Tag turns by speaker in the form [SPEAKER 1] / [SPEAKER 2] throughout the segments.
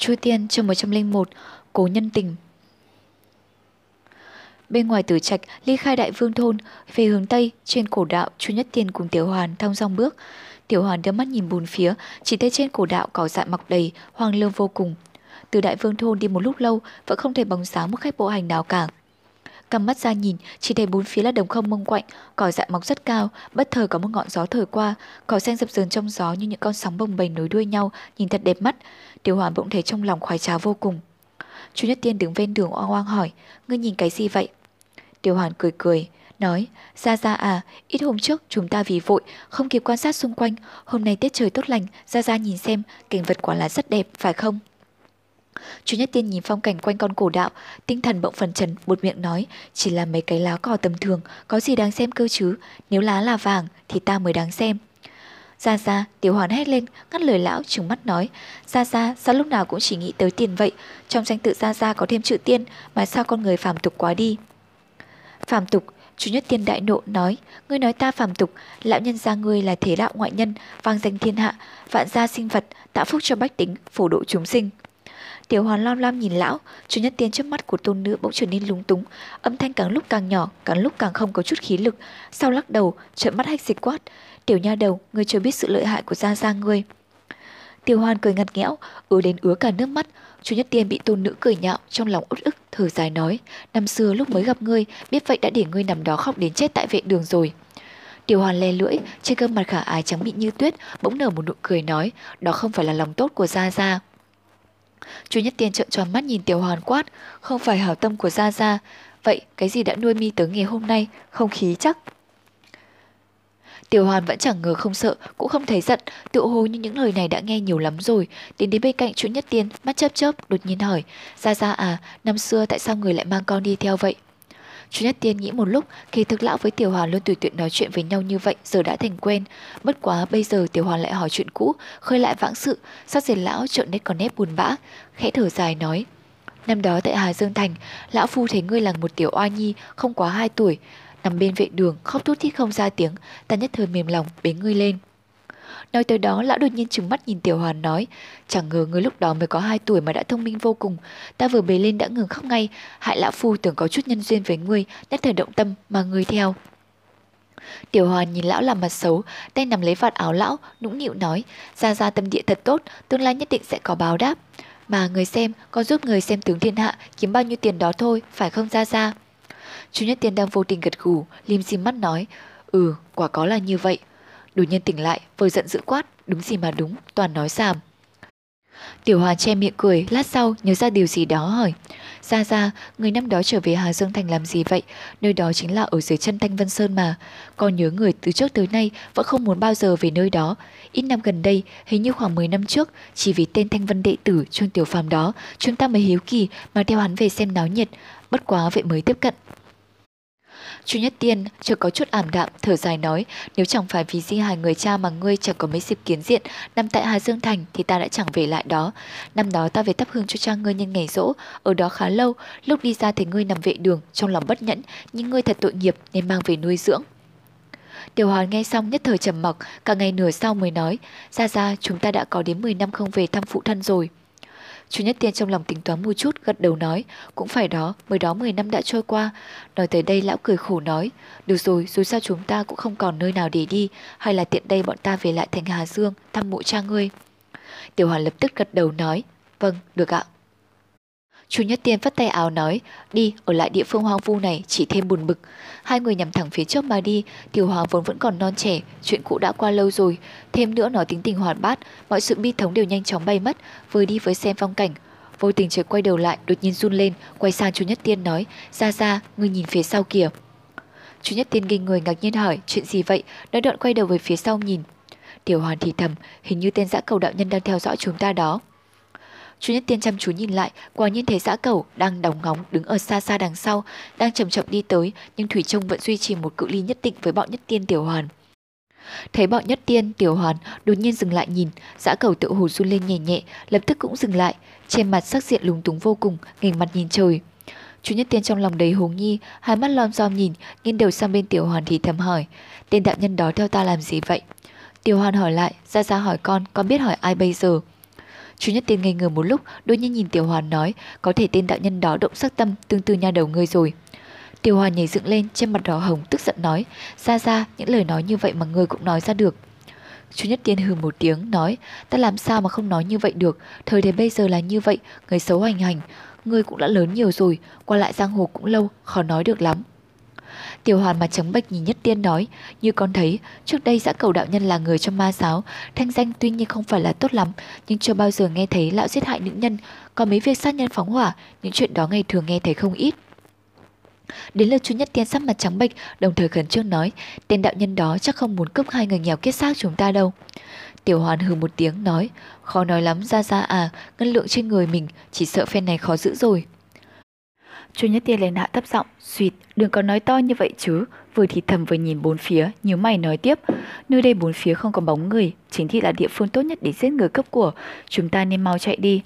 [SPEAKER 1] Chu Tiên chương 101 Cố nhân tình Bên ngoài tử trạch, ly khai đại vương thôn, về hướng Tây, trên cổ đạo, Chu Nhất Tiên cùng Tiểu Hoàn thong dong bước. Tiểu Hoàn đưa mắt nhìn bùn phía, chỉ thấy trên cổ đạo cỏ dại mọc đầy, hoang lương vô cùng. Từ đại vương thôn đi một lúc lâu, vẫn không thấy bóng dáng một khách bộ hành nào cả. Cầm mắt ra nhìn, chỉ thấy bốn phía là đồng không mông quạnh, cỏ dại mọc rất cao, bất thời có một ngọn gió thổi qua, cỏ xanh dập dờn trong gió như những con sóng bồng bềnh nối đuôi nhau, nhìn thật đẹp mắt. Tiểu Hoàn bỗng thấy trong lòng khoái trá vô cùng. Chu Nhất Tiên đứng ven đường oang oang hỏi, ngươi nhìn cái gì vậy? Tiểu Hoàn cười cười, nói, ra ra à, ít hôm trước chúng ta vì vội, không kịp quan sát xung quanh, hôm nay tiết trời tốt lành, ra ra nhìn xem, cảnh vật quả là rất đẹp, phải không? Chú Nhất Tiên nhìn phong cảnh quanh con cổ đạo, tinh thần bỗng phần trần, một miệng nói, chỉ là mấy cái lá cỏ tầm thường, có gì đáng xem cơ chứ, nếu lá là vàng thì ta mới đáng xem. Ra ra, tiểu hoàn hét lên, ngắt lời lão, trừng mắt nói, ra ra, sao lúc nào cũng chỉ nghĩ tới tiền vậy, trong danh tự ra ra có thêm chữ tiên, mà sao con người phàm tục quá đi. Phàm tục, chú nhất tiên đại nộ nói, ngươi nói ta phàm tục, lão nhân gia ngươi là thế đạo ngoại nhân, vang danh thiên hạ, vạn gia sinh vật, tạo phúc cho bách tính, phổ độ chúng sinh. Tiểu hoàn lam lam nhìn lão, chủ nhất tiên trước mắt của tôn nữ bỗng trở nên lúng túng, âm thanh càng lúc càng nhỏ, càng lúc càng không có chút khí lực, sau lắc đầu, trợn mắt hách dịch quát. Tiểu nha đầu, ngươi chưa biết sự lợi hại của gia gia ngươi. Tiểu hoàn cười ngặt nghẽo, ứa đến ứa cả nước mắt, Chu Nhất Tiên bị tôn nữ cười nhạo, trong lòng uất ức, thở dài nói, năm xưa lúc mới gặp ngươi, biết vậy đã để ngươi nằm đó khóc đến chết tại vệ đường rồi. Tiểu Hoàn le lưỡi, trên gương mặt khả ái trắng mịn như tuyết, bỗng nở một nụ cười nói, đó không phải là lòng tốt của Gia Gia. Chu Nhất Tiên trợn tròn mắt nhìn Tiểu Hoàn quát, không phải hảo tâm của Gia Gia, vậy cái gì đã nuôi mi tới ngày hôm nay, không khí chắc. Tiểu Hoàn vẫn chẳng ngờ không sợ, cũng không thấy giận, tự hồ như những lời này đã nghe nhiều lắm rồi. Tiến đến bên cạnh Chu Nhất Tiên, mắt chớp chớp, đột nhiên hỏi, Gia Gia à, năm xưa tại sao người lại mang con đi theo vậy? Chu Nhất Tiên nghĩ một lúc, kỳ thực lão với Tiểu Hoàn luôn tùy tiện nói chuyện với nhau như vậy, giờ đã thành quen. Bất quá bây giờ Tiểu Hoàn lại hỏi chuyện cũ, khơi lại vãng sự, sát diệt lão trợn nét còn nét buồn bã, khẽ thở dài nói. Năm đó tại Hà Dương Thành, lão phu thấy ngươi là một tiểu oa nhi, không quá 2 tuổi, nằm bên vệ đường khóc thút thít không ra tiếng, ta nhất thời mềm lòng bế ngươi lên. Nói tới đó, lão đột nhiên trừng mắt nhìn Tiểu Hoàn nói, chẳng ngờ người lúc đó mới có 2 tuổi mà đã thông minh vô cùng, ta vừa bế lên đã ngừng khóc ngay, hại lão phu tưởng có chút nhân duyên với ngươi, nhất thời động tâm mà ngươi theo. Tiểu Hoàn nhìn lão làm mặt xấu, tay nằm lấy vạt áo lão, nũng nịu nói, ra ra tâm địa thật tốt, tương lai nhất định sẽ có báo đáp. Mà người xem, con giúp người xem tướng thiên hạ, kiếm bao nhiêu tiền đó thôi, phải không ra ra? Chú Nhất Tiên đang vô tình gật gù, lim dim mắt nói, ừ, quả có là như vậy. Đột nhiên tỉnh lại, vội giận dữ quát, đúng gì mà đúng, toàn nói xàm. Tiểu Hòa che miệng cười, lát sau nhớ ra điều gì đó hỏi. Ra ra, người năm đó trở về Hà Dương Thành làm gì vậy? Nơi đó chính là ở dưới chân Thanh Vân Sơn mà. Con nhớ người từ trước tới nay vẫn không muốn bao giờ về nơi đó. Ít năm gần đây, hình như khoảng 10 năm trước, chỉ vì tên Thanh Vân đệ tử Trương Tiểu Phàm đó, chúng ta mới hiếu kỳ mà theo hắn về xem náo nhiệt. Bất quá vậy mới tiếp cận. Chu Nhất Tiên chưa có chút ảm đạm, thở dài nói, nếu chẳng phải vì di hài người cha mà ngươi chẳng có mấy dịp kiến diện, nằm tại Hà Dương Thành thì ta đã chẳng về lại đó. Năm đó ta về thắp hương cho cha ngươi nhân ngày rỗ, ở đó khá lâu, lúc đi ra thấy ngươi nằm vệ đường, trong lòng bất nhẫn, nhưng ngươi thật tội nghiệp nên mang về nuôi dưỡng. Tiểu Hoàn nghe xong nhất thời trầm mặc, cả ngày nửa sau mới nói, ra ra chúng ta đã có đến 10 năm không về thăm phụ thân rồi. Chu Nhất Tiên trong lòng tính toán một chút, gật đầu nói, cũng phải đó, mới đó 10 năm đã trôi qua. Nói tới đây lão cười khổ nói, được rồi, dù sao chúng ta cũng không còn nơi nào để đi, hay là tiện đây bọn ta về lại thành Hà Dương, thăm mộ cha ngươi. Tiểu Hoàn lập tức gật đầu nói, vâng, được ạ. Chu Nhất Tiên vắt tay áo nói, đi, ở lại địa phương hoang vu này chỉ thêm buồn bực. Hai người nhằm thẳng phía trước mà đi, Tiểu Hoàng vốn vẫn còn non trẻ, chuyện cũ đã qua lâu rồi. Thêm nữa nó tính tình hoạt bát, mọi sự bi thống đều nhanh chóng bay mất, vừa đi với xem phong cảnh. Vô tình trời quay đầu lại, đột nhiên run lên, quay sang Chu Nhất Tiên nói, ra ra, ngươi nhìn phía sau kìa. Chu Nhất Tiên kinh người ngạc nhiên hỏi, chuyện gì vậy, nói đoạn quay đầu về phía sau nhìn. Tiểu Hoàn thì thầm, hình như tên dã cầu đạo nhân đang theo dõi chúng ta đó. Chu Nhất Tiên chăm chú nhìn lại, quả nhiên thấy dã cẩu đang đóng ngóng đứng ở xa xa đằng sau, đang chậm chậm đi tới, nhưng Thủy Trung vẫn duy trì một cự ly nhất định với bọn Nhất Tiên Tiểu Hoàn. Thấy bọn Nhất Tiên Tiểu Hoàn đột nhiên dừng lại nhìn, dã cẩu tự hồ run lên nhẹ nhẹ, lập tức cũng dừng lại, trên mặt sắc diện lúng túng vô cùng, nghềnh mặt nhìn trời. Chu Nhất Tiên trong lòng đầy hồ nghi, hai mắt lom rom nhìn, nghiêng đầu sang bên Tiểu Hoàn thì thầm hỏi, tên đạo nhân đó theo ta làm gì vậy? Tiểu Hoàn hỏi lại, ra ra hỏi con, con biết hỏi ai bây giờ? Chú Nhất Tiên ngây ngờ một lúc, đôi nhiên nhìn Tiểu Hoàn nói, có thể tên đạo nhân đó động sắc tâm tương tư nha đầu ngươi rồi. Tiểu Hoàn nhảy dựng lên, trên mặt đỏ hồng, tức giận nói, ra ra, những lời nói như vậy mà ngươi cũng nói ra được. Chú Nhất Tiên hừ một tiếng, nói, ta làm sao mà không nói như vậy được, thời thế bây giờ là như vậy, người xấu hành hành, ngươi cũng đã lớn nhiều rồi, qua lại giang hồ cũng lâu, khó nói được lắm. Tiểu hoàn mà trắng bệch nhìn Nhất Tiên nói, như con thấy, trước đây giã cầu đạo nhân là người trong ma giáo, thanh danh tuy nhiên không phải là tốt lắm, nhưng chưa bao giờ nghe thấy lão giết hại nữ nhân, có mấy việc sát nhân phóng hỏa, những chuyện đó ngày thường nghe thấy không ít. Đến lượt chú Nhất Tiên sắc mặt trắng bệch, đồng thời khẩn trương nói, tên đạo nhân đó chắc không muốn cướp hai người nghèo kết xác chúng ta đâu. Tiểu hoàn hừ một tiếng nói, khó nói lắm ra ra à, ngân lượng trên người mình, chỉ sợ phen này khó giữ rồi. Chu Nhất Tiên lên hạ thấp giọng, "Xuyệt, đừng có nói to như vậy chứ. Vừa thì thầm vừa nhìn bốn phía, nhíu mày nói tiếp. Nơi đây bốn phía không có bóng người, chính thị là địa phương tốt nhất để giết người cấp của. Chúng ta nên mau chạy đi.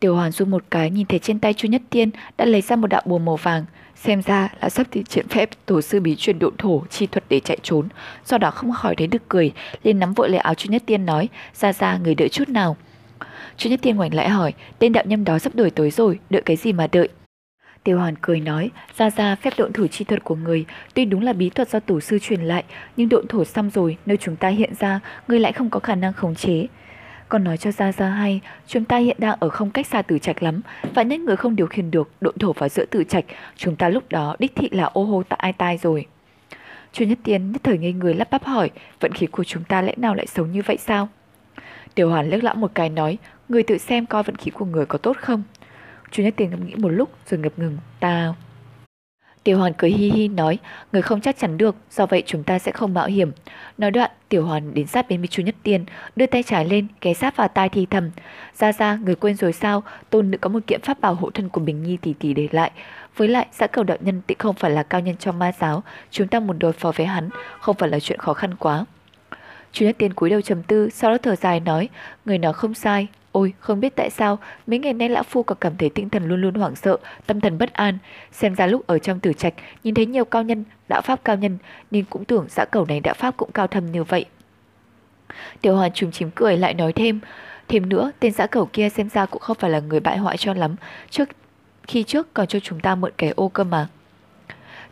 [SPEAKER 1] Tiểu Hoàn run một cái nhìn thấy trên tay Chu Nhất Tiên đã lấy ra một đạo bùa màu vàng. Xem ra là sắp thi triển phép tổ sư bí truyền độn thổ chi thuật để chạy trốn. Do đó không khỏi thấy được cười, liền nắm vội lấy áo Chu Nhất Tiên nói, ra ra người đợi chút nào. Chu Nhất Tiên ngoảnh lại hỏi, tên đạo nhâm đó sắp đuổi tới rồi, đợi cái gì mà đợi. Tiêu Hoàn cười nói, ra ra phép độn thổ chi thuật của người, tuy đúng là bí thuật do tổ sư truyền lại, nhưng độn thổ xong rồi, nơi chúng ta hiện ra, người lại không có khả năng khống chế. Còn nói cho Gia Gia hay, chúng ta hiện đang ở không cách xa tử trạch lắm, và nhất người không điều khiển được độn thổ vào giữa tử trạch, chúng ta lúc đó đích thị là ô hô tại ai tai rồi. Chu Nhất Tiên nhất thời ngây người lắp bắp hỏi, vận khí của chúng ta lẽ nào lại xấu như vậy sao? Tiểu Hoàn liếc lão một cái nói, người tự xem coi vận khí của người có tốt không? Chu Nhất Tiền ngẫm nghĩ một lúc rồi ngập ngừng, ta... Tiểu Hoàn cười hi hi nói, người không chắc chắn được, do vậy chúng ta sẽ không mạo hiểm. Nói đoạn, Tiểu Hoàn đến sát bên với Chu Nhất Tiên, đưa tay trái lên, ghé sát vào tai thì thầm. Ra ra, người quên rồi sao, tôn nữ có một kiện pháp bảo hộ thân của Bình Nhi tỷ tỷ để lại. Với lại, xã cầu đạo nhân tị không phải là cao nhân trong ma giáo, chúng ta muốn đối phó với hắn, không phải là chuyện khó khăn quá. Chu Nhất Tiên cúi đầu trầm tư, sau đó thở dài nói, người nói không sai, Ôi, không biết tại sao, mấy ngày nay lão phu có cảm thấy tinh thần luôn luôn hoảng sợ, tâm thần bất an. Xem ra lúc ở trong tử trạch, nhìn thấy nhiều cao nhân, đạo pháp cao nhân, nên cũng tưởng xã cầu này đạo pháp cũng cao thâm như vậy. Tiểu hoàn trùng chím cười lại nói thêm, thêm nữa, tên xã cầu kia xem ra cũng không phải là người bại hoại cho lắm, trước khi trước còn cho chúng ta mượn cái ô cơ mà.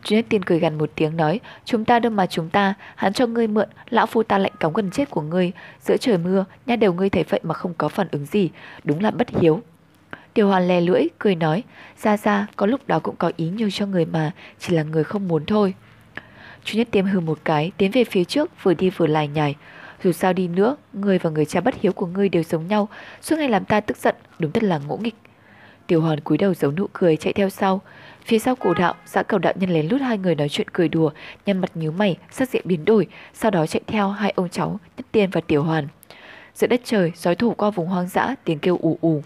[SPEAKER 1] Chu Nhất Tiên cười gần một tiếng nói, chúng ta đâu mà chúng ta, hắn cho ngươi mượn, lão phu ta lạnh cống gần chết của ngươi, giữa trời mưa, nha đầu ngươi thấy vậy mà không có phản ứng gì, đúng là bất hiếu. Tiểu Hoàn lè lưỡi, cười nói, ra ra, có lúc đó cũng có ý nhiều cho người mà, chỉ là người không muốn thôi. Chú Nhất Tiêm hừ một cái, tiến về phía trước, vừa đi vừa lải nhải. Dù sao đi nữa, người và người cha bất hiếu của ngươi đều giống nhau, suốt ngày làm ta tức giận, đúng thật là ngỗ nghịch. Tiểu Hoàn cúi đầu giấu nụ cười chạy theo sau. Phía sau cổ đạo, xã cầu đạo nhân lén lút hai người nói chuyện cười đùa, nhăn mặt nhíu mày, sắc diện biến đổi, sau đó chạy theo hai ông cháu, Nhất Tiên và Tiểu Hoàn. Giữa đất trời, gió thổi qua vùng hoang dã, tiếng kêu ù ù.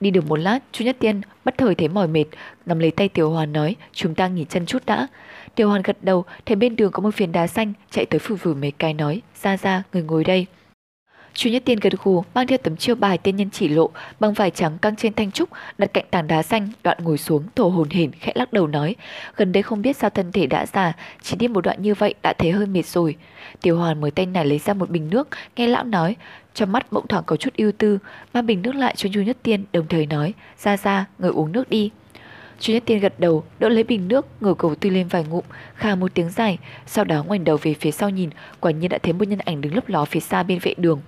[SPEAKER 1] Đi được một lát, chú Nhất Tiên bất thời thấy mỏi mệt, nắm lấy tay Tiểu Hoàn nói, chúng ta nghỉ chân chút đã. Tiểu Hoàn gật đầu, thấy bên đường có một phiến đá xanh, chạy tới phủi phủi mấy cái nói, ra ra, người ngồi đây. Chu Nhất Tiên gật gù mang theo tấm chiêu bài tiên nhân chỉ lộ bằng vải trắng căng trên thanh trúc đặt cạnh tảng đá xanh đoạn ngồi xuống thổ hồn hển khẽ lắc đầu nói gần đây không biết sao thân thể đã già chỉ đi một đoạn như vậy đã thấy hơi mệt rồi Tiểu Hoàn mới tay nải lấy ra một bình nước nghe lão nói trong mắt bỗng thoáng có chút ưu tư mang bình nước lại cho Chu Nhất Tiên đồng thời nói ra ra người uống nước đi Chu Nhất Tiên gật đầu, đỡ lấy bình nước, ngửa cầu tươi lên vài ngụm, khà một tiếng dài, sau đó ngoảnh đầu về phía sau nhìn, quả nhiên đã thấy một nhân ảnh đứng lấp ló phía xa bên vệ đường.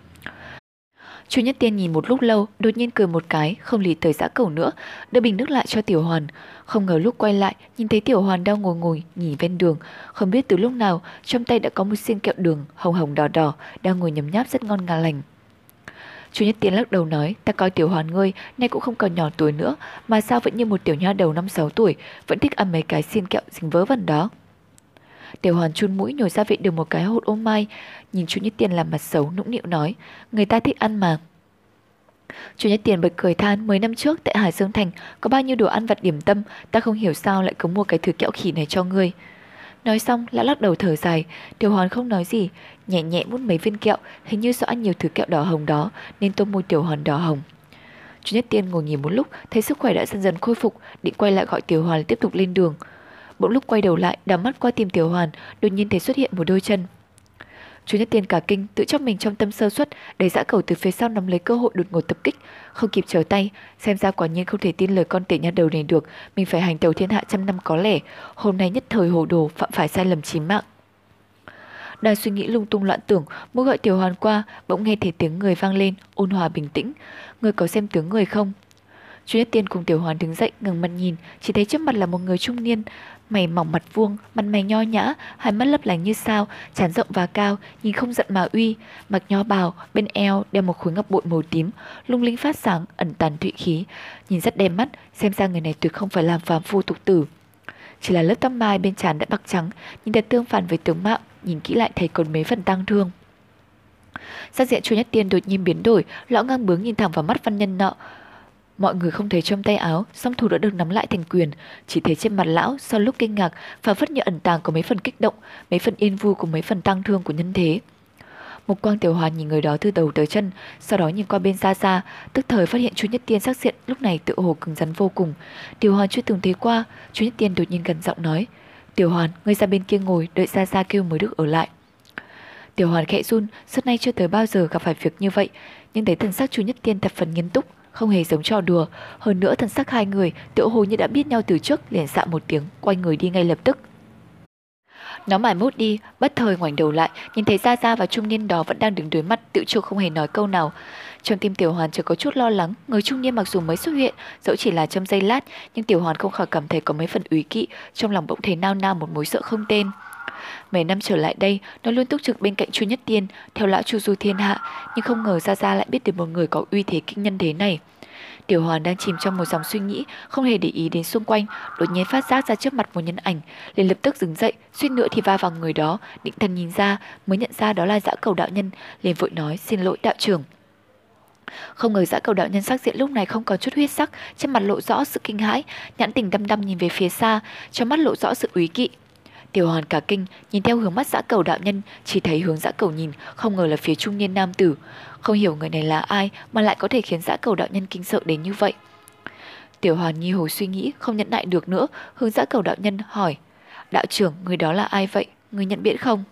[SPEAKER 1] Chu Nhất Tiên nhìn một lúc lâu, đột nhiên cười một cái, không lý tới giã cầu nữa, đưa bình nước lại cho Tiểu Hoàn. Không ngờ lúc quay lại, nhìn thấy Tiểu Hoàn đang ngồi ngồi, nhỉ ven đường. Không biết từ lúc nào, trong tay đã có một xiên kẹo đường, hồng hồng đỏ đỏ, đang ngồi nhấm nháp rất ngon ngà lành. Chu Nhất Tiên lắc đầu nói, ta coi Tiểu Hoàn ngươi, nay cũng không còn nhỏ tuổi nữa, mà sao vẫn như một tiểu nha đầu năm sáu tuổi, vẫn thích ăn mấy cái xiên kẹo dính vớ vẩn đó. Tiểu Hoàn chun mũi nhồi ra vị được một cái hột ô mai, nhìn chú Nhất Tiền làm mặt xấu nũng nịu nói, người ta thích ăn mà. Chú Nhất Tiền bật cười than, mấy năm trước tại Hải Dương Thành có bao nhiêu đồ ăn vặt điểm tâm, ta không hiểu sao lại cứ mua cái thứ kẹo khỉ này cho ngươi. Nói xong, lão lắc đầu thở dài, Tiểu Hoàn không nói gì, nhẹ nhẹ mút mấy viên kẹo, hình như do ăn nhiều thứ kẹo đỏ hồng đó, nên tô môi Tiểu Hoàn đỏ hồng. Chú Nhất Tiên ngồi nhìn một lúc, thấy sức khỏe đã dần dần khôi phục, định quay lại gọi Tiểu Hoàn tiếp tục lên đường. Bỗng lúc quay đầu lại, đảo mắt qua tìm Tiểu Hoàn, đột nhiên thấy xuất hiện một đôi chân. Chú Nhất Tiên cả kinh, tự cho mình trong tâm sơ suất, đẩy dã cầu từ phía sau nắm lấy cơ hội đột ngột tập kích, không kịp trở tay, xem ra quả nhiên không thể tin lời con tiểu nhà đầu này được, mình phải hành tàu thiên hạ trăm năm có lẽ, hôm nay nhất thời hồ đồ phạm phải sai lầm chí mạng. Đang suy nghĩ lung tung loạn tưởng, muốn gọi tiểu hoàn qua, bỗng nghe thấy tiếng người vang lên, ôn hòa bình tĩnh. Người có xem tướng người không? Chú Nhất Tiên cùng Tiểu Hoàn đứng dậy ngừng mặt nhìn, chỉ thấy trước mặt là một người trung niên, mày mỏng mặt vuông, mặt mày nho nhã, hai mắt lấp lánh như sao, trán rộng và cao, nhìn không giận mà uy, mặc nho bào, bên eo đeo một khối ngọc bội màu tím, lung linh phát sáng, ẩn tàn thụy khí, nhìn rất đẹp mắt, xem ra người này tuyệt không phải làm phàm phu tục tử. Chỉ là lớp tóc mai bên trán đã bạc trắng, nhìn thật tương phản với tướng mạo, nhìn kỹ lại thấy còn mấy phần tăng thương. Sắc diện Chu Nhất Tiên đột nhiên biến đổi, lão ngang bướng nhìn thẳng vào mắt văn nhân nọ, Mọi người không thấy trong tay áo, song thủ đã được nắm lại thành quyền, chỉ thấy trên mặt lão sau lúc kinh ngạc, phản phất như ẩn tàng có mấy phần kích động, mấy phần yên vui cùng mấy phần tăng thương của nhân thế. Một quang tiểu hoàn nhìn người đó từ đầu tới chân, sau đó nhìn qua bên xa xa, tức thời phát hiện chú Nhất Tiên sắc diện lúc này tự hồ cứng rắn vô cùng. Tiểu hoàn chưa từng thấy qua, chú Nhất Tiên đột nhiên gần giọng nói, Tiểu hoàn, ngươi ra bên kia ngồi, đợi xa xa kêu mới được ở lại. Tiểu hoàn khẽ run, suốt nay chưa tới bao giờ gặp phải việc như vậy, nhưng thấy thần sắc chú Nhất Tiên thật phần nghiêm túc, không hề giống trò đùa. Hơn nữa thần sắc hai người tựa hồ như đã biết nhau từ trước liền xạ một tiếng, quay người đi ngay lập tức. Nó mải mốt đi, bất thời ngoảnh đầu lại, nhìn thấy Gia Gia và trung niên đó vẫn đang đứng đối mặt, tự chủ không hề nói câu nào. Trong tim Tiểu Hoàn chưa có chút lo lắng, người trung niên mặc dù mới xuất hiện, dẫu chỉ là trong giây lát, nhưng Tiểu Hoàn không khỏi cảm thấy có mấy phần ủy kỵ, trong lòng bỗng thấy nao nao một mối sợ không tên. Mấy năm trở lại đây, nó luôn túc trực bên cạnh Chu Nhất Tiên, theo lão Chu Du thiên hạ, nhưng không ngờ Gia Gia lại biết được một người có uy thế kinh nhân thế này. Tiểu Hoàn đang chìm trong một dòng suy nghĩ, không hề để ý đến xung quanh, đột nhiên phát giác ra trước mặt một nhân ảnh, liền lập tức đứng dậy, suýt nữa thì va vào người đó, định thần nhìn ra, mới nhận ra đó là dã cầu đạo nhân, liền vội nói xin lỗi đạo trưởng. Không ngờ dã cầu đạo nhân sắc diện lúc này không còn chút huyết sắc, trên mặt lộ rõ sự kinh hãi, nhãn tình đăm đăm nhìn về phía xa, trong mắt lộ rõ sự úy kỵ, Tiểu hoàn cả kinh, nhìn theo hướng mắt dã cầu đạo nhân, chỉ thấy hướng dã cầu nhìn, không ngờ là phía trung niên nam tử. Không hiểu người này là ai mà lại có thể khiến dã cầu đạo nhân kinh sợ đến như vậy. Tiểu hoàn nhi hồi suy nghĩ, không nhận lại được nữa, hướng dã cầu đạo nhân hỏi. Đạo trưởng, người đó là ai vậy? Người nhận biết không?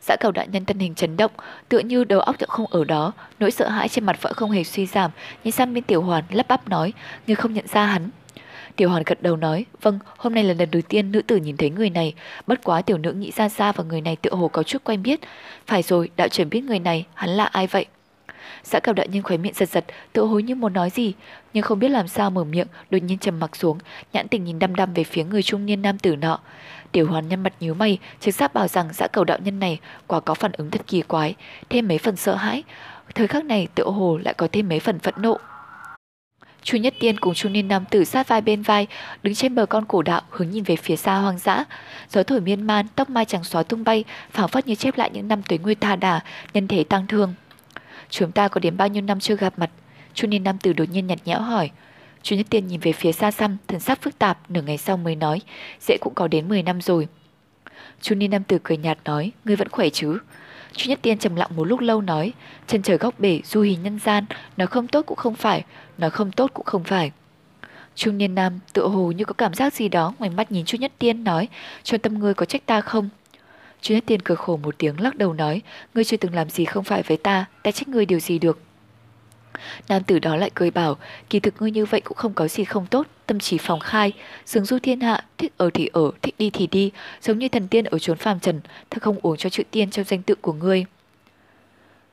[SPEAKER 1] Dã cầu đạo nhân thân hình chấn động, tựa như đầu óc không ở đó, nỗi sợ hãi trên mặt vẫn không hề suy giảm, nhìn sang bên tiểu hoàn lắp bắp nói, người không nhận ra hắn. Tiểu Hoàn gật đầu nói, vâng, hôm nay là lần đầu tiên nữ tử nhìn thấy người này, bất quá tiểu nữ nghĩ ra xa và người này tựa hồ có chút quen biết. Phải rồi, đạo trưởng biết người này, hắn là ai vậy? Dạ xã cầu đạo nhân khóe miệng giật giật, tựa hối như muốn nói gì, nhưng không biết làm sao mở miệng, đột nhiên trầm mặc xuống, nhãn tình nhìn đăm đăm về phía người trung niên nam tử nọ. Tiểu hoàn nhân mặt nhíu mày, trực giác bảo rằng dạ xã cầu đạo nhân này quả có phản ứng thật kỳ quái, thêm mấy phần sợ hãi. Thời khắc này tựa hồ lại có thêm mấy phần phẫn nộ. Chu Nhất Tiên cùng Chu Niên Nam tử sát vai bên vai, đứng trên bờ con cổ đạo hướng nhìn về phía xa hoang dã. Gió thổi miên man, tóc mai chẳng xóa tung bay, phảng phất như chép lại những năm tuổi nguy tha đà, nhân thể tăng thương. Chúng ta có đến bao nhiêu năm chưa gặp mặt? Chu Niên Nam tử đột nhiên nhạt nhẽo hỏi. Chu Nhất Tiên nhìn về phía xa xăm, thần sắc phức tạp, nửa ngày sau mới nói, dễ cũng có đến 10 năm rồi. Chu Niên Nam tử cười nhạt nói, ngươi vẫn khỏe chứ? Chu Nhất Tiên trầm lặng một lúc lâu nói, chân trời góc bể du hí nhân gian, nói không tốt cũng không phải, nói không tốt cũng không phải. Trung niên nam tựa hồ như có cảm giác gì đó ngoảnh mắt nhìn Chu Nhất Tiên nói, cho tâm ngươi có trách ta không? Chu Nhất Tiên cười khổ một tiếng lắc đầu nói, ngươi chưa từng làm gì không phải với ta, ta trách ngươi điều gì được. Nam tử đó lại cười bảo, kỳ thực ngươi như vậy cũng không có gì không tốt, tâm trí phòng khai, sướng du thiên hạ, thích ở thì ở, thích đi thì đi, giống như thần tiên ở chốn phàm trần, thật không uống cho chữ tiên trong danh tự của ngươi.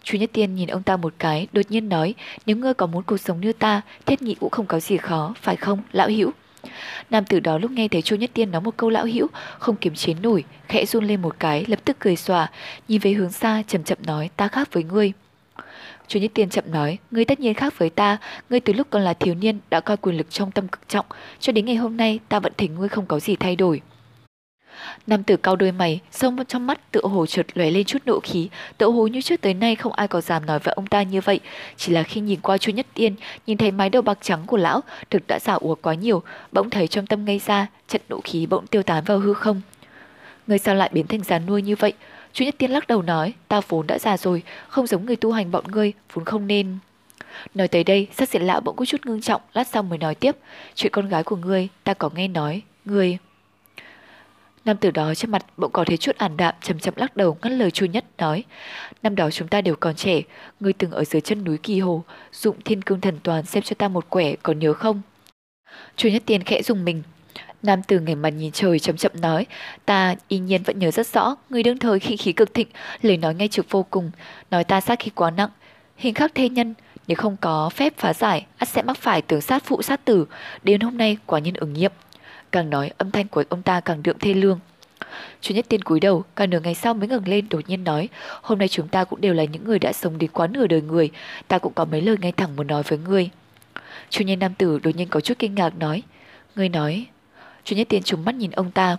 [SPEAKER 1] Chu Nhất Tiên nhìn ông ta một cái, đột nhiên nói, nếu ngươi có muốn cuộc sống như ta, thiết nhị cũng không có gì khó, phải không, lão hữu? Nam tử đó lúc nghe thấy Chu Nhất Tiên nói một câu lão hữu, không kiềm chế nổi, khẽ run lên một cái, lập tức cười xòa, nhìn về hướng xa, chậm chậm nói, ta khác với ngươi. Chu Nhất Tiên chậm nói, ngươi tất nhiên khác với ta, ngươi từ lúc còn là thiếu niên đã coi quyền lực trong tâm cực trọng, cho đến ngày hôm nay ta vẫn thấy ngươi không có gì thay đổi. Nam tử cao đôi mày, sông trong mắt tựa hồ chợt lóe lên chút nộ khí, tựa hồ như trước tới nay không ai có dám nói với ông ta như vậy, chỉ là khi nhìn qua Chu Nhất Tiên, nhìn thấy mái đầu bạc trắng của lão, thực đã giả ủa quá nhiều, bỗng thấy trong tâm ngây ra, trận nộ khí bỗng tiêu tán vào hư không. Người sao lại biến thành già nuôi như vậy? Chu Nhất Tiên lắc đầu nói, ta vốn đã già rồi, không giống người tu hành bọn ngươi, vốn không nên. Nói tới đây, sắc diện lão bỗng có chút ngưng trọng, lát sau mới nói tiếp, chuyện con gái của ngươi, ta có nghe nói, ngươi... Nam tử đó trên mặt bỗng có thấy chút ảm đạm chậm chậm lắc đầu ngắt lời Chu Nhất nói Năm đó chúng ta đều còn trẻ Ngươi từng ở dưới chân núi Kỳ Hồ Dụng thiên cương thần toàn xem cho ta một quẻ còn nhớ không Chu Nhất Tiên khẽ dùng mình Nam tử ngẩng mặt nhìn trời chậm chậm nói, ta y nhiên vẫn nhớ rất rõ, người đương thời khi khí cực thịnh, lời nói ngay trực vô cùng, nói ta sát khí quá nặng, hình khắc thê nhân, nếu không có phép phá giải, ắt sẽ mắc phải tướng sát phụ sát tử, đến hôm nay quả nhiên ứng nghiệm. Càng nói âm thanh của ông ta càng đượm thê lương. Chú Nhất Tiên cúi đầu, cả nửa ngày sau mới ngẩng lên đột nhiên nói, hôm nay chúng ta cũng đều là những người đã sống đến quá nửa đời người, ta cũng có mấy lời ngay thẳng muốn nói với ngươi. Chú nhân nam tử đột nhiên có chút kinh ngạc nói, ngươi nói, Chu Nhất Tiên trùng mắt nhìn ông ta.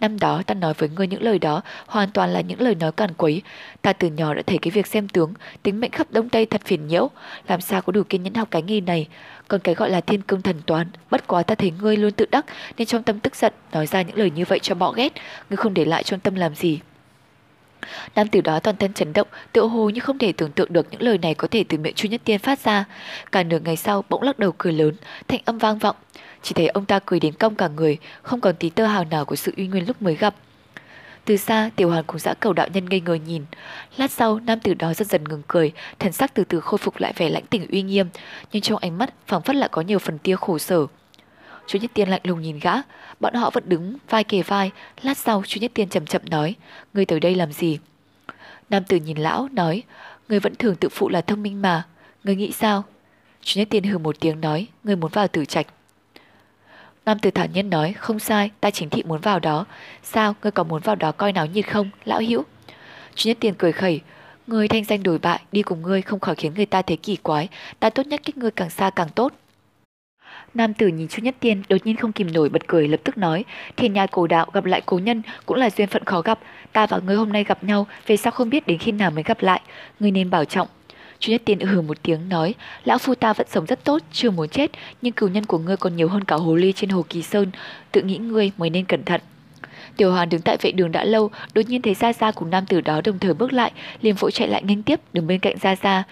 [SPEAKER 1] Năm đó ta nói với ngươi những lời đó hoàn toàn là những lời nói càn quấy. Ta từ nhỏ đã thấy cái việc xem tướng, tính mệnh khắp Đông Tây thật phiền nhiễu. Làm sao có đủ kiên nhẫn học cái nghi này. Còn cái gọi là thiên cương thần toán, bất quá ta thấy ngươi luôn tự đắc nên trong tâm tức giận nói ra những lời như vậy cho bỏ ghét. Ngươi không để lại trong tâm làm gì. Nam tử đó toàn thân chấn động, tựa hồ như không thể tưởng tượng được những lời này có thể từ miệng Chu Nhất Tiên phát ra. Cả nửa ngày sau bỗng lắc đầu cười lớn, thanh âm vang vọng. Chỉ thấy ông ta cười đến cong cả người, không còn tí tơ hào nào của sự uy nguyên lúc mới gặp. Từ xa, tiểu hoàn cùng dã cầu đạo nhân ngây ngờ nhìn. Lát sau, nam tử đó dần dần ngừng cười, thần sắc từ từ khôi phục lại vẻ lãnh tỉnh uy nghiêm, nhưng trong ánh mắt phảng phất lại có nhiều phần tia khổ sở. Chú Nhất Tiên lạnh lùng nhìn gã, bọn họ vẫn đứng vai kề vai, lát sau chú Nhất Tiên chậm chậm nói, ngươi tới đây làm gì? Nam tử nhìn lão, nói, ngươi vẫn thường tự phụ là thông minh mà, ngươi nghĩ sao? Chú Nhất Tiên hừ một tiếng nói, ngươi muốn vào tử trạch. Nam tử thản nhiên nói, không sai, ta chính thị muốn vào đó. Sao, ngươi có muốn vào đó coi náo nhiệt không, lão hữu? chu Nhất Tiền cười khẩy, ngươi thanh danh đổi bại, đi cùng ngươi không khỏi khiến người ta thấy kỳ quái, ta tốt nhất cách ngươi càng xa càng tốt. Nam tử nhìn Chu Nhất Tiên đột nhiên không kìm nổi bật cười lập tức nói Thiên nhà cổ đạo gặp lại cố nhân cũng là duyên phận khó gặp Ta và ngươi hôm nay gặp nhau Về sao không biết đến khi nào mới gặp lại Ngươi nên bảo trọng Chu Nhất Tiên hừ một tiếng nói, lão phu ta vẫn sống rất tốt, chưa muốn chết, nhưng cừu nhân của ngươi còn nhiều hơn cả hồ ly trên hồ Kỳ Sơn, tự nghĩ ngươi mới nên cẩn thận. Tiểu Hoàn đứng tại vệ đường đã lâu, đột nhiên thấy Gia Gia cùng nam tử đó đồng thời bước lại, liền vội chạy lại nghênh tiếp, đứng bên cạnh Gia Gia.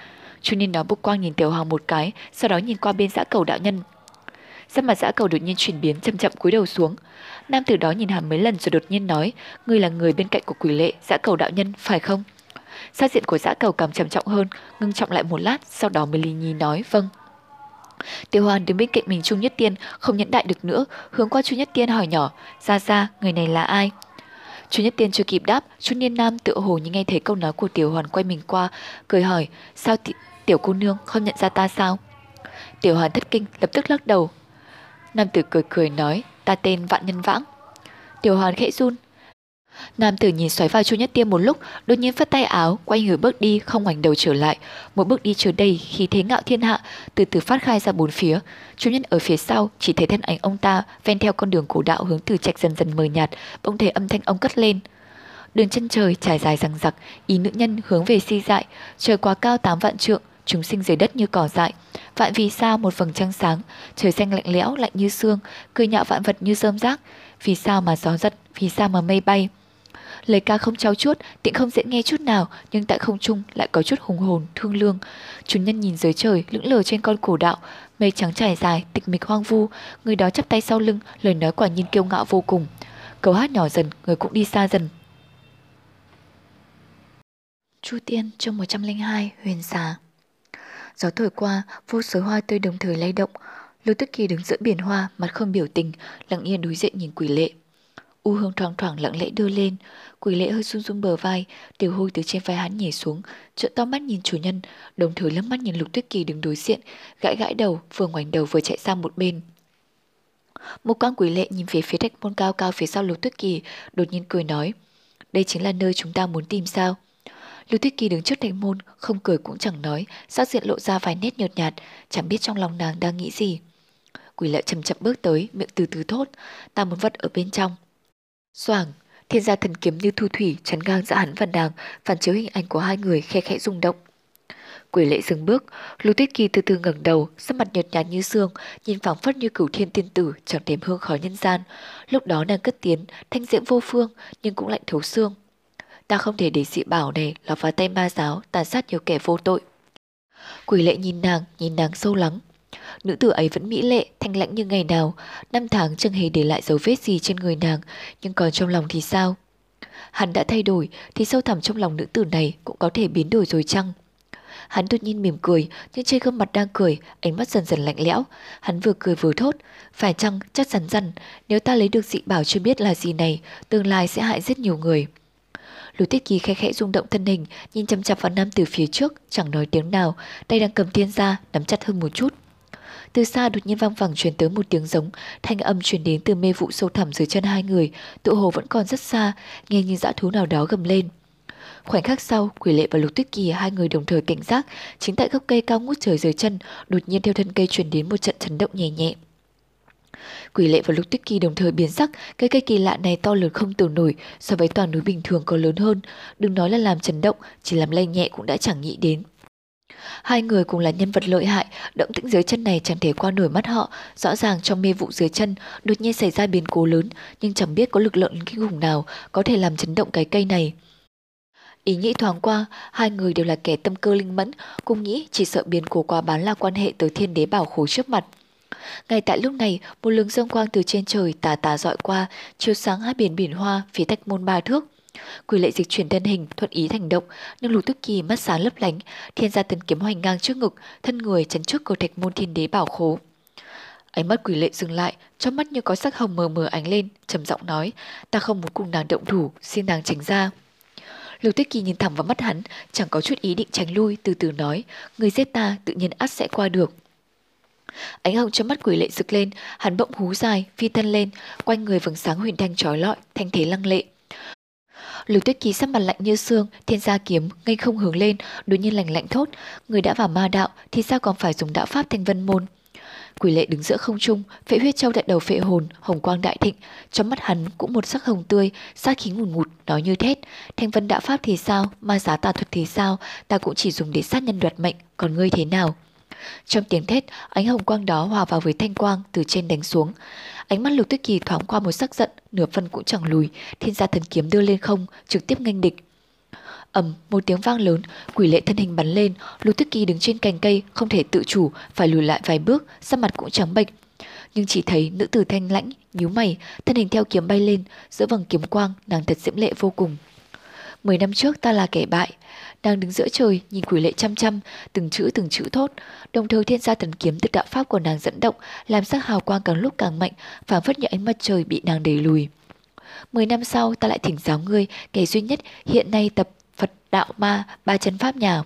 [SPEAKER 1] Chu Niên đó bục quang nhìn Tiểu Hoàng một cái, sau đó nhìn qua bên dã cầu đạo nhân. Sắc mặt dã cầu đột nhiên chuyển biến chậm chậm cúi đầu xuống. Nam tử đó nhìn hắn mấy lần rồi đột nhiên nói, ngươi là người bên cạnh của quỷ lệ, dã cầu đạo nhân, phải không? Sắc diện của dã cầu càng trầm trọng hơn, ngưng trọng lại một lát, sau đó mới lì nhì nói vâng. Tiêu Hoàn đứng bên cạnh mình Trung Nhất Tiên, không nhẫn đại được nữa, hướng qua Chu Nhất Tiên hỏi nhỏ, ra ra, người này là ai? Chu Nhất Tiên chưa kịp đáp, Chu Niên Nam tự hồ như nghe thấy câu nói của Tiểu Hoàn quay mình qua, cười hỏi, sao tiểu cô nương không nhận ra ta sao? Tiểu Hoàn thất kinh, lập tức lắc đầu. Nam tử cười cười nói, ta tên Vạn Nhân Vãng. Tiểu Hoàn khẽ run, Nam tử nhìn xoáy vào Chu Nhất Tiêm một lúc, đột nhiên phất tay áo, quay người bước đi, không ngoảnh đầu trở lại. Một bước đi chứa đầy khí thế ngạo thiên hạ, từ từ phát khai ra bốn phía. Chu Nhất ở phía sau chỉ thấy thân ảnh ông ta ven theo con đường cổ đạo hướng từ trạch dần dần mờ nhạt, bỗng thấy âm thanh ông cất lên. Đường chân trời trải dài rằng rặc, ý nữ nhân hướng về si dại, trời quá cao tám vạn trượng, chúng sinh dưới đất như cỏ dại. Vạn vì sao một vầng trăng sáng, trời xanh lạnh lẽo lạnh như xương, cười nhạo vạn vật như rơm rác. Vì sao mà gió giật, vì sao mà mây bay, Lời ca không trao chuốt, tiện không dễ nghe chút nào, nhưng tại không trung lại có chút hùng hồn, thương lương. Chủ nhân nhìn dưới trời, lững lờ trên con cổ đạo, mây trắng trải dài, tịch mịch hoang vu, người đó chắp tay sau lưng, lời nói quả nhiên kiêu ngạo vô cùng. Cầu hát nhỏ dần, người cũng đi xa dần. Chu Tiên chương 102 huyền xà Gió thổi qua, vô số hoa tươi đồng thời lay động. Lưu Tức Kỳ đứng giữa biển hoa, mặt không biểu tình, lặng yên đối diện nhìn quỷ lệ. U hương thoáng thoảng lặng lẽ đưa lên, quỷ lệ hơi run run bờ vai, tiểu hôi từ trên vai hắn nhảy xuống, trợn to mắt nhìn chủ nhân, đồng thời lấp mắt nhìn lục tuyết kỳ đứng đối diện, gãi gãi đầu, vừa ngoảnh đầu vừa chạy sang một bên. Một quan quỷ lệ nhìn về phía thạch môn cao cao phía sau lục tuyết kỳ, đột nhiên cười nói, đây chính là nơi chúng ta muốn tìm sao. Lưu Tuyết Kỳ đứng trước thạch môn, không cười cũng chẳng nói, sắc diện lộ ra vài nét nhợt nhạt, chẳng biết trong lòng nàng đang nghĩ gì. Quỷ lệ chậm chậm bước tới, miệng từ từ thốt, ta muốn vật ở bên trong. Soảng, thiên gia thần kiếm như thu thủy chắn ngang giữa hắn và nàng, phản chiếu hình ảnh của hai người khe khẽ rung động. Quỷ lệ dừng bước, Lưu Tuyết Kỳ từ từ ngẩng đầu, sắc mặt nhợt nhạt như xương, nhìn phảng phất như cửu thiên tiên tử chẳng đếm hương khói nhân gian. Lúc đó nàng cất tiếng, thanh diễm vô phương, nhưng cũng lạnh thấu xương. Ta không thể để dị bảo này lọt vào tay ma giáo, tàn sát nhiều kẻ vô tội. Quỷ lệ nhìn nàng, nhìn nàng sâu lắng. Nữ tử ấy vẫn mỹ lệ, thanh lãnh như ngày nào. Năm tháng chẳng hề để lại dấu vết gì trên người nàng, nhưng còn trong lòng thì sao? Hắn đã thay đổi, thì sâu thẳm trong lòng nữ tử này cũng có thể biến đổi rồi chăng? Hắn đột nhiên mỉm cười, nhưng trên gương mặt đang cười, ánh mắt dần dần lạnh lẽo. Hắn vừa cười vừa thốt, phải chăng chắc chắn rằng nếu ta lấy được dị bảo chưa biết là gì này, tương lai sẽ hại rất nhiều người. Lục Tiết Kỳ khẽ khẽ rung động thân hình, nhìn chăm chăm vào nam từ phía trước, chẳng nói tiếng nào, tay đang cầm tiên ra, nắm chặt hơn một chút. Từ xa đột nhiên vang vẳng truyền tới một tiếng giống, thanh âm truyền đến từ mê vụ sâu thẳm dưới chân hai người, tụ hồ vẫn còn rất xa, nghe như dã thú nào đó gầm lên. Khoảnh khắc sau, Quỷ Lệ và Lục Tuyết Kỳ hai người đồng thời cảnh giác, chính tại gốc cây cao ngút trời dưới chân, đột nhiên theo thân cây truyền đến một trận chấn động nhẹ nhẹ. Quỷ lệ và Lục Tuyết Kỳ đồng thời biến sắc, cái cây kỳ lạ này to lớn không tưởng nổi, so với toàn núi bình thường có lớn hơn, đừng nói là làm chấn động, chỉ làm lay nhẹ cũng đã chẳng nghĩ đến. Hai người cùng là nhân vật lợi hại, động tĩnh dưới chân này chẳng thể qua nổi mắt họ, rõ ràng trong mê vụ dưới chân đột nhiên xảy ra biến cố lớn, nhưng chẳng biết có lực lượng kinh khủng nào có thể làm chấn động cái cây này. Ý nghĩ thoáng qua, hai người đều là kẻ tâm cơ linh mẫn, cùng nghĩ chỉ sợ biến cố quá bán là quan hệ tới thiên đế bảo khối trước mặt. Ngay tại lúc này, một luồng dương quang từ trên trời tà tà dọi qua, chiếu sáng hai biển biển hoa phía tách môn ba thước. Quỷ lệ dịch chuyển thân hình, thuận ý thành động, nhưng lục tức kỳ mắt sáng lấp lánh, thiên gia tần kiếm hoành ngang trước ngực, thân người chấn trước cầu thạch môn thiên đế bảo khố. Ánh mắt quỷ lệ dừng lại, trong mắt như có sắc hồng mờ mờ ánh lên, trầm giọng nói, ta không muốn cùng nàng động thủ, xin nàng tránh ra. Lục Tuyết Kỳ nhìn thẳng vào mắt hắn, chẳng có chút ý định tránh lui, từ từ nói, người giết ta tự nhiên ắt sẽ qua được. Ánh hồng trong mắt quỷ lệ rực lên, hắn bỗng hú dài, phi thân lên, quanh người vầng sáng huyền thanh trói lọi, thanh thế lăng lệ. Lưu Tuyết Kỳ sắc mặt lạnh như xương, thiên gia kiếm ngay không hướng lên, đối nhiên lạnh lạnh thốt, người đã vào ma đạo thì sao còn phải dùng đạo pháp thanh vân môn? Quỷ lệ đứng giữa không trung, phệ huyết châu tại đầu phệ hồn, hồng quang đại thịnh, trong mắt hắn cũng một sắc hồng tươi, sát khí ngùn ngụt, nói như thét. Thanh vân đạo pháp thì sao, ma giá tà thuật thì sao, ta cũng chỉ dùng để sát nhân đoạt mệnh, còn ngươi thế nào? Trong tiếng thét, ánh hồng quang đó hòa vào với thanh quang từ trên đánh xuống. Ánh mắt Lục Tuyết Kỳ thoáng qua một sắc giận, nửa phân cũng chẳng lùi, thiên gia thần kiếm đưa lên không, trực tiếp nghênh địch. ầm một tiếng vang lớn, quỷ lệ thân hình bắn lên, Lục Tuyết Kỳ đứng trên cành cây, không thể tự chủ, phải lùi lại vài bước, sắc mặt cũng trắng bệch. Nhưng chỉ thấy nữ tử thanh lãnh, nhíu mày, thân hình theo kiếm bay lên, giữa vầng kiếm quang, nàng thật diễm lệ vô cùng. Mười năm trước ta là kẻ bại, đang đứng giữa trời nhìn quỷ lệ chăm chăm, từng chữ từng chữ thốt, đồng thời thiên gia thần kiếm từ đạo pháp của nàng dẫn động, làm sắc hào quang càng lúc càng mạnh, phảng phất như ánh mặt trời bị nàng đẩy lùi. Mười năm sau ta lại thỉnh giáo ngươi, kẻ duy nhất hiện nay tập Phật đạo ma ba chân pháp nhà.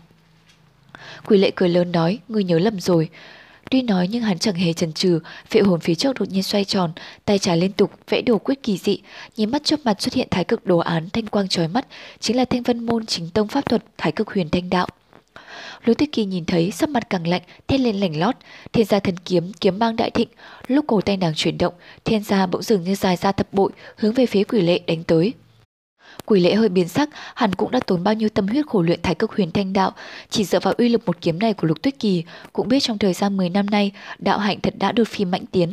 [SPEAKER 1] Quỷ lệ cười lớn nói, ngươi nhớ lầm rồi. Tuy nói nhưng hắn chẳng hề chần chừ, phệ hồn phía trước đột nhiên xoay tròn, tay trái liên tục vẽ đồ quyết kỳ dị, nhìn mắt chớp mặt xuất hiện thái cực đồ án thanh quang chói mắt, chính là thanh vân môn chính tông pháp thuật thái cực huyền thanh đạo. Lôi Tuyết Kỳ nhìn thấy sắc mặt càng lạnh, thét lên lảnh lót, thiên gia thần kiếm kiếm mang đại thịnh, lúc cổ tay nàng chuyển động, thiên gia bỗng dường như dài ra thập bội, hướng về phía quỷ lệ đánh tới. Quỷ lễ hơi biến sắc, hắn cũng đã tốn bao nhiêu tâm huyết khổ luyện thái cực huyền thanh đạo, chỉ dựa vào uy lực một kiếm này của Lục Tuyết Kỳ, cũng biết trong thời gian 10 năm nay, đạo hạnh thật đã đột phi mạnh tiến.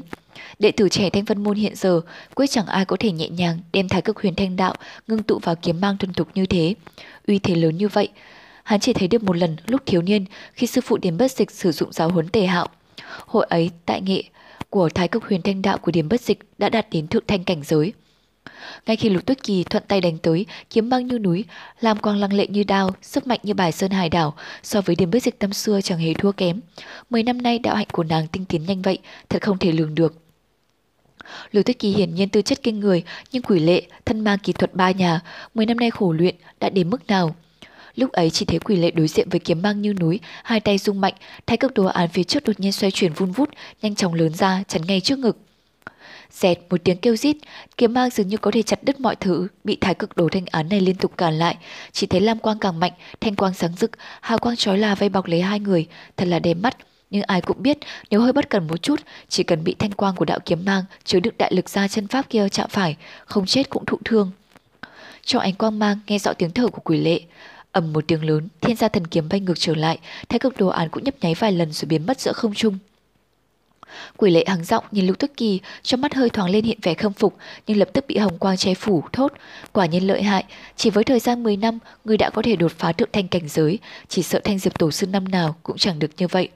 [SPEAKER 1] Đệ tử trẻ Thanh Vân môn hiện giờ, quyết chẳng ai có thể nhẹ nhàng đem thái cực huyền thanh đạo ngưng tụ vào kiếm mang thuần thục như thế. Uy thế lớn như vậy, hắn chỉ thấy được một lần lúc thiếu niên khi sư phụ Điền Bất Dịch sử dụng giáo huấn tề hạo. Hội ấy tại nghệ của thái cực huyền thanh đạo của Điền Bất Dịch đã đạt đến thượng thanh cảnh giới. Ngay khi Lục Tuyết Kỳ thuận tay đánh tới, kiếm băng như núi, làm quang lăng lệ như đao, sức mạnh như bài sơn hải đảo, so với điểm bất dịch tâm xưa chẳng hề thua kém. Mười năm nay đạo hạnh của nàng tinh tiến nhanh vậy, thật không thể lường được. Lưu Tuyết Kỳ hiển nhiên tư chất kinh người, nhưng quỷ lệ, thân mang kỹ thuật ba nhà, mười năm nay khổ luyện đã đến mức nào? Lúc ấy chỉ thấy quỷ lệ đối diện với kiếm băng như núi, hai tay rung mạnh, thái cực đồ án phía trước đột nhiên xoay chuyển vun vút, nhanh chóng lớn ra, chắn ngay trước ngực. Xẹt một tiếng kêu rít, kiếm mang dường như có thể chặt đứt mọi thứ, bị thái cực đồ thanh án này liên tục cản lại. Chỉ thấy lam quang càng mạnh, thanh quang sáng rực, hào quang chói là vây bọc lấy hai người, thật là đẹp mắt. Nhưng ai cũng biết, nếu hơi bất cần một chút, chỉ cần bị thanh quang của đạo kiếm mang chứa đựng đại lực ra chân pháp kia chạm phải, không chết cũng thụ thương. Trong ánh quang mang nghe rõ tiếng thở của quỷ lệ, ầm một tiếng lớn, thiên gia thần kiếm bay ngược trở lại, thái cực đồ án cũng nhấp nháy vài lần rồi biến mất giữa không trung. Quỷ lệ hắng giọng nhìn Lục Tức Kỳ, trong mắt hơi thoáng lên hiện vẻ khâm phục, nhưng lập tức bị hồng quang che phủ, thốt. Quả nhiên lợi hại, chỉ với thời gian 10 năm, người đã có thể đột phá thượng thanh cảnh giới, chỉ sợ thanh diệp tổ sư năm nào cũng chẳng được như vậy.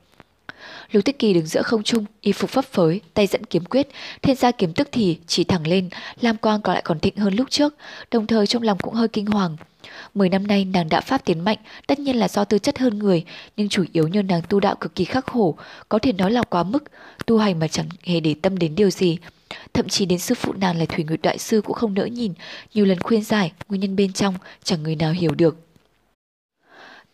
[SPEAKER 1] Lục Tích Kỳ đứng giữa không trung, y phục phấp phới, tay dẫn kiếm quyết, thiên gia kiếm tức thì chỉ thẳng lên, lam quang còn lại còn thịnh hơn lúc trước, đồng thời trong lòng cũng hơi kinh hoàng. Mười năm nay nàng đã pháp tiến mạnh, tất nhiên là do tư chất hơn người, nhưng chủ yếu nhờ nàng tu đạo cực kỳ khắc khổ, có thể nói là quá mức, tu hành mà chẳng hề để tâm đến điều gì. Thậm chí đến sư phụ nàng là Thủy Nguyệt Đại Sư cũng không nỡ nhìn, nhiều lần khuyên giải, nguyên nhân bên trong chẳng người nào hiểu được.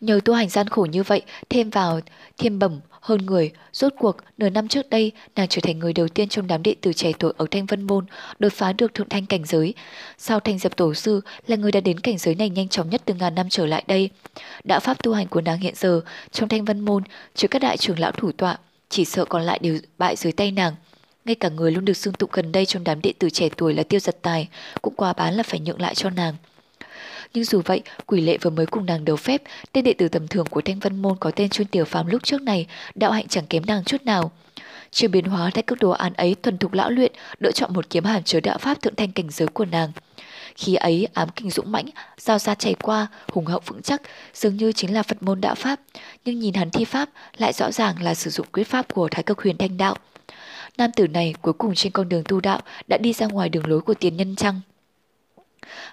[SPEAKER 1] Nhờ tu hành gian khổ như vậy, thêm vào thiên bẩm hơn người, rốt cuộc nửa năm trước đây nàng trở thành người đầu tiên trong đám đệ tử trẻ tuổi ở Thanh Vân Môn đột phá được thượng thanh cảnh giới. Sau Thanh Diệp Tổ Sư là người đã đến cảnh giới này nhanh chóng nhất từ ngàn năm trở lại đây. Đạo pháp tu hành của nàng hiện giờ trong Thanh Vân Môn trừ các đại trưởng lão thủ tọa, chỉ sợ còn lại đều bại dưới tay nàng. Ngay cả người luôn được xương tụng gần đây trong đám đệ tử trẻ tuổi là tiêu giật tài cũng quá bán là phải nhượng lại cho nàng. Nhưng dù vậy, quỷ lệ vừa mới cùng nàng đấu phép, tên đệ tử tầm thường của Thanh Vân Môn có tên Chuyên Tiểu Phàm lúc trước này, đạo hạnh chẳng kém nàng chút nào. Chưa biến hóa tại các đồ án ấy thuần thục lão luyện, đỡ chọn một kiếm hàn chứa đạo pháp thượng thanh cảnh giới của nàng. Khi ấy ám kinh dũng mãnh, giao ra chảy qua, hùng hậu vững chắc, dường như chính là Phật môn đạo pháp, nhưng nhìn hắn thi pháp lại rõ ràng là sử dụng quyết pháp của Thái Cực Huyền Thanh đạo. Nam tử này cuối cùng trên con đường tu đạo đã đi ra ngoài đường lối của tiền nhân chăng?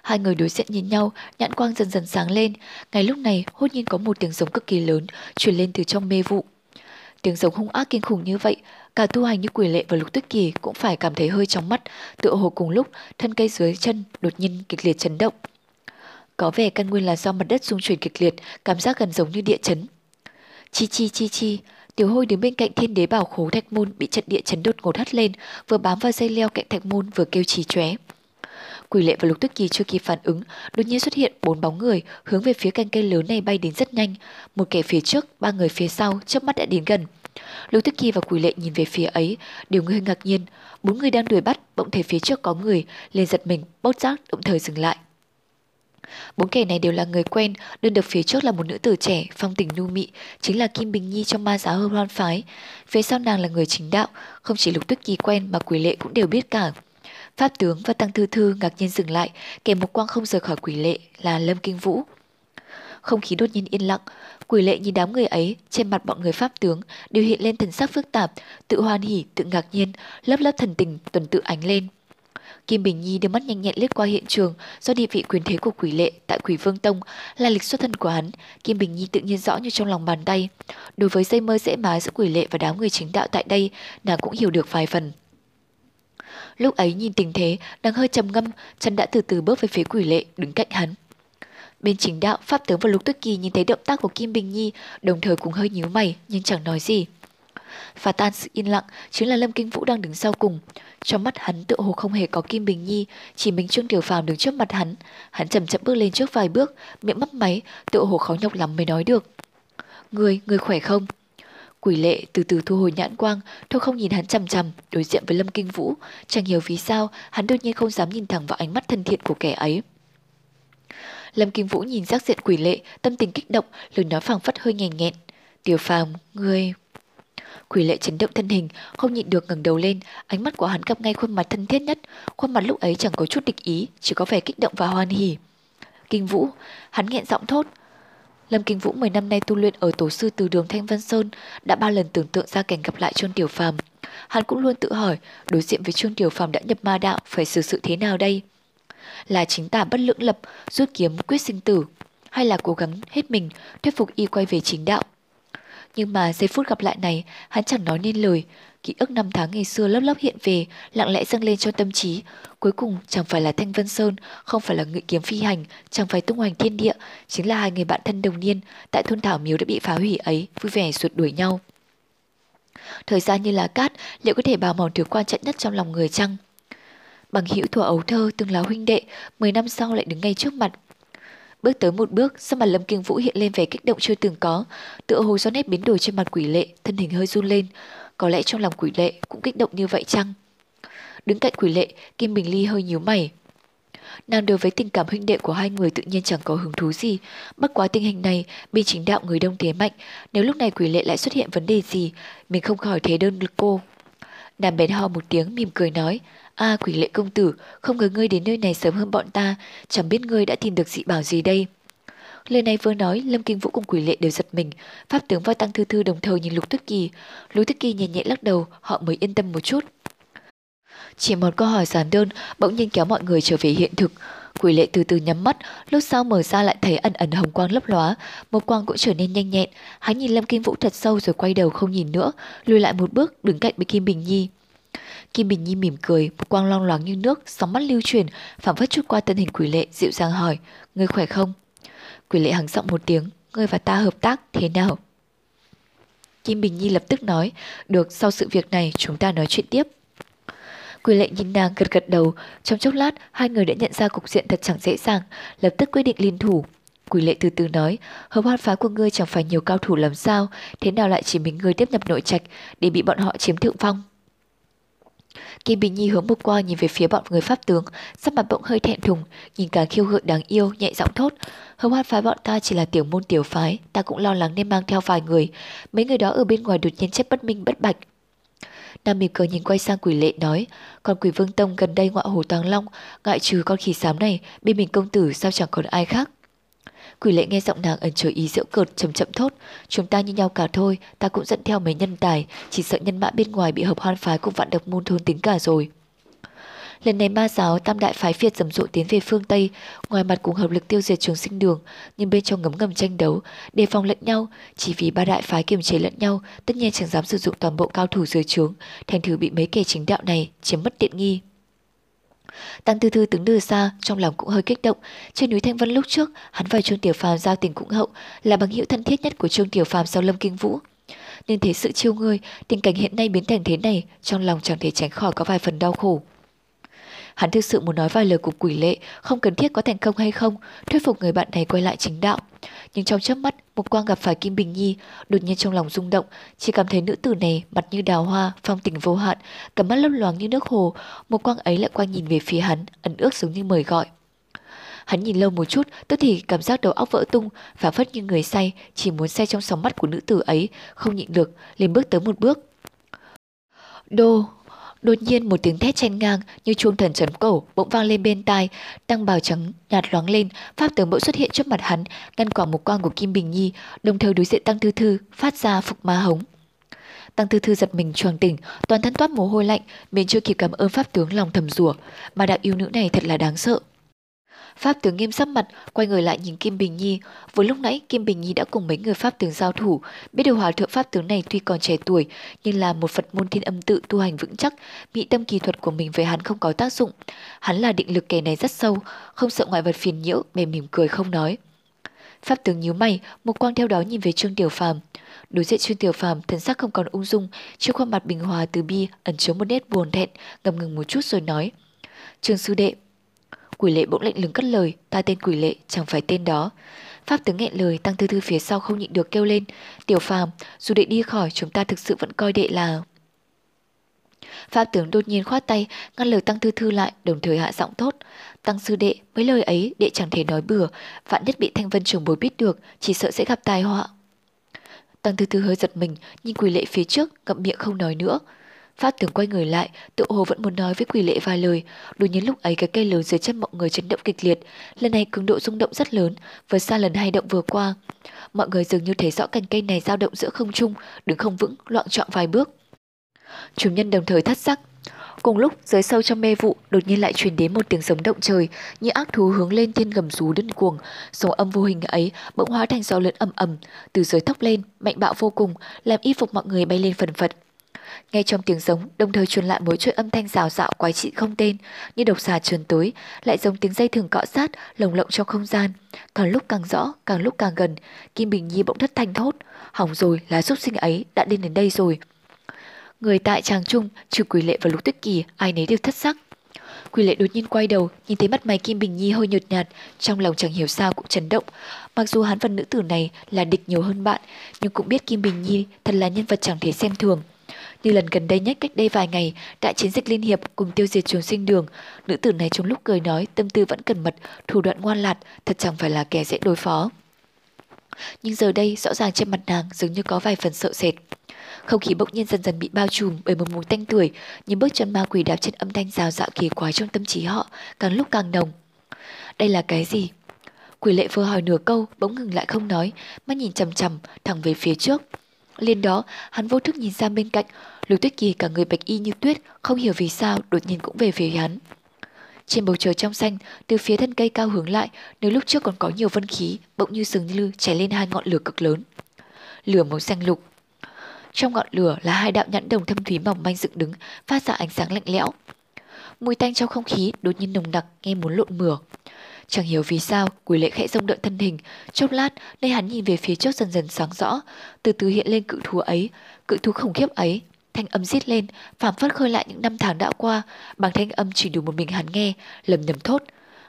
[SPEAKER 1] Hai người đối diện nhìn nhau, nhãn quang dần dần sáng lên. Ngay lúc này, hốt nhiên có một tiếng giống cực kỳ lớn truyền lên từ trong mê vụ. Tiếng giống hung ác kinh khủng như vậy, cả tu hành như quỷ lệ và lục tuyết kỳ cũng phải cảm thấy hơi chóng mắt, tựa hồ cùng lúc thân cây dưới chân đột nhiên kịch liệt chấn động. Có vẻ căn nguyên là do mặt đất rung chuyển kịch liệt, cảm giác gần giống như địa chấn. Chi chi chi chi, Tiểu hôi đứng bên cạnh thiên đế bảo khố thạch môn bị trận địa chấn đột ngột hất lên, vừa bám vào dây leo cạnh thạch môn vừa kêu trì chóe. Quỷ lệ và lục tức kỳ chưa kịp phản ứng, đột nhiên xuất hiện bốn bóng người hướng về phía canh cây lớn này bay đến rất nhanh. Một kẻ phía trước, ba người phía sau, chớp mắt đã đến gần. Lục tức kỳ và quỷ lệ nhìn về phía ấy, đều hơi ngạc nhiên. Bốn người đang đuổi bắt, bỗng thấy phía trước có người, liền giật mình, bốc giác, động thời dừng lại. Bốn kẻ này đều là người quen, đơn độc phía trước là một nữ tử trẻ, phong tình nhu mị, chính là Kim Bình Nhi trong ma giáo hương hoan phái. Phía sau nàng là người chính đạo, không chỉ lục tức kỳ quen mà quỷ lệ cũng đều biết cả. Pháp tướng và Tăng Thư Thư ngạc nhiên dừng lại, kẻ một quang không rời khỏi quỷ lệ là Lâm Kinh Vũ. Không khí đột nhiên yên lặng, quỷ lệ nhìn đám người ấy, trên mặt bọn người Pháp tướng đều hiện lên thần sắc phức tạp, tự hoan hỉ, tự ngạc nhiên, lớp lớp thần tình tuần tự ánh lên. Kim Bình Nhi đưa mắt nhanh nhẹn lướt qua hiện trường do địa vị quyền thế của quỷ lệ tại quỷ vương tông là lịch xuất thân của hắn. Kim Bình Nhi tự nhiên rõ như trong lòng bàn tay. Đối với dây mơ dễ má giữa quỷ lệ và đám người chính đạo tại đây, nàng cũng hiểu được vài phần. Lúc ấy nhìn tình thế, đang hơi trầm ngâm, chân đã từ từ bước về phía quỷ lệ, đứng cạnh hắn. Bên chính đạo, Pháp tướng và Lục Tuyết Kỳ nhìn thấy động tác của Kim Bình Nhi, đồng thời cũng hơi nhíu mày, nhưng chẳng nói gì. phá tan sự yên lặng chính là Lâm Kinh Vũ đang đứng sau cùng. Trong mắt hắn tựa hồ không hề có Kim Bình Nhi, chỉ mình Trương Tiểu Phàm đứng trước mặt hắn. Hắn chậm chậm bước lên trước vài bước, miệng mấp máy, tựa hồ khó nhọc lắm mới nói được. Người, người khỏe không? Quỷ lệ từ từ thu hồi nhãn quang, thôi không nhìn hắn chằm chằm, đối diện với Lâm Kinh Vũ. Chẳng hiểu vì sao, hắn đột nhiên không dám nhìn thẳng vào ánh mắt thân thiện của kẻ ấy. Lâm Kinh Vũ nhìn giác diện quỷ lệ, tâm tình kích động, lời nói phảng phất hơi nghèn nghẹn. Tiểu phàm, ngươi... Quỷ lệ chấn động thân hình, không nhịn được ngẩng đầu lên, ánh mắt của hắn gặp ngay khuôn mặt thân thiết nhất. Khuôn mặt lúc ấy chẳng có chút địch ý, chỉ có vẻ kích động và hoan hỉ. Kinh Vũ, hắn nghẹn giọng thốt, Lâm Kinh Vũ 10 năm nay tu luyện ở tổ sư từ đường Thanh Vân Sơn đã ba lần tưởng tượng ra cảnh gặp lại Trương Tiểu Phàm. Hắn cũng luôn tự hỏi, đối diện với Trương Tiểu Phàm đã nhập ma đạo phải xử sự thế nào đây? Là chính tả bất lưỡng lập, rút kiếm quyết sinh tử, hay là cố gắng hết mình thuyết phục y quay về chính đạo? Nhưng mà giây phút gặp lại này, hắn chẳng nói nên lời, ký ức năm tháng ngày xưa lớp lớp hiện về, lặng lẽ dâng lên cho tâm trí. Cuối cùng chẳng phải là Thanh Vân Sơn, không phải là ngự kiếm phi hành, chẳng phải tung hoành thiên địa, chính là hai người bạn thân đồng niên tại thôn Thảo Miếu đã bị phá hủy ấy, vui vẻ ruột đuổi nhau. Thời gian như là cát, liệu có thể bào mòn thứ quan trọng nhất trong lòng người chăng? Bằng hữu thuở ấu thơ từng là huynh đệ, 10 năm sau lại đứng ngay trước mặt, Bước tới một bước, sau mặt Lâm Kinh Vũ hiện lên vẻ kích động chưa từng có, tựa hồ do nét biến đổi trên mặt quỷ lệ, thân hình hơi run lên. Có lẽ trong lòng quỷ lệ cũng kích động như vậy chăng? Đứng cạnh quỷ lệ, Kim Bình Ly hơi nhíu mày. Nàng đối với tình cảm huynh đệ của hai người tự nhiên chẳng có hứng thú gì. Bất quá tình hình này, bên chính đạo người đông thế mạnh, nếu lúc này quỷ lệ lại xuất hiện vấn đề gì, mình không khỏi thế đơn lực cô. Nàng bèn ho một tiếng mỉm cười nói, a quỷ lệ công tử, không ngờ ngươi đến nơi này sớm hơn bọn ta, chẳng biết ngươi đã tìm được dị bảo gì đây. Lời này vừa nói, Lâm Kinh Vũ cùng quỷ lệ đều giật mình. Pháp tướng và Tăng Thư Thư đồng thời nhìn Lục Tuyết Kỳ. Lục Tuyết Kỳ nhẹ nhẹ lắc đầu, họ mới yên tâm một chút. Chỉ một câu hỏi giản đơn bỗng nhiên kéo mọi người trở về hiện thực. Quỷ lệ từ từ nhắm mắt, lúc sau mở ra lại thấy ẩn ẩn hồng quang lấp lóa, một quang cũng trở nên nhanh nhẹn. Hắn nhìn Lâm Kinh Vũ thật sâu rồi quay đầu không nhìn nữa, lùi lại một bước đứng cạnh với Kim Bình Nhi. Kim Bình Nhi mỉm cười, một quang long loáng như nước, sóng mắt lưu truyền, phảng phất chút qua thân hình quỷ lệ, dịu dàng hỏi, người khỏe không? Quỷ lệ hắng giọng một tiếng, ngươi và ta hợp tác thế nào? Kim Bình Nhi lập tức nói, được sau sự việc này chúng ta nói chuyện tiếp. Quỷ lệ nhìn nàng gật gật đầu, trong chốc lát hai người đã nhận ra cục diện thật chẳng dễ dàng, lập tức quyết định liên thủ. Quỷ lệ từ từ nói, hợp hoan phá của ngươi chẳng phải nhiều cao thủ làm sao, thế nào lại chỉ mình ngươi tiếp nhập nội trạch để bị bọn họ chiếm thượng phong. Kim Bình Nhi hướng một qua nhìn về phía bọn người pháp tướng, sắc mặt bỗng hơi thẹn thùng, nhìn cả khiêu gợi đáng yêu, nhẹ giọng thốt. Hồng hoan phái bọn ta chỉ là tiểu môn tiểu phái, ta cũng lo lắng nên mang theo vài người. Mấy người đó ở bên ngoài đột nhiên chết bất minh bất bạch, Nam mỉm cười nhìn quay sang quỷ lệ nói, còn quỷ vương tông gần đây ngọa hồ tàng long, ngại trừ con khỉ xám này, bên mình công tử sao chẳng còn ai khác. Quỷ lệ nghe giọng nàng ẩn chứa ý giễu cợt chậm chậm thốt, chúng ta như nhau cả thôi, ta cũng dẫn theo mấy nhân tài, chỉ sợ nhân mã bên ngoài bị hợp hoan phái cùng vạn độc môn thôn tính cả rồi. Lần này ma giáo tam đại phái Việt rầm rộ tiến về phương Tây, ngoài mặt cùng hợp lực tiêu diệt trường sinh đường, nhưng bên trong ngấm ngầm tranh đấu, đề phòng lẫn nhau, chỉ vì ba đại phái kiềm chế lẫn nhau, tất nhiên chẳng dám sử dụng toàn bộ cao thủ dưới trướng, thành thử bị mấy kẻ chính đạo này chiếm mất tiện nghi. Tăng Tư Thư đứng từ xa, trong lòng cũng hơi kích động. Trên núi Thanh Vân lúc trước, hắn và Trương Tiểu Phàm giao tình cũng hậu, là bằng hữu thân thiết nhất của Trương Tiểu Phàm sau Lâm Kinh Vũ. Nhưng thế sự chiêu ngươi, tình cảnh hiện nay biến thành thế này, trong lòng chẳng thể tránh khỏi có vài phần đau khổ. Hắn thực sự muốn nói vài lời cục quỷ lệ, không cần thiết có thành công hay không, thuyết phục người bạn này quay lại chính đạo. Nhưng trong chớp mắt, một quang gặp phải Kim Bình Nhi, đột nhiên trong lòng rung động, chỉ cảm thấy nữ tử này mặt như đào hoa, phong tình vô hạn, cả mắt lấp loáng như nước hồ, một quang ấy lại quay nhìn về phía hắn, ẩn ước giống như mời gọi. Hắn nhìn lâu một chút, tức thì cảm giác đầu óc vỡ tung, phản phất như người say, chỉ muốn say trong sóng mắt của nữ tử ấy, không nhịn được, liền bước tới một bước. Đô, Đột nhiên một tiếng thét chen ngang như chuông thần chấn cổ bỗng vang lên bên tai, tăng bào trắng nhạt loáng lên, pháp tướng bỗng xuất hiện trước mặt hắn, ngăn quả một quang của Kim Bình Nhi, đồng thời đối diện Tăng Thư Thư phát ra phục ma hống. Tăng Thư Thư giật mình choàng tỉnh, toàn thân toát mồ hôi lạnh, mình chưa kịp cảm ơn pháp tướng lòng thầm rủa, mà đạo yêu nữ này thật là đáng sợ. Pháp tướng nghiêm sắc mặt, quay người lại nhìn Kim Bình Nhi. Vừa lúc nãy Kim Bình Nhi đã cùng mấy người Pháp tướng giao thủ. Biết điều hòa thượng Pháp tướng này tuy còn trẻ tuổi, nhưng là một Phật môn thiên âm tự tu hành vững chắc, mỹ tâm kỳ thuật của mình với hắn không có tác dụng. Hắn là định lực kẻ này rất sâu, không sợ ngoại vật phiền nhiễu, mềm mỉm cười không nói. Pháp tướng nhíu mày, một quang theo đó nhìn về Trương Tiểu Phàm. Đối diện Trương Tiểu Phàm, thần sắc không còn ung dung, trên khuôn mặt bình hòa từ bi ẩn chứa một nét buồn thẹn, ngầm ngừng một chút rồi nói: "Trương sư đệ, Quỷ lệ bỗng lạnh lùng cất lời, ta tên quỷ lệ, chẳng phải tên đó. Pháp tướng nghẹn lời, tăng thư thư phía sau không nhịn được kêu lên. Tiểu phàm, dù đệ đi khỏi, chúng ta thực sự vẫn coi đệ là... Pháp tướng đột nhiên khoát tay, ngăn lời tăng thư thư lại, đồng thời hạ giọng tốt. Tăng sư đệ, mấy lời ấy, đệ chẳng thể nói bừa, vạn nhất bị thanh vân trưởng bối biết được, chỉ sợ sẽ gặp tai họa. Tăng thư thư hơi giật mình, nhìn quỷ lệ phía trước, ngậm miệng không nói nữa. Pháp tướng quay người lại, tự hồ vẫn muốn nói với quỷ lệ vài lời. Đột nhiên lúc ấy cái cây lớn dưới chân mọi người chấn động kịch liệt. Lần này cường độ rung động rất lớn, vượt xa lần hai động vừa qua. Mọi người dường như thấy rõ cành cây này dao động giữa không trung, đứng không vững, loạn trọng vài bước. Chủ nhân đồng thời thất sắc. Cùng lúc, dưới sâu trong mê vụ, đột nhiên lại truyền đến một tiếng sống động trời, như ác thú hướng lên thiên gầm rú đơn cuồng. Sóng âm vô hình ấy bỗng hóa thành gió lớn ầm ầm, từ dưới thốc lên, mạnh bạo vô cùng, làm y phục mọi người bay lên phần phật ngay trong tiếng giống, đồng thời truyền lại mối chuỗi âm thanh rào rạo quái trị không tên, như độc xà trườn tối, lại giống tiếng dây thường cọ sát, lồng lộng trong không gian. Càng lúc càng rõ, càng lúc càng gần, Kim Bình Nhi bỗng thất thanh thốt. Hỏng rồi, là súc sinh ấy, đã lên đến đây rồi. Người tại tràng trung, trừ quỷ lệ và lục tuyết kỳ, ai nấy đều thất sắc. Quỷ lệ đột nhiên quay đầu, nhìn thấy mắt mày Kim Bình Nhi hơi nhợt nhạt, trong lòng chẳng hiểu sao cũng chấn động. Mặc dù hắn và nữ tử này là địch nhiều hơn bạn, nhưng cũng biết Kim Bình Nhi thật là nhân vật chẳng thể xem thường. Như lần gần đây nhất cách đây vài ngày, đại chiến dịch liên hiệp cùng tiêu diệt trường sinh đường, nữ tử này trong lúc cười nói tâm tư vẫn cẩn mật, thủ đoạn ngoan lạt, thật chẳng phải là kẻ dễ đối phó. Nhưng giờ đây rõ ràng trên mặt nàng dường như có vài phần sợ sệt. Không khí bỗng nhiên dần dần bị bao trùm bởi một mùi tanh tuổi, những bước chân ma quỷ đạp trên âm thanh rào rạo kỳ quái trong tâm trí họ, càng lúc càng nồng. Đây là cái gì? Quỷ lệ vừa hỏi nửa câu, bỗng ngừng lại không nói, mắt nhìn chằm chằm thẳng về phía trước. Lên đó, hắn vô thức nhìn sang bên cạnh, Lục Tuyết Kỳ cả người bạch y như tuyết, không hiểu vì sao đột nhiên cũng về phía hắn. Trên bầu trời trong xanh, từ phía thân cây cao hướng lại, nếu lúc trước còn có nhiều vân khí, bỗng như dường như cháy lên hai ngọn lửa cực lớn. Lửa màu xanh lục. Trong ngọn lửa là hai đạo nhãn đồng thâm thúy mỏng manh dựng đứng, phát ra ánh sáng lạnh lẽo. Mùi tanh trong không khí đột nhiên nồng nặc nghe muốn lộn mửa. Chẳng hiểu vì sao, quỷ lệ khẽ rông đợi thân hình. Chốc lát, nơi hắn nhìn về phía trước dần dần sáng rõ, từ từ hiện lên cự thú ấy, cự thú khủng khiếp ấy. Thanh âm rít lên, phảng phất khơi lại những năm tháng đã qua, bằng thanh âm chỉ đủ một mình hắn nghe, lầm nhầm thốt.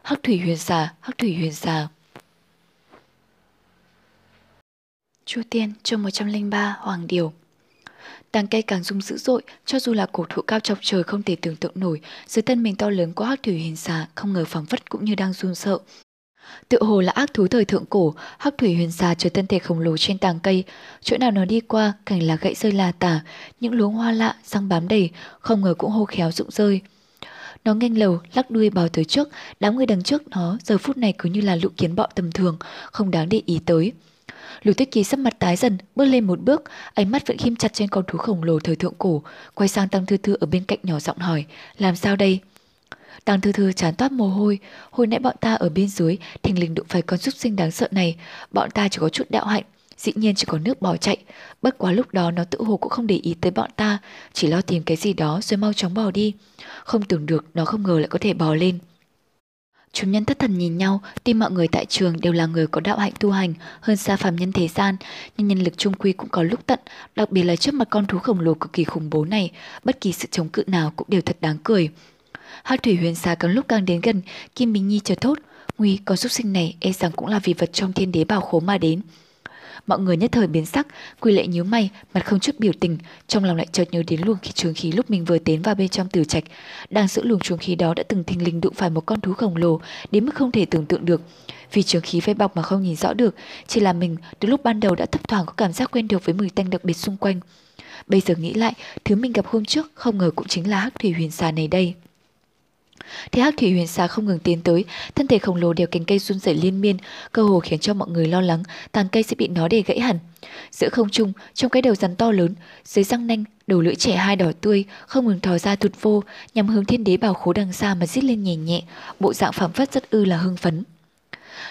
[SPEAKER 1] Hắc thủy huyền xà, hắc thủy huyền xà. Chu Tiên, chương 103, Hoàng Điều Tàng cây càng rung dữ dội, cho dù là cổ thụ cao chọc trời không thể tưởng tượng nổi, dưới thân mình to lớn của hắc thủy huyền xà không ngờ phóng phất cũng như đang run sợ. Tự hồ là ác thú thời thượng cổ, hắc thủy huyền xà trở thân thể khổng lồ trên tàng cây, chỗ nào nó đi qua, cảnh là gãy rơi là tả, những luống hoa lạ, răng bám đầy, không ngờ cũng hô khéo rụng rơi. Nó nghênh lầu, lắc đuôi bò tới trước, đám người đằng trước nó giờ phút này cứ như là lũ kiến bọ tầm thường, không đáng để ý tới. Lưu Tuyết Kỳ sắp mặt tái dần, bước lên một bước, ánh mắt vẫn khim chặt trên con thú khổng lồ thời thượng cổ, quay sang Tăng Thư Thư ở bên cạnh nhỏ giọng hỏi, làm sao đây? Tăng Thư Thư chán toát mồ hôi, hồi nãy bọn ta ở bên dưới, thình lình đụng phải con súc sinh đáng sợ này, bọn ta chỉ có chút đạo hạnh, dĩ nhiên chỉ có nước bỏ chạy. Bất quá lúc đó nó tự hồ cũng không để ý tới bọn ta, chỉ lo tìm cái gì đó rồi mau chóng bỏ đi. Không tưởng được nó không ngờ lại có thể bò lên. Chúng nhân thất thần nhìn nhau, tuy mọi người tại trường đều là người có đạo hạnh tu hành hơn xa phàm nhân thế gian, nhưng nhân lực trung quy cũng có lúc tận, đặc biệt là trước mặt con thú khổng lồ cực kỳ khủng bố này, bất kỳ sự chống cự nào cũng đều thật đáng cười. Hắc thủy huyền xà càng lúc càng đến gần, Kim Bình Nhi chợt thốt, nguy con súc sinh này e rằng cũng là vì vật trong thiên đế bảo khố mà đến. Mọi người nhất thời biến sắc, Quy Lệ nhíu mày, mặt không chút biểu tình, trong lòng lại chợt nhớ đến luồng khí trường khí lúc mình vừa tiến vào bên trong tử trạch. Đang giữ luồng trường khí đó đã từng thình lình đụng phải một con thú khổng lồ, đến mức không thể tưởng tượng được. Vì trường khí vây bọc mà không nhìn rõ được, chỉ là mình từ lúc ban đầu đã thấp thoảng có cảm giác quen được với mùi tanh đặc biệt xung quanh. Bây giờ nghĩ lại, thứ mình gặp hôm trước không ngờ cũng chính là hắc thủy huyền xà này đây. Thế hắc thủy huyền xà không ngừng tiến tới, thân thể khổng lồ đèo cành cây run rẩy liên miên, cơ hồ khiến cho mọi người lo lắng tàng cây sẽ bị nó để gãy hẳn. Giữa không trung, trong cái đầu rắn to lớn, dưới răng nanh, đầu lưỡi trẻ hai đỏ tươi, không ngừng thò ra thụt vô, nhằm hướng thiên đế bảo khố đằng xa mà rít lên nhẹ nhẹ, bộ dạng phảng phất rất ư là hưng phấn.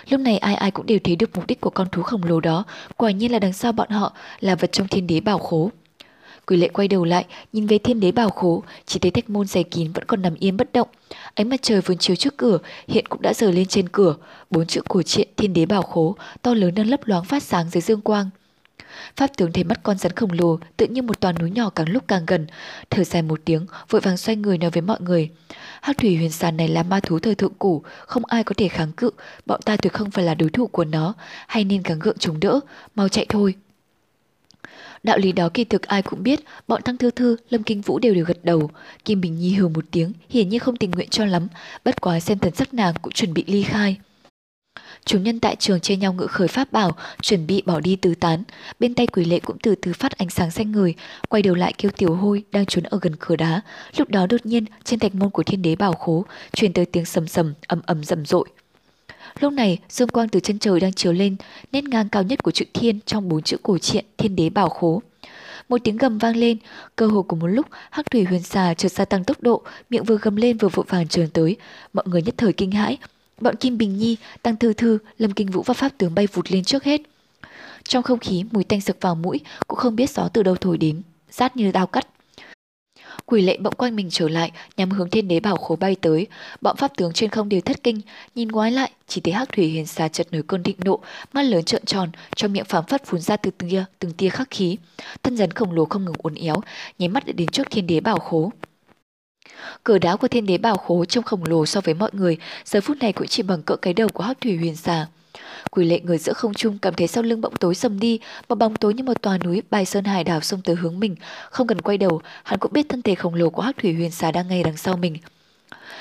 [SPEAKER 1] Lúc này ai ai cũng đều thấy được mục đích của con thú khổng lồ đó, quả nhiên là đằng sau bọn họ là vật trong thiên đế bảo khố. Quỷ lệ quay đầu lại, nhìn về thiên đế bảo khố, chỉ thấy thạch môn dày kín vẫn còn nằm yên bất động. Ánh mặt trời vườn chiếu trước cửa, hiện cũng đã giờ lên trên cửa. Bốn chữ cổ truyện thiên đế bảo khố, to lớn đang lấp loáng phát sáng dưới dương quang. Pháp tướng thấy mắt con rắn khổng lồ tự như một toàn núi nhỏ càng lúc càng gần, thở dài một tiếng, vội vàng xoay người nói với mọi người. Hắc thủy huyền sàn này là ma thú thời thượng cổ, không ai có thể kháng cự, bọn ta tuyệt không phải là đối thủ của nó, hay nên gắng gượng chống đỡ, mau chạy thôi. Đạo lý đó kỳ thực ai cũng biết, bọn Thăng Thư Thư, Lâm Kinh Vũ đều đều gật đầu. Kim Bình Nhi hừ một tiếng, hiển nhiên không tình nguyện cho lắm, bất quá xem thần sắc nàng cũng chuẩn bị ly khai. Chúng nhân tại trường chia nhau ngự khởi pháp bảo, chuẩn bị bỏ đi tứ tán. Bên tay quỷ lệ cũng từ từ phát ánh sáng xanh người, quay đầu lại kêu tiểu hôi đang trốn ở gần cửa đá. Lúc đó đột nhiên, trên thạch môn của thiên đế bảo khố, truyền tới tiếng sầm sầm, ầm ầm rầm rội. Lúc này, dương quang từ chân trời đang chiếu lên, nét ngang cao nhất của chữ thiên trong bốn chữ cổ truyện thiên đế bảo khố. Một tiếng gầm vang lên, cơ hồ cùng một lúc, hắc thủy huyền xà chợt gia tăng tốc độ, miệng vừa gầm lên vừa vội vàng trườn tới. Mọi người nhất thời kinh hãi. Bọn Kim Bình Nhi, Tăng Thư Thư, Lâm Kinh Vũ và Pháp tướng bay vụt lên trước hết. Trong không khí, mùi tanh sực vào mũi, cũng không biết gió từ đâu thổi đến, rát như dao cắt. Quỷ lệ bỗng quanh mình trở lại, nhằm hướng thiên đế bảo khố bay tới. Bọn pháp tướng trên không đều thất kinh, nhìn ngoái lại, chỉ thấy hắc thủy hiền xà chợt nổi cơn thịnh nộ, mắt lớn trợn tròn, trong miệng phảng phất phun ra từ từng tia, từng tia khắc khí. Thân rắn khổng lồ không ngừng uốn éo, nháy mắt đã đến trước thiên đế bảo khố. Cửa đá của thiên đế bảo khố trông khổng lồ so với mọi người, giờ phút này cũng chỉ bằng cỡ cái đầu của hắc thủy huyền xà. Quỷ lệ người giữa không trung cảm thấy sau lưng bỗng tối sầm đi, một bóng tối như một tòa núi bài sơn hải đảo xông tới hướng mình, không cần quay đầu, hắn cũng biết thân thể khổng lồ của Hắc Thủy Huyền Xà đang ngay đằng sau mình.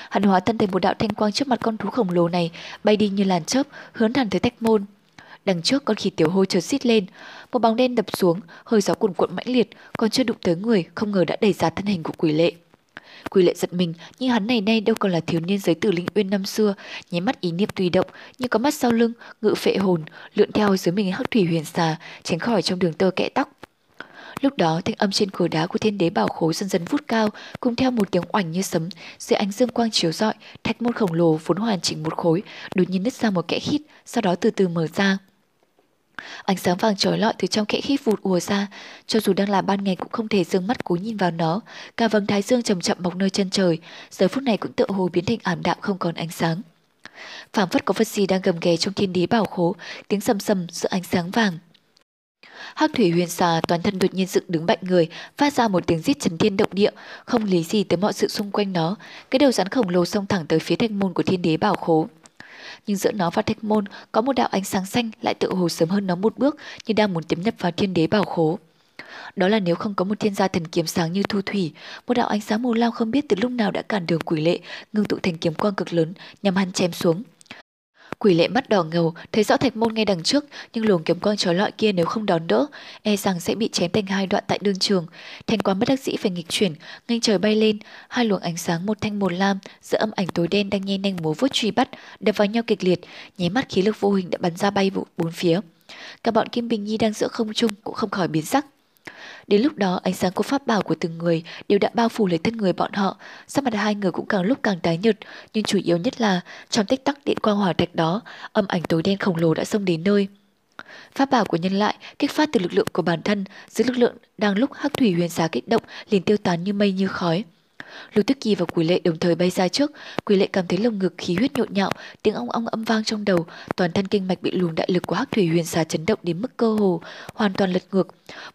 [SPEAKER 1] Hắn hóa thân thành một đạo thanh quang trước mặt con thú khổng lồ này, bay đi như làn chớp, hướng thẳng tới tách môn. Đằng trước con khỉ tiểu hôi chợt xít lên, một bóng đen đập xuống, hơi gió cuồn cuộn mãnh liệt, còn chưa đụng tới người, không ngờ đã đẩy ra thân hình của quỷ lệ. Quỳ lệ giật mình, nhưng hắn này nay đâu còn là thiếu niên giới tử linh uyên năm xưa, nháy mắt ý niệm tùy động, như có mắt sau lưng, ngự phệ hồn, lượn theo dưới mình hắc thủy huyền xà, tránh khỏi trong đường tơ kẽ tóc. Lúc đó thanh âm trên cửa đá của thiên đế bảo khố dần dần vút cao, cùng theo một tiếng oảnh như sấm, dưới ánh dương quang chiếu rọi, thạch môn khổng lồ vốn hoàn chỉnh một khối, đột nhiên nứt ra một kẽ khít, sau đó từ từ mở ra. Ánh sáng vàng trói lọi từ trong kẽ khít vụt ùa ra, cho dù đang là ban ngày cũng không thể dương mắt cúi nhìn vào nó. Cả vầng thái dương chậm chậm mọc nơi chân trời, giờ phút này cũng tựa hồ biến thành ảm đạm không còn ánh sáng. Phảng phất có vật gì đang gầm ghè trong thiên đế bảo khố, tiếng sầm sầm giữa ánh sáng vàng. Hắc thủy huyền xà toàn thân đột nhiên dựng đứng bệnh người, phát ra một tiếng rít chấn thiên động địa, không lý gì tới mọi sự xung quanh nó. Cái đầu rắn khổng lồ xông thẳng tới phía thanh môn của thiên đế bảo khố nhưng giữa nó và thạch môn có một đạo ánh sáng xanh lại tự hồ sớm hơn nó một bước như đang muốn tiến nhập vào thiên đế bảo khố. Đó là nếu không có một thiên gia thần kiếm sáng như thu thủy, một đạo ánh sáng màu lam không biết từ lúc nào đã cản đường quỷ lệ, ngưng tụ thành kiếm quang cực lớn nhằm hắn chém xuống. Quỷ lệ mắt đỏ ngầu, thấy rõ thạch môn ngay đằng trước, nhưng luồng kiếm quang trói lọi kia nếu không đón đỡ, e rằng sẽ bị chém thành hai đoạn tại đương trường. Thành quán bất đắc dĩ phải nghịch chuyển, ngay trời bay lên, hai luồng ánh sáng một thanh một lam, giữa âm ảnh tối đen đang nhen nhanh múa vuốt truy bắt, đập vào nhau kịch liệt, nháy mắt khí lực vô hình đã bắn ra bay vụ bốn phía. Cả bọn Kim Bình Nhi đang giữa không trung cũng không khỏi biến sắc. Đến lúc đó ánh sáng của pháp bảo của từng người đều đã bao phủ lấy thân người bọn họ, sắc mặt hai người cũng càng lúc càng tái nhợt, nhưng chủ yếu nhất là trong tích tắc điện quang hỏa thạch đó, âm ảnh tối đen khổng lồ đã xông đến nơi. Pháp bảo của nhân lại kích phát từ lực lượng của bản thân, dưới lực lượng đang lúc hắc thủy huyền xá kích động liền tiêu tán như mây như khói. Lưu Tức Kỳ và Quỷ Lệ đồng thời bay ra trước, Quỷ Lệ cảm thấy lồng ngực khí huyết nhộn nhạo, tiếng ong ong âm vang trong đầu, toàn thân kinh mạch bị luồng đại lực của Hắc Thủy Huyền xà chấn động đến mức cơ hồ hoàn toàn lật ngược,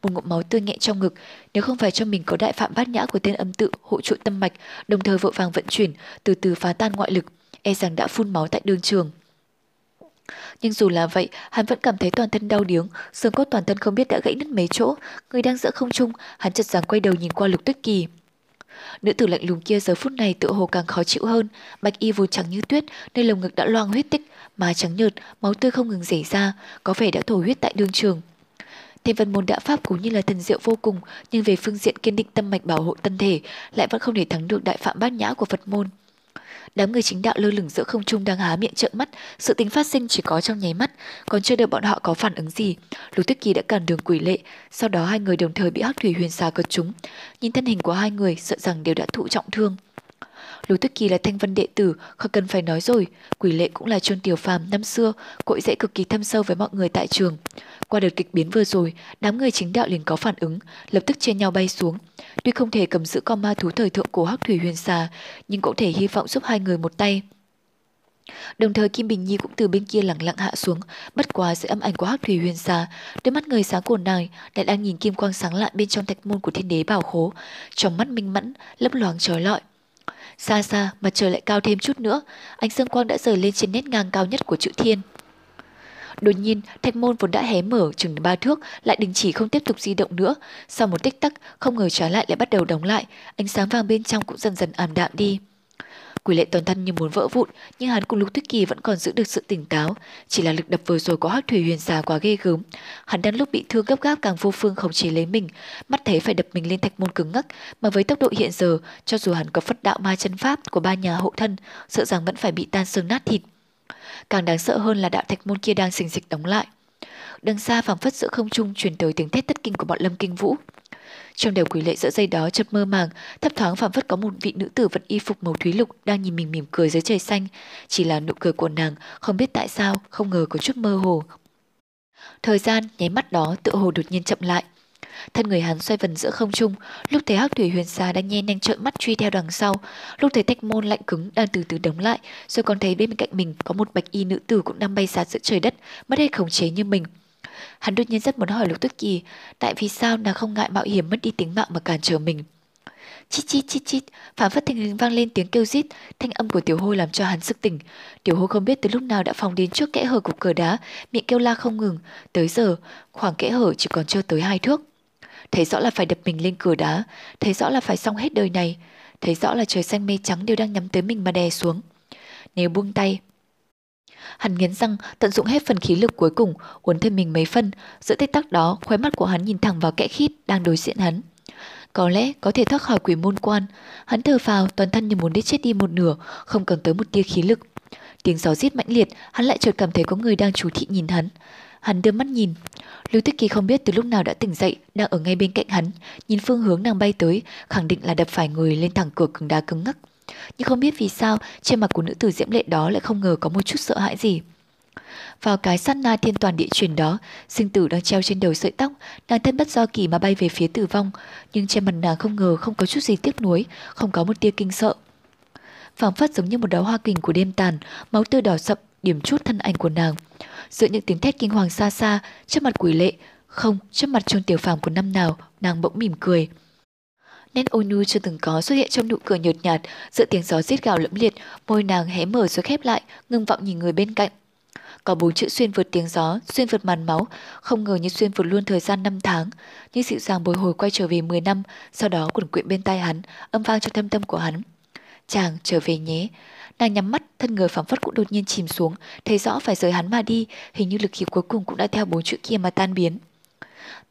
[SPEAKER 1] một ngụm máu tươi nghẹn trong ngực, nếu không phải cho mình có đại phạm bát nhã của tên âm tự hộ trụ tâm mạch, đồng thời vội vàng vận chuyển, từ từ phá tan ngoại lực, e rằng đã phun máu tại đường trường. Nhưng dù là vậy, hắn vẫn cảm thấy toàn thân đau điếng, xương cốt toàn thân không biết đã gãy nứt mấy chỗ, người đang giữa không trung, hắn chợt dáng quay đầu nhìn qua Lục Tuyết Kỳ. Nữ tử lạnh lùng kia giờ phút này tự hồ càng khó chịu hơn, bạch y vốn trắng như tuyết, nơi lồng ngực đã loang huyết tích, má trắng nhợt, máu tươi không ngừng rỉ ra, có vẻ đã thổ huyết tại đương trường. Thêm văn môn đã pháp cũng như là thần diệu vô cùng, nhưng về phương diện kiên định tâm mạch bảo hộ thân thể, lại vẫn không thể thắng được đại phạm bát nhã của Phật môn. Đám người chính đạo lơ lửng giữa không trung đang há miệng trợn mắt, sự tính phát sinh chỉ có trong nháy mắt, còn chưa đợi bọn họ có phản ứng gì. Lục Tuyết Kỳ đã cản đường quỷ lệ, sau đó hai người đồng thời bị Hắc Thủy Huyền xà cật trúng. Nhìn thân hình của hai người, sợ rằng đều đã thụ trọng thương. Lục Tuyết Kỳ là thanh vân đệ tử, không cần phải nói rồi, quỷ lệ cũng là chôn tiểu phàm năm xưa, cội rễ cực kỳ thâm sâu với mọi người tại trường. Qua đợt kịch biến vừa rồi, đám người chính đạo liền có phản ứng, lập tức chia nhau bay xuống. Tuy không thể cầm giữ con ma thú thời thượng của Hắc Thủy Huyền Xà, nhưng cũng thể hy vọng giúp hai người một tay. Đồng thời Kim Bình Nhi cũng từ bên kia lặng lặng hạ xuống, bất quá dưới âm ảnh của Hắc Thủy Huyền Xà, đôi mắt người sáng của nàng lại đang nhìn kim quang sáng lạ bên trong thạch môn của Thiên Đế Bảo Khố, trong mắt minh mẫn, lấp loáng trói lọi. Xa xa, mặt trời lại cao thêm chút nữa, ánh dương quang đã rời lên trên nét ngang cao nhất của chữ thiên. Đột nhiên, thạch môn vốn đã hé mở chừng ba thước lại đình chỉ không tiếp tục di động nữa. Sau một tích tắc, không ngờ trái lại lại bắt đầu đóng lại, ánh sáng vàng bên trong cũng dần dần ảm đạm đi. Quỷ lệ toàn thân như muốn vỡ vụn, nhưng hắn cùng Lục Tuyết Kỳ vẫn còn giữ được sự tỉnh táo. Chỉ là lực đập vừa rồi của Hắc Thủy Huyền xà quá ghê gớm. Hắn đang lúc bị thương gấp gáp càng vô phương không chế lấy mình, mắt thấy phải đập mình lên thạch môn cứng ngắc, mà với tốc độ hiện giờ, cho dù hắn có phất đạo ma chân pháp của ba nhà hộ thân, sợ rằng vẫn phải bị tan xương nát thịt. Càng đáng sợ hơn là đạo thạch môn kia đang sình dịch đóng lại. Đằng xa phảng phất giữa không trung truyền tới tiếng thét tất kinh của bọn Lâm Kinh Vũ. Trong đầu quỷ lệ dạ giữa dây đó chợt mơ màng, thấp thoáng phảng phất có một vị nữ tử vận y phục màu thúy lục đang nhìn mình mỉm cười dưới trời xanh. Chỉ là nụ cười của nàng, không biết tại sao, không ngờ có chút mơ hồ. Thời gian nháy mắt đó tựa hồ đột nhiên chậm lại. Thân người hắn xoay vần giữa không trung, lúc thấy Hắc Thủy Huyền Xà đang nhen nhanh trợn mắt truy theo đằng sau, lúc thấy tách môn lạnh cứng đang từ từ đóng lại, rồi còn thấy bên cạnh mình có một bạch y nữ tử cũng đang bay xa giữa trời đất, mất hết khống chế như mình. Hắn đột nhiên rất muốn hỏi Lục tuyết Kỳ, tại vì sao nàng không ngại mạo hiểm mất đi tính mạng mà cản trở mình. Chít chít chít chít, phản phất thình lình vang lên tiếng kêu rít, thanh âm của tiểu hôi làm cho hắn sức tỉnh. Tiểu hôi không biết từ lúc nào đã phòng đến trước kẽ hở của cửa đá, miệng kêu la không ngừng. Tới giờ, khoảng kẽ hở chỉ còn chưa tới hai thước. Thấy rõ là phải đập mình lên cửa đá, thấy rõ là phải xong hết đời này, thấy rõ là trời xanh mây trắng đều đang nhắm tới mình mà đè xuống. Nếu buông tay, Hắn nghiến răng, tận dụng hết phần khí lực cuối cùng, uốn thêm mình mấy phân. Giữa tích tắc đó, khóe mắt của hắn nhìn thẳng vào kẽ khít đang đối diện hắn. Có lẽ có thể thoát khỏi quỷ môn quan. Hắn thở phào toàn thân như muốn đi chết đi một nửa, không còn tới một tia khí lực. Tiếng gió giết mãnh liệt, hắn lại chợt cảm thấy có người đang chú thị nhìn hắn. Hắn đưa mắt nhìn. Lưu Tích Kỳ không biết từ lúc nào đã tỉnh dậy, đang ở ngay bên cạnh hắn, nhìn phương hướng nàng bay tới, khẳng định là đập phải người lên thẳng cửa cứng đá cứng ngắc. Nhưng không biết vì sao, trên mặt của nữ tử diễm lệ đó lại không ngờ có một chút sợ hãi gì. Vào cái sát na thiên toàn địa chuyển đó, sinh tử đang treo trên đầu sợi tóc, nàng thân bất do kỳ mà bay về phía tử vong, nhưng trên mặt nàng không ngờ không có chút gì tiếc nuối, không có một tia kinh sợ. phảng phất giống như một đóa hoa kình của đêm tàn, máu tươi đỏ sậm điểm chút thân ảnh của nàng. Giữa những tiếng thét kinh hoàng xa xa, trước mặt quỷ lệ, không, trước mặt trôn tiểu phàm của năm nào, nàng bỗng mỉm cười. Nét ôn nhu chưa từng có xuất hiện trong nụ cười nhợt nhạt, giữa tiếng gió rít gào lẫm liệt, môi nàng hé mở rồi khép lại, ngưng vọng nhìn người bên cạnh. Có bốn chữ xuyên vượt tiếng gió, xuyên vượt màn máu, không ngờ như xuyên vượt luôn thời gian năm tháng. như dịu dàng bồi hồi quay trở về 10 năm, sau đó quẩn quyện bên tai hắn, âm vang trong thâm tâm của hắn. Chàng trở về nhé. Nàng nhắm mắt, thân người phẳng phất cũng đột nhiên chìm xuống, thấy rõ phải rời hắn mà đi, hình như lực khí cuối cùng cũng đã theo bốn chữ kia mà tan biến.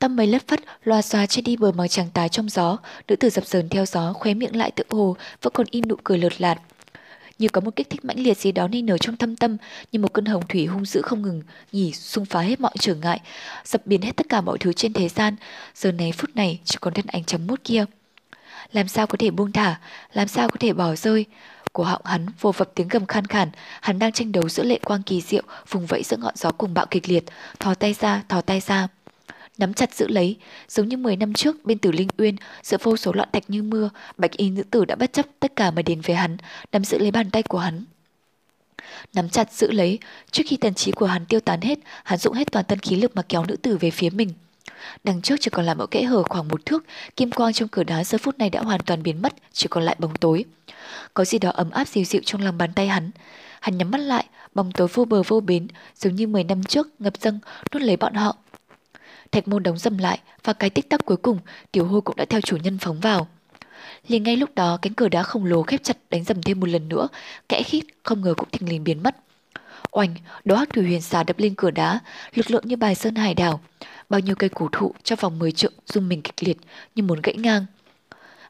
[SPEAKER 1] Tâm mây lất phất, loa xoa trên đi bờ màu trắng tái trong gió, nữ tử dập dờn theo gió, khóe miệng lại tựa hồ, vẫn còn in nụ cười lợt lạt như có một kích thích mãnh liệt gì đó nên nở trong thâm tâm, như một cơn hồng thủy hung dữ không ngừng, nhỉ xung phá hết mọi trở ngại, dập biến hết tất cả mọi thứ trên thế gian. Giờ này phút này chỉ còn thân ảnh chấm mút kia. Làm sao có thể buông thả, làm sao có thể bỏ rơi? của họng hắn vô vập tiếng gầm khan khản, hắn đang tranh đấu giữa lệ quang kỳ diệu, vùng vẫy giữa ngọn gió cùng bạo kịch liệt, thò tay ra, thò tay ra nắm chặt giữ lấy, giống như 10 năm trước bên Tử Linh Uyên, giữa vô số loạn thạch như mưa, Bạch Y nữ tử đã bất chấp tất cả mà đến với hắn, nắm giữ lấy bàn tay của hắn. Nắm chặt giữ lấy, trước khi tần trí của hắn tiêu tán hết, hắn dụng hết toàn thân khí lực mà kéo nữ tử về phía mình. Đằng trước chỉ còn là một kẽ hở khoảng một thước, kim quang trong cửa đá giờ phút này đã hoàn toàn biến mất, chỉ còn lại bóng tối. Có gì đó ấm áp dịu dịu trong lòng bàn tay hắn. Hắn nhắm mắt lại, bóng tối vô bờ vô bến, giống như 10 năm trước ngập dâng nuốt lấy bọn họ, Thạch môn đóng dầm lại và cái tích tắc cuối cùng tiểu hôi cũng đã theo chủ nhân phóng vào. Liền ngay lúc đó cánh cửa đá khổng lồ khép chặt đánh dầm thêm một lần nữa, kẽ khít không ngờ cũng thình lình biến mất. Oanh, đó hắc thủy huyền xà đập lên cửa đá, lực lượng như bài sơn hải đảo. Bao nhiêu cây cổ thụ trong vòng 10 trượng rung mình kịch liệt như muốn gãy ngang.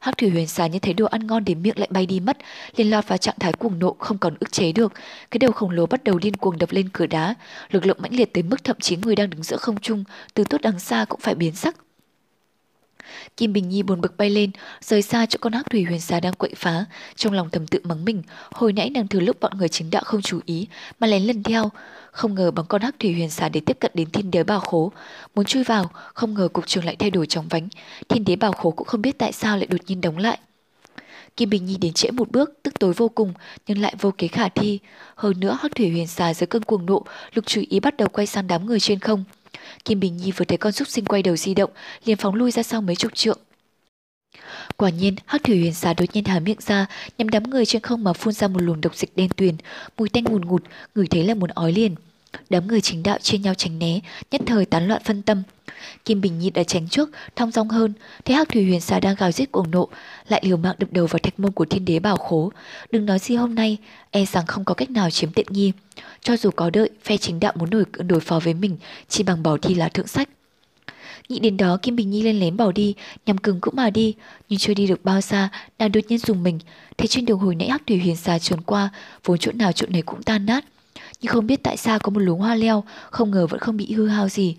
[SPEAKER 1] Hắc thủy huyền xà như thấy đồ ăn ngon đến miệng lại bay đi mất, liền lọt vào trạng thái cuồng nộ không còn ức chế được. Cái đầu khổng lồ bắt đầu điên cuồng đập lên cửa đá, lực lượng mãnh liệt tới mức thậm chí người đang đứng giữa không trung, từ tốt đằng xa cũng phải biến sắc. Kim Bình Nhi buồn bực bay lên, rời xa chỗ con hắc thủy huyền xà đang quậy phá, trong lòng thầm tự mắng mình, hồi nãy nàng thừa lúc bọn người chính đạo không chú ý, mà lén lần theo, không ngờ bằng con hắc thủy huyền xà để tiếp cận đến thiên đế bảo khố, muốn chui vào, không ngờ cục trường lại thay đổi trong vánh, thiên đế bảo khố cũng không biết tại sao lại đột nhiên đóng lại. Kim Bình Nhi đến trễ một bước, tức tối vô cùng, nhưng lại vô kế khả thi. Hơn nữa, Hắc Thủy Huyền xà dưới cơn cuồng nộ, Lục Chú Ý bắt đầu quay sang đám người trên không. Kim Bình Nhi vừa thấy con súc sinh quay đầu di động, liền phóng lui ra sau mấy chục trượng. Quả nhiên, Hắc Thủy Huyền xà đột nhiên há miệng ra, nhằm đám người trên không mà phun ra một luồng độc dịch đen tuyền, mùi tanh ngùn ngụt, ngửi thấy là muốn ói liền. Đám người chính đạo chia nhau tránh né, nhất thời tán loạn phân tâm. Kim Bình Nhi đã tránh trước, thong dong hơn, thấy Hắc Thủy Huyền xà đang gào giết cuồng nộ, lại liều mạng đập đầu vào thạch môn của Thiên Đế Bảo Khố. Đừng nói gì hôm nay, e rằng không có cách nào chiếm tiện nghi. Cho dù có đợi, phe chính đạo muốn nổi đối phó với mình, chỉ bằng bỏ thi lá thượng sách. Nghĩ đến đó Kim Bình Nhi lên lén bỏ đi, nhằm cứng cũng mà đi, nhưng chưa đi được bao xa, nàng đột nhiên dùng mình, thấy trên đường hồi nãy Hắc Thủy Huyền xà trốn qua, vốn chỗ nào chỗ này cũng tan nát nhưng không biết tại sao có một luống hoa leo, không ngờ vẫn không bị hư hao gì.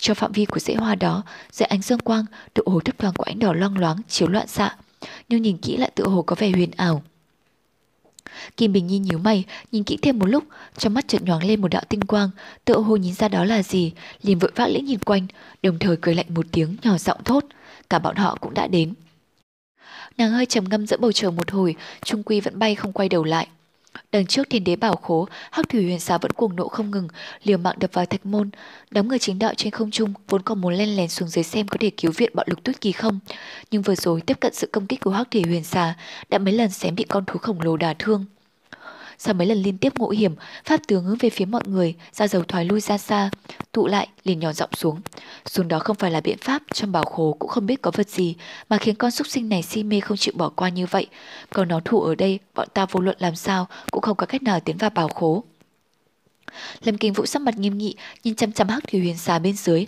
[SPEAKER 1] Cho phạm vi của rễ hoa đó, dưới ánh dương quang, tựa hồ thấp thoáng của ánh đỏ loang loáng, chiếu loạn xạ. Nhưng nhìn kỹ lại tựa hồ có vẻ huyền ảo. Kim Bình Nhi nhíu mày, nhìn kỹ thêm một lúc, trong mắt chợt nhoáng lên một đạo tinh quang, tựa hồ nhìn ra đó là gì, liền vội vã lĩnh nhìn quanh, đồng thời cười lạnh một tiếng nhỏ giọng thốt, cả bọn họ cũng đã đến. Nàng hơi trầm ngâm giữa bầu trời một hồi, trung quy vẫn bay không quay đầu lại. Đằng trước thiên đế bảo khố, hắc thủy huyền xà vẫn cuồng nộ không ngừng, liều mạng đập vào thạch môn. Đám người chính đạo trên không trung vốn còn muốn len lén xuống dưới xem có thể cứu viện bọn lục tuyết kỳ không. Nhưng vừa rồi tiếp cận sự công kích của hắc thủy huyền xà đã mấy lần xém bị con thú khổng lồ đả thương. Sau mấy lần liên tiếp ngộ hiểm, pháp tướng hướng về phía mọi người, ra dầu thoái lui ra xa, tụ lại, liền nhỏ giọng xuống. Xuống đó không phải là biện pháp, trong bảo khố cũng không biết có vật gì, mà khiến con súc sinh này si mê không chịu bỏ qua như vậy. Còn nó thủ ở đây, bọn ta vô luận làm sao, cũng không có cách nào tiến vào bảo khố. Lâm Kinh Vũ sắc mặt nghiêm nghị, nhìn chăm chăm hắc thủy huyền xà bên dưới.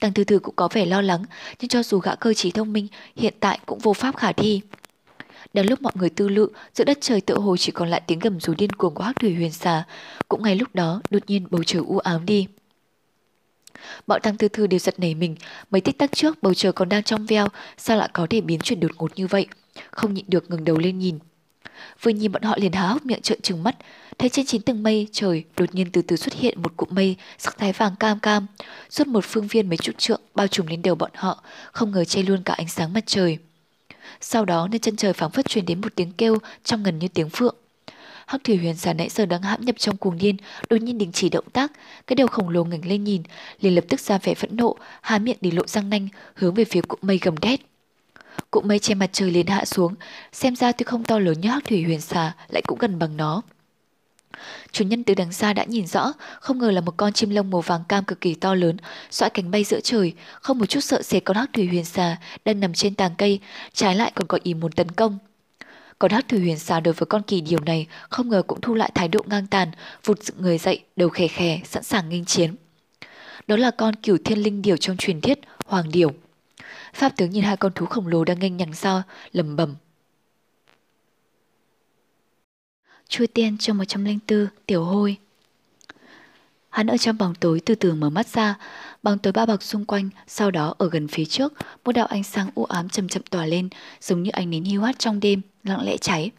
[SPEAKER 1] Tăng Thư Thư cũng có vẻ lo lắng, nhưng cho dù gã cơ trí thông minh, hiện tại cũng vô pháp khả thi. Đang lúc mọi người tư lự, giữa đất trời tựa hồ chỉ còn lại tiếng gầm rú điên cuồng của hắc thủy huyền xà. Cũng ngay lúc đó, đột nhiên bầu trời u ám đi. Bọn tăng tư thư đều giật nảy mình, mấy tích tắc trước bầu trời còn đang trong veo, sao lại có thể biến chuyển đột ngột như vậy? Không nhịn được ngừng đầu lên nhìn. Vừa nhìn bọn họ liền há hốc miệng trợn trừng mắt, thấy trên chín tầng mây trời đột nhiên từ từ xuất hiện một cụm mây sắc thái vàng cam cam, suốt một phương viên mấy chục trượng bao trùm lên đầu bọn họ, không ngờ che luôn cả ánh sáng mặt trời. Sau đó nơi chân trời phảng phất truyền đến một tiếng kêu trong gần như tiếng phượng. Hắc thủy huyền xà nãy giờ đang hãm nhập trong cuồng điên, đột nhiên đình chỉ động tác, cái đầu khổng lồ ngẩng lên nhìn, liền lập tức ra vẻ phẫn nộ, há miệng để lộ răng nanh, hướng về phía cụm mây gầm đét. Cụm mây che mặt trời liền hạ xuống, xem ra tuy không to lớn như hắc thủy huyền xà, lại cũng gần bằng nó. Chủ nhân từ đằng xa đã nhìn rõ, không ngờ là một con chim lông màu vàng cam cực kỳ to lớn, xoãi cánh bay giữa trời, không một chút sợ sệt con hắc thủy huyền xà đang nằm trên tàng cây, trái lại còn có ý muốn tấn công. Còn hắc thủy huyền xà đối với con kỳ điều này không ngờ cũng thu lại thái độ ngang tàn, vụt dựng người dậy, đầu khè khè, sẵn sàng nghênh chiến. Đó là con cửu thiên linh điểu trong truyền thuyết, hoàng điểu. Pháp tướng nhìn hai con thú khổng lồ đang nghênh nhằng sao, lầm bầm. Chui tiên trong 104 tiểu hôi. Hắn ở trong bóng tối từ từ mở mắt ra, bóng tối bao bọc xung quanh, sau đó ở gần phía trước, một đạo ánh sáng u ám chậm chậm tỏa lên, giống như ánh nến hiu hắt trong đêm, lặng lẽ cháy.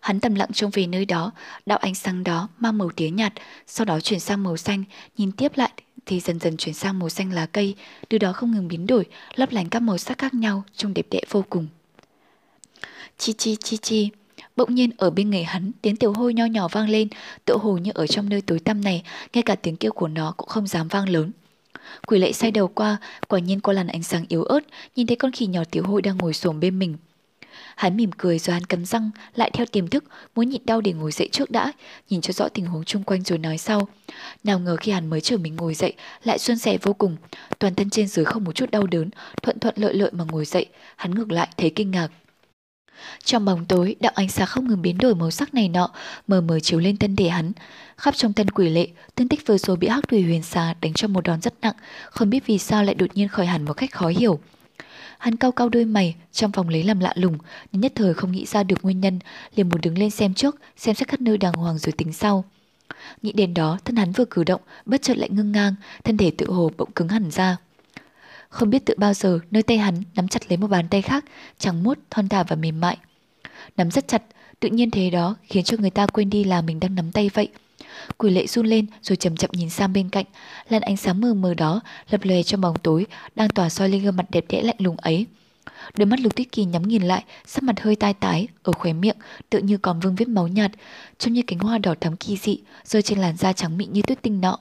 [SPEAKER 1] Hắn tầm lặng trông về nơi đó, đạo ánh sáng đó mang màu tía nhạt, sau đó chuyển sang màu xanh, nhìn tiếp lại thì dần dần chuyển sang màu xanh lá cây, từ đó không ngừng biến đổi, lấp lánh các màu sắc khác nhau, trông đẹp đẽ vô cùng. Chi chi chi chi, Bỗng nhiên ở bên người hắn, tiếng tiểu hôi nho nhỏ vang lên, tựa hồ như ở trong nơi tối tăm này, ngay cả tiếng kêu của nó cũng không dám vang lớn. Quỷ lệ sai đầu qua, quả nhiên qua làn ánh sáng yếu ớt, nhìn thấy con khỉ nhỏ tiểu hôi đang ngồi xổm bên mình. Hắn mỉm cười rồi hắn cắn răng, lại theo tiềm thức, muốn nhịn đau để ngồi dậy trước đã, nhìn cho rõ tình huống chung quanh rồi nói sau. Nào ngờ khi hắn mới chờ mình ngồi dậy, lại xuân sẻ vô cùng, toàn thân trên dưới không một chút đau đớn, thuận thuận lợi lợi mà ngồi dậy, hắn ngược lại thấy kinh ngạc. Trong bóng tối, đạo ánh sáng không ngừng biến đổi màu sắc này nọ, mờ mờ chiếu lên thân thể hắn. Khắp trong thân quỷ lệ, thương tích vừa rồi bị hắc thủy huyền xà đánh cho một đòn rất nặng, không biết vì sao lại đột nhiên khỏi hẳn một cách khó hiểu. Hắn cau cau đôi mày, trong phòng lấy làm lạ lùng, nhưng nhất thời không nghĩ ra được nguyên nhân, liền muốn đứng lên xem trước, xem xét khắp nơi đàng hoàng rồi tính sau. Nghĩ đến đó, thân hắn vừa cử động, bất chợt lại ngưng ngang, thân thể tự hồ bỗng cứng hẳn ra. Không biết tự bao giờ nơi tay hắn nắm chặt lấy một bàn tay khác, trắng muốt, thon thả và mềm mại. Nắm rất chặt, tự nhiên thế đó khiến cho người ta quên đi là mình đang nắm tay vậy. Quỷ lệ run lên rồi chậm chậm nhìn sang bên cạnh, làn ánh sáng mờ mờ đó lập lòe trong bóng tối đang tỏa soi lên gương mặt đẹp đẽ lạnh lùng ấy. Đôi mắt Lục Tuyết Kỳ nhắm nhìn lại, sắc mặt hơi tai tái, ở khóe miệng tự như còn vương vết máu nhạt, trông như cánh hoa đỏ thắm kỳ dị rơi trên làn da trắng mịn như tuyết tinh nọ.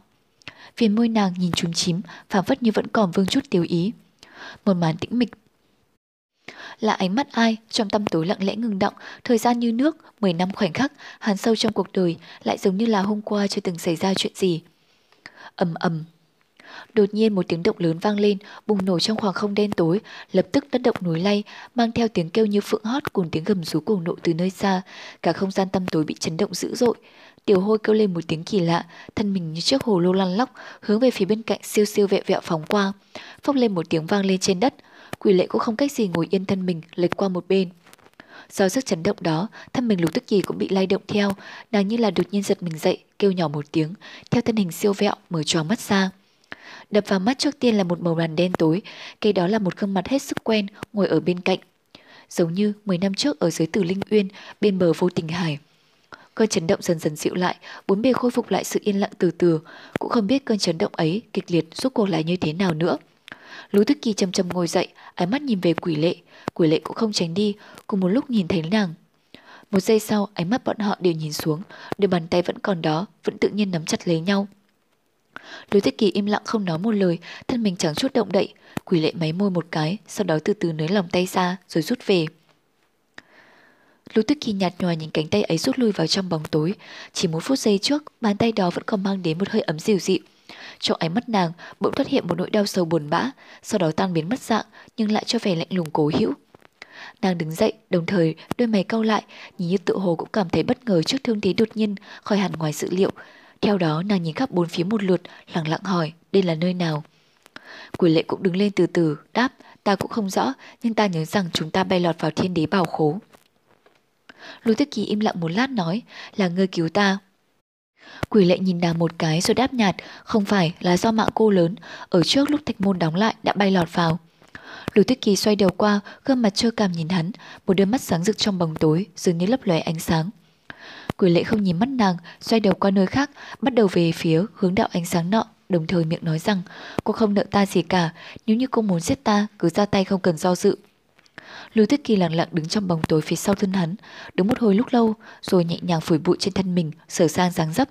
[SPEAKER 1] Viền môi nàng nhìn trúng chím, phảng phất như vẫn còn vương chút tiêu ý. Một màn tĩnh mịch là ánh mắt ai trong tâm tối lặng lẽ ngừng động, thời gian như nước, 10 năm khoảnh khắc, hàn sâu trong cuộc đời, lại giống như là hôm qua chưa từng xảy ra chuyện gì. ầm ầm. Đột nhiên một tiếng động lớn vang lên, bùng nổ trong khoảng không đen tối, lập tức đất động núi lay, mang theo tiếng kêu như phượng hót cùng tiếng gầm rú cuồng nộ từ nơi xa, cả không gian tâm tối bị chấn động dữ dội. Tiểu hôi kêu lên một tiếng kỳ lạ, thân mình như chiếc hồ lô lăn lóc, hướng về phía bên cạnh siêu siêu vẹo vẹo phóng qua. Phốc lên một tiếng vang lên trên đất, quỷ lệ cũng không cách gì ngồi yên thân mình lệch qua một bên. Do sức chấn động đó, thân mình lục tức kỳ cũng bị lay động theo, nàng như là đột nhiên giật mình dậy, kêu nhỏ một tiếng, theo thân hình siêu vẹo mở tròn mắt ra. Đập vào mắt trước tiên là một màu đàn đen tối, cây đó là một gương mặt hết sức quen ngồi ở bên cạnh. Giống như 10 năm trước ở dưới Tử Linh Uyên, bên bờ vô tình hải. Cơn chấn động dần dần dịu lại, bốn bề khôi phục lại sự yên lặng từ từ, cũng không biết cơn chấn động ấy kịch liệt giúp cuộc lại như thế nào nữa. Lũ Thức Kỳ chầm chầm ngồi dậy, ánh mắt nhìn về quỷ lệ, quỷ lệ cũng không tránh đi, cùng một lúc nhìn thấy nàng. Một giây sau, ánh mắt bọn họ đều nhìn xuống, đôi bàn tay vẫn còn đó, vẫn tự nhiên nắm chặt lấy nhau. Lũ Thức Kỳ im lặng không nói một lời, thân mình chẳng chút động đậy, quỷ lệ máy môi một cái, sau đó từ từ nới lòng tay ra, rồi rút về lưu Tức Kỳ nhạt nhòa nhìn cánh tay ấy rút lui vào trong bóng tối. Chỉ một phút giây trước, bàn tay đó vẫn còn mang đến một hơi ấm dịu dịu. Trong ánh mắt nàng bỗng xuất hiện một nỗi đau sâu buồn bã, sau đó tan biến mất dạng nhưng lại cho vẻ lạnh lùng cố hữu. Nàng đứng dậy, đồng thời đôi mày cau lại, nhìn như tự hồ cũng cảm thấy bất ngờ trước thương thế đột nhiên khỏi hẳn ngoài dự liệu. Theo đó nàng nhìn khắp bốn phía một lượt, lặng lặng hỏi, đây là nơi nào? Quỷ lệ cũng đứng lên từ từ, đáp, ta cũng không rõ, nhưng ta nhớ rằng chúng ta bay lọt vào thiên đế bảo khố. Lưu Tư Kỳ im lặng một lát nói, là ngươi cứu ta. Quỷ lệ nhìn nàng một cái rồi đáp nhạt, không phải là do mạng cô lớn, ở trước lúc thạch môn đóng lại đã bay lọt vào. Lục Tuyết Kỳ xoay đầu qua, gương mặt trơ cảm nhìn hắn, một đôi mắt sáng rực trong bóng tối, dường như lấp lóe ánh sáng. Quỷ lệ không nhìn mắt nàng, xoay đầu qua nơi khác, bắt đầu về phía hướng đạo ánh sáng nọ, đồng thời miệng nói rằng cô không nợ ta gì cả, nếu như cô muốn giết ta, cứ ra tay không cần do dự. Lưu Tuyết Kỳ lặng lặng đứng trong bóng tối phía sau thân hắn, đứng một hồi lúc lâu, rồi nhẹ nhàng phủi bụi trên thân mình, sửa sang dáng dấp.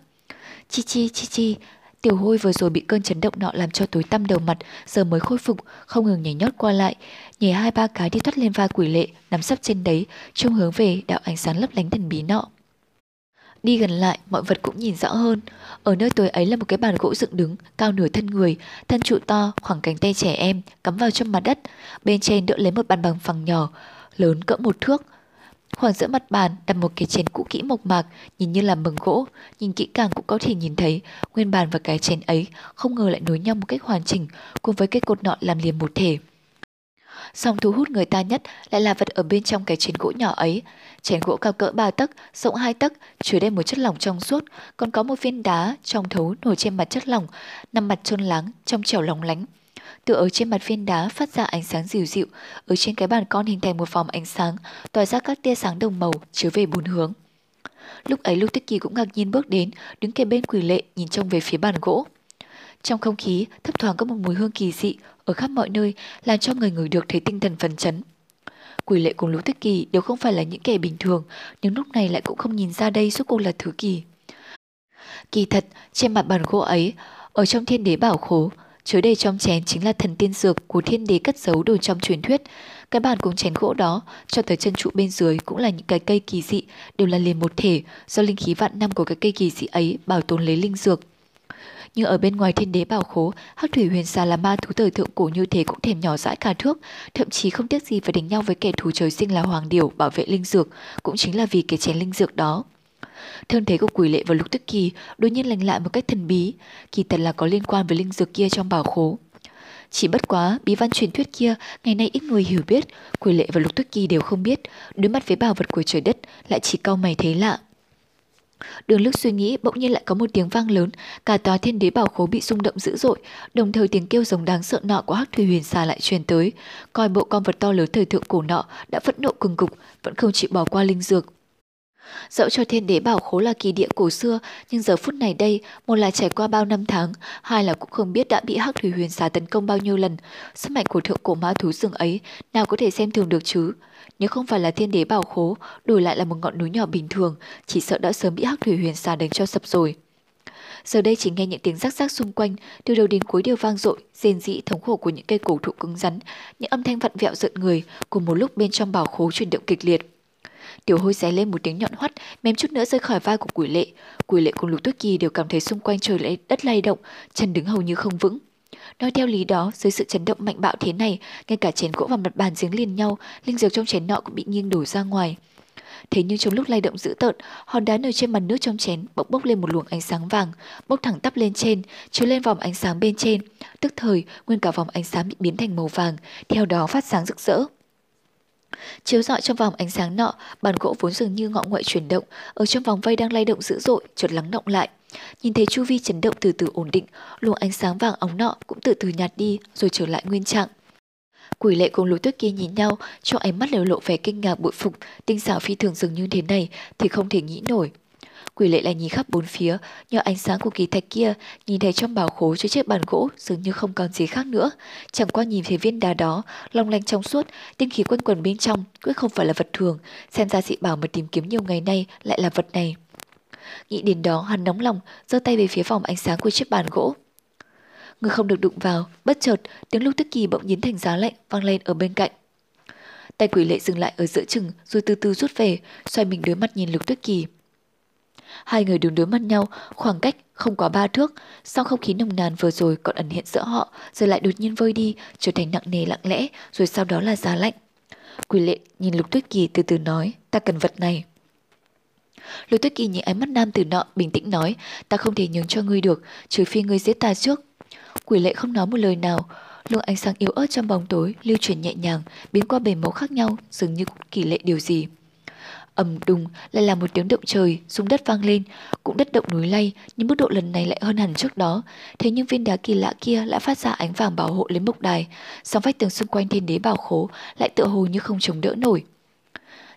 [SPEAKER 1] Chi chi chi chi, tiểu hôi vừa rồi bị cơn chấn động nọ làm cho tối tăm đầu mặt, giờ mới khôi phục, không ngừng nhảy nhót qua lại, nhảy hai ba cái đi thoát lên vai quỷ lệ, nằm sấp trên đấy, trông hướng về đạo ánh sáng lấp lánh thần bí nọ. Đi gần lại, mọi vật cũng nhìn rõ hơn. Ở nơi tối ấy là một cái bàn gỗ dựng đứng, cao nửa thân người, thân trụ to, khoảng cánh tay trẻ em, cắm vào trong mặt đất. Bên trên đỡ lấy một bàn bằng phẳng nhỏ, lớn cỡ một thước. Khoảng giữa mặt bàn đặt một cái chén cũ kỹ mộc mạc, nhìn như là bằng gỗ, nhìn kỹ càng cũng có thể nhìn thấy nguyên bàn và cái chén ấy không ngờ lại nối nhau một cách hoàn chỉnh, cùng với cái cột nọ làm liền một thể. Song thu hút người ta nhất lại là vật ở bên trong cái chén gỗ nhỏ ấy. Chén gỗ cao cỡ 3 tấc, rộng 2 tấc, chứa đầy một chất lỏng trong suốt, còn có một viên đá trong thấu nổi trên mặt chất lỏng, nằm mặt trơn láng, trong trẻo lóng lánh. Từ ở trên mặt viên đá phát ra ánh sáng dịu dịu, ở trên cái bàn con hình thành một vòng ánh sáng, tỏa ra các tia sáng đồng màu chiếu về bốn hướng. Lúc ấy Lục Tích Kỳ cũng ngạc nhiên bước đến, đứng kề bên quỷ lệ nhìn trông về phía bàn gỗ. Trong không khí, thấp thoáng có một mùi hương kỳ dị ở khắp mọi nơi, làm cho người ngửi được thấy tinh thần phấn chấn. Quỷ lệ cùng Lũ thích Kỳ đều không phải là những kẻ bình thường, nhưng lúc này lại cũng không nhìn ra đây suốt cô là thứ kỳ. Kỳ thật, trên mặt bàn gỗ ấy, ở trong thiên đế bảo khố, chứa đầy trong chén chính là thần tiên dược của thiên đế cất giấu đồ trong truyền thuyết. Cái bàn cùng chén gỗ đó, cho tới chân trụ bên dưới cũng là những cái cây kỳ dị, đều là liền một thể, do linh khí vạn năm của cái cây kỳ dị ấy bảo tồn lấy linh dược nhưng ở bên ngoài thiên đế bảo khố, hắc thủy huyền xà là ma thú thời thượng cổ như thế cũng thèm nhỏ dãi cả thước, thậm chí không tiếc gì phải đánh nhau với kẻ thù trời sinh là hoàng điểu bảo vệ linh dược, cũng chính là vì cái chén linh dược đó. Thân thế của quỷ lệ và lục tức kỳ đột nhiên lành lại một cách thần bí, kỳ thật là có liên quan với linh dược kia trong bảo khố. Chỉ bất quá, bí văn truyền thuyết kia ngày nay ít người hiểu biết, quỷ lệ và lục tức kỳ đều không biết, đối mặt với bảo vật của trời đất lại chỉ cau mày thấy lạ. Đường lúc suy nghĩ bỗng nhiên lại có một tiếng vang lớn, cả tòa thiên đế bảo khố bị rung động dữ dội, đồng thời tiếng kêu giống đáng sợ nọ của Hắc Thủy Huyền Xà lại truyền tới. Coi bộ con vật to lớn thời thượng cổ nọ đã phẫn nộ cùng cục, vẫn không chịu bỏ qua linh dược. Dẫu cho thiên đế bảo khố là kỳ địa cổ xưa, nhưng giờ phút này đây, một là trải qua bao năm tháng, hai là cũng không biết đã bị Hắc Thủy Huyền Xà tấn công bao nhiêu lần. Sức mạnh của thượng cổ ma thú rừng ấy, nào có thể xem thường được chứ? Nếu không phải là thiên đế bảo khố, đổi lại là một ngọn núi nhỏ bình thường, chỉ sợ đã sớm bị hắc thủy huyền xà đánh cho sập rồi. Giờ đây chỉ nghe những tiếng rắc rắc xung quanh, từ đầu đến cuối đều vang dội, rền rĩ thống khổ của những cây cổ thụ cứng rắn, những âm thanh vặn vẹo giận người, cùng một lúc bên trong bảo khố chuyển động kịch liệt. Tiểu hôi xé lên một tiếng nhọn hoắt, mềm chút nữa rơi khỏi vai của quỷ lệ. Quỷ lệ cùng lục tuyết kỳ đều cảm thấy xung quanh trời lấy đất lay động, chân đứng hầu như không vững. Nói theo lý đó, dưới sự chấn động mạnh bạo thế này, ngay cả chén gỗ và mặt bàn dính liền nhau, linh dược trong chén nọ cũng bị nghiêng đổ ra ngoài. Thế nhưng trong lúc lay động dữ tợn, hòn đá nổi trên mặt nước trong chén bỗng bốc lên một luồng ánh sáng vàng, bốc thẳng tắp lên trên, chiếu lên vòng ánh sáng bên trên. Tức thời, nguyên cả vòng ánh sáng bị biến thành màu vàng, theo đó phát sáng rực rỡ. Chiếu rọi trong vòng ánh sáng nọ, bàn gỗ vốn dường như ngọ ngoại chuyển động, ở trong vòng vây đang lay động dữ dội, chợt lắng động lại. Nhìn thấy chu vi chấn động từ từ ổn định, luồng ánh sáng vàng óng nọ cũng từ từ nhạt đi rồi trở lại nguyên trạng. Quỷ lệ cùng lối tuyết kia nhìn nhau, cho ánh mắt đều lộ vẻ kinh ngạc bội phục, tinh xảo phi thường dường như thế này thì không thể nghĩ nổi. Quỷ lệ lại nhìn khắp bốn phía, nhờ ánh sáng của kỳ thạch kia, nhìn thấy trong bảo khố chứa chiếc bàn gỗ dường như không còn gì khác nữa. Chẳng qua nhìn thấy viên đá đó, long lanh trong suốt, tinh khí quanh quần bên trong, quyết không phải là vật thường, xem ra dị bảo mà tìm kiếm nhiều ngày nay lại là vật này. Nghĩ đến đó hắn nóng lòng, giơ tay về phía vòng ánh sáng của chiếc bàn gỗ. Người không được đụng vào, bất chợt, tiếng lúc tức kỳ bỗng nhín thành giá lạnh vang lên ở bên cạnh. Tay quỷ lệ dừng lại ở giữa chừng rồi từ từ rút về, xoay mình đối mặt nhìn lục tuyết kỳ. Hai người đứng đối mặt nhau, khoảng cách không quá ba thước, sau không khí nồng nàn vừa rồi còn ẩn hiện giữa họ, rồi lại đột nhiên vơi đi, trở thành nặng nề lặng lẽ, rồi sau đó là giá lạnh. Quỷ lệ nhìn lục tuyết kỳ từ từ nói, ta cần vật này. Lục tuyết kỳ nhìn ánh mắt nam tử nọ, bình tĩnh nói, ta không thể nhường cho ngươi được, trừ phi ngươi giết ta trước. Quỷ lệ không nói một lời nào, luồng ánh sáng yếu ớt trong bóng tối lưu chuyển nhẹ nhàng, biến qua bề màu khác nhau, dường như kỳ lệ điều gì ầm đùng lại là một tiếng động trời, rung đất vang lên, cũng đất động núi lay, nhưng mức độ lần này lại hơn hẳn trước đó. Thế nhưng viên đá kỳ lạ kia lại phát ra ánh vàng bảo hộ lên mốc đài, song vách tường xung quanh thiên đế bảo khố lại tựa hồ như không chống đỡ nổi.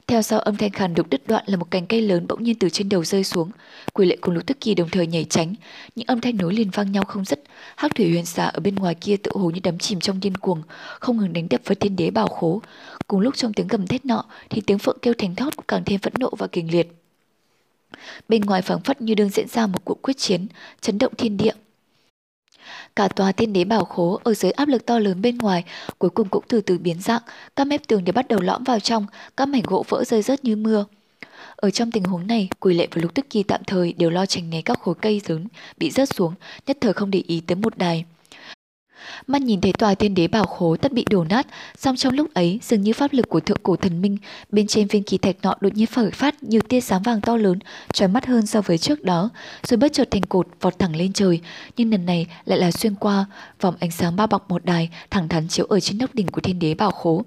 [SPEAKER 1] Theo sau âm thanh khàn đục đứt đoạn là một cành cây lớn bỗng nhiên từ trên đầu rơi xuống. Quỷ lệ cùng lục tức kỳ đồng thời nhảy tránh, những âm thanh nối liền vang nhau không dứt. Hắc thủy huyền xà ở bên ngoài kia tự hồ như đắm chìm trong điên cuồng, không ngừng đánh đập với thiên đế bảo khố. Cùng lúc trong tiếng gầm thét nọ thì tiếng phượng kêu thành thót cũng càng thêm phẫn nộ và kình liệt. Bên ngoài phảng phất như đang diễn ra một cuộc quyết chiến, chấn động thiên địa. Cả tòa tiên đế bảo khố ở dưới áp lực to lớn bên ngoài cuối cùng cũng từ từ biến dạng, các mép tường đều bắt đầu lõm vào trong, các mảnh gỗ vỡ rơi rớt như mưa. Ở trong tình huống này, Quỳ Lệ và Lục Tức Kỳ tạm thời đều lo tránh né các khối cây lớn bị rớt xuống, nhất thời không để ý tới một đài. Mắt nhìn thấy tòa tiên đế bảo khố tất bị đổ nát, song trong lúc ấy dường như pháp lực của thượng cổ thần minh bên trên viên kỳ thạch nọ đột nhiên phởi phát nhiều tia sáng vàng to lớn, trói mắt hơn so với trước đó, rồi bất chợt thành cột vọt thẳng lên trời, nhưng lần này lại là xuyên qua vòng ánh sáng bao bọc một đài thẳng thắn chiếu ở trên nóc đỉnh của thiên đế bảo khố.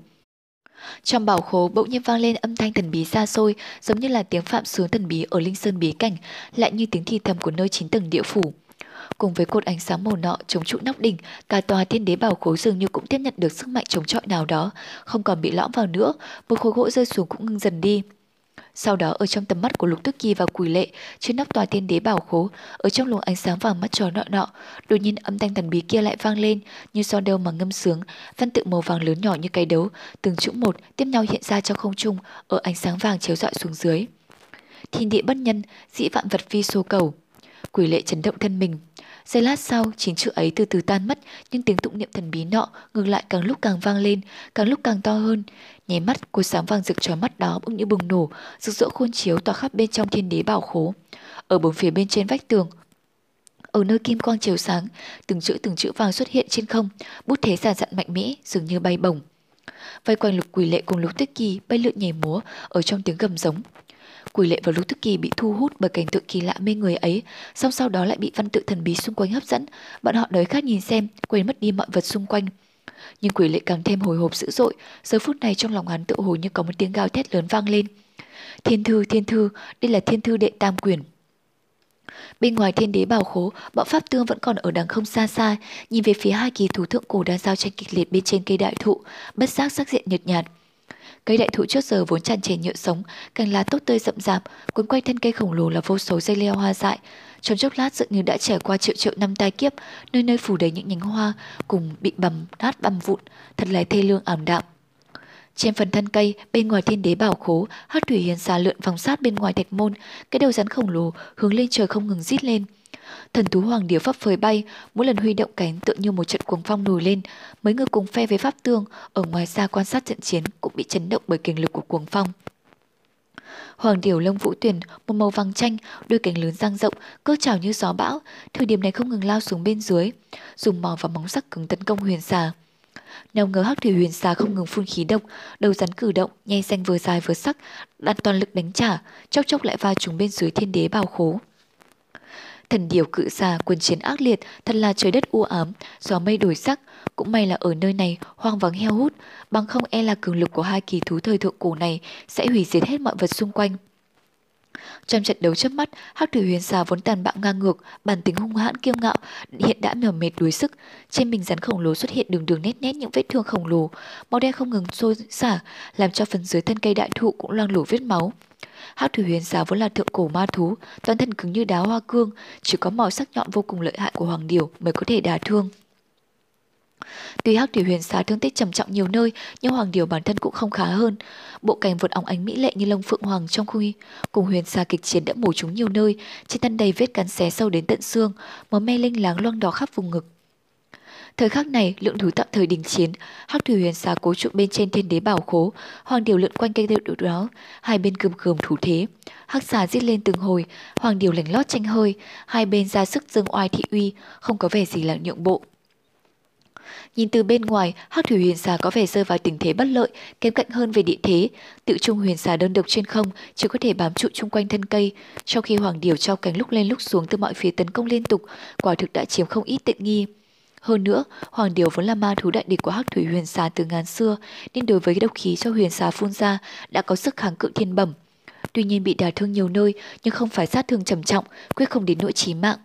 [SPEAKER 1] Trong bảo khố bỗng nhiên vang lên âm thanh thần bí xa xôi, giống như là tiếng phạm sướng thần bí ở linh sơn bí cảnh, lại như tiếng thì thầm của nơi chín tầng địa phủ. Cùng với cột ánh sáng màu nọ chống trụ nóc đỉnh, cả tòa thiên đế bảo khối dường như cũng tiếp nhận được sức mạnh chống chọi nào đó, không còn bị lõm vào nữa, một khối gỗ rơi xuống cũng ngưng dần đi. Sau đó ở trong tầm mắt của Lục Tức Kỳ và Quỷ Lệ, trên nóc tòa thiên đế bảo khố, ở trong luồng ánh sáng vàng mắt trò nọ nọ, đột nhiên âm thanh thần bí kia lại vang lên, như so đeo mà ngâm sướng, văn tự màu vàng lớn nhỏ như cái đấu, từng chữ một tiếp nhau hiện ra trong không trung, ở ánh sáng vàng chiếu rọi xuống dưới. Thiên địa bất nhân, dĩ vạn vật phi số cầu. Quỷ lệ chấn động thân mình, Giây lát sau, chính chữ ấy từ từ tan mất, nhưng tiếng tụng niệm thần bí nọ ngược lại càng lúc càng vang lên, càng lúc càng to hơn. Nháy mắt, cột sáng vàng rực trói mắt đó bỗng như bùng nổ, rực rỡ khuôn chiếu tỏa khắp bên trong thiên đế bảo khố. Ở bốn phía bên trên vách tường, ở nơi kim quang chiếu sáng, từng chữ từng chữ vàng xuất hiện trên không, bút thế già dặn mạnh mẽ, dường như bay bổng. Vây quanh lục quỷ lệ cùng lục tích kỳ bay lượn nhảy múa ở trong tiếng gầm giống. Quỷ lệ và Lục Tức Kỳ bị thu hút bởi cảnh tượng kỳ lạ mê người ấy, song sau đó lại bị văn tự thần bí xung quanh hấp dẫn, bọn họ đói khát nhìn xem, quên mất đi mọi vật xung quanh. Nhưng quỷ lệ càng thêm hồi hộp dữ dội, giờ phút này trong lòng hắn tự hồ như có một tiếng gào thét lớn vang lên. Thiên thư, thiên thư, đây là thiên thư đệ tam quyền. Bên ngoài thiên đế bảo khố, bọn pháp tương vẫn còn ở đằng không xa xa, nhìn về phía hai kỳ thủ thượng cổ đang giao tranh kịch liệt bên trên cây đại thụ, bất giác sắc diện nhợt nhạt. Cây đại thụ trước giờ vốn tràn trề nhựa sống, cành lá tốt tươi rậm rạp, cuốn quanh thân cây khổng lồ là vô số dây leo hoa dại. Trong chốc lát dường như đã trải qua triệu triệu năm tai kiếp, nơi nơi phủ đầy những nhánh hoa cùng bị bầm nát bầm vụn, thật là thê lương ảm đạm. Trên phần thân cây, bên ngoài thiên đế bảo khố, hắc thủy hiền xà lượn vòng sát bên ngoài thạch môn, cái đầu rắn khổng lồ hướng lên trời không ngừng rít lên. Thần thú hoàng điểu pháp phới bay, mỗi lần huy động cánh tựa như một trận cuồng phong nổi lên. Mấy người cùng phe với pháp tương ở ngoài xa quan sát trận chiến cũng bị chấn động bởi kinh lực của cuồng phong. Hoàng điểu lông vũ tuyển, một màu vàng chanh, đôi cánh lớn dang rộng, cơ trào như gió bão, thời điểm này không ngừng lao xuống bên dưới, dùng mỏ và móng sắc cứng tấn công huyền xà. Nào ngờ hắc thủy huyền xà không ngừng phun khí độc, đầu rắn cử động, nhai xanh vừa dài vừa sắc, đặt toàn lực đánh trả, chốc chốc lại va trúng bên dưới thiên đế bào khố. Thần điều cự xa quân chiến ác liệt, thật là trời đất u ám, gió mây đổi sắc. Cũng may là ở nơi này hoang vắng heo hút, bằng không e là cường lực của hai kỳ thú thời thượng cổ này sẽ hủy diệt hết mọi vật xung quanh. Trong trận đấu trước mắt, Hắc Thủy Huyền Xà vốn tàn bạo ngang ngược, bản tính hung hãn kiêu ngạo, hiện đã mềm mệt đuối sức. Trên mình rắn khổng lồ xuất hiện đường đường nét nét những vết thương khổng lồ, máu đen không ngừng sôi xả, làm cho phần dưới thân cây đại thụ cũng loang lổ vết máu. Hắc thủy huyền xà vốn là thượng cổ ma thú, toàn thân cứng như đá hoa cương, chỉ có màu sắc nhọn vô cùng lợi hại của hoàng điểu mới có thể đả thương. Tuy Hắc Thủy Huyền Xà thương tích trầm trọng nhiều nơi, nhưng Hoàng Điều bản thân cũng không khá hơn. Bộ cảnh vượt óng ánh mỹ lệ như lông phượng hoàng trong khuy, cùng Huyền Xà kịch chiến đã mổ chúng nhiều nơi, trên thân đầy vết cắn xé sâu đến tận xương, máu me linh láng loang đỏ khắp vùng ngực. Thời khắc này, lượng thú tạm thời đình chiến, Hắc Thủy Huyền xà cố trụ bên trên thiên đế bảo khố, Hoàng Điều lượn quanh cây đệu đó, hai bên cườm cườm thủ thế. Hắc xà giết lên từng hồi, Hoàng Điều lành lót tranh hơi, hai bên ra sức dâng oai thị uy, không có vẻ gì là nhượng bộ. Nhìn từ bên ngoài, Hắc Thủy Huyền Xà có vẻ rơi vào tình thế bất lợi, kém cạnh hơn về địa thế. Tự trung Huyền Xà đơn độc trên không, chỉ có thể bám trụ chung quanh thân cây, trong khi Hoàng Điều trao cánh lúc lên lúc xuống từ mọi phía tấn công liên tục, quả thực đã chiếm không ít tiện nghi. Hơn nữa, Hoàng Điều vốn là ma thú đại địch của Hắc Thủy Huyền Xà từ ngàn xưa, nên đối với độc khí cho Huyền Xà phun ra đã có sức kháng cự thiên bẩm. Tuy nhiên bị đả thương nhiều nơi nhưng không phải sát thương trầm trọng, quyết không đến nỗi chí mạng.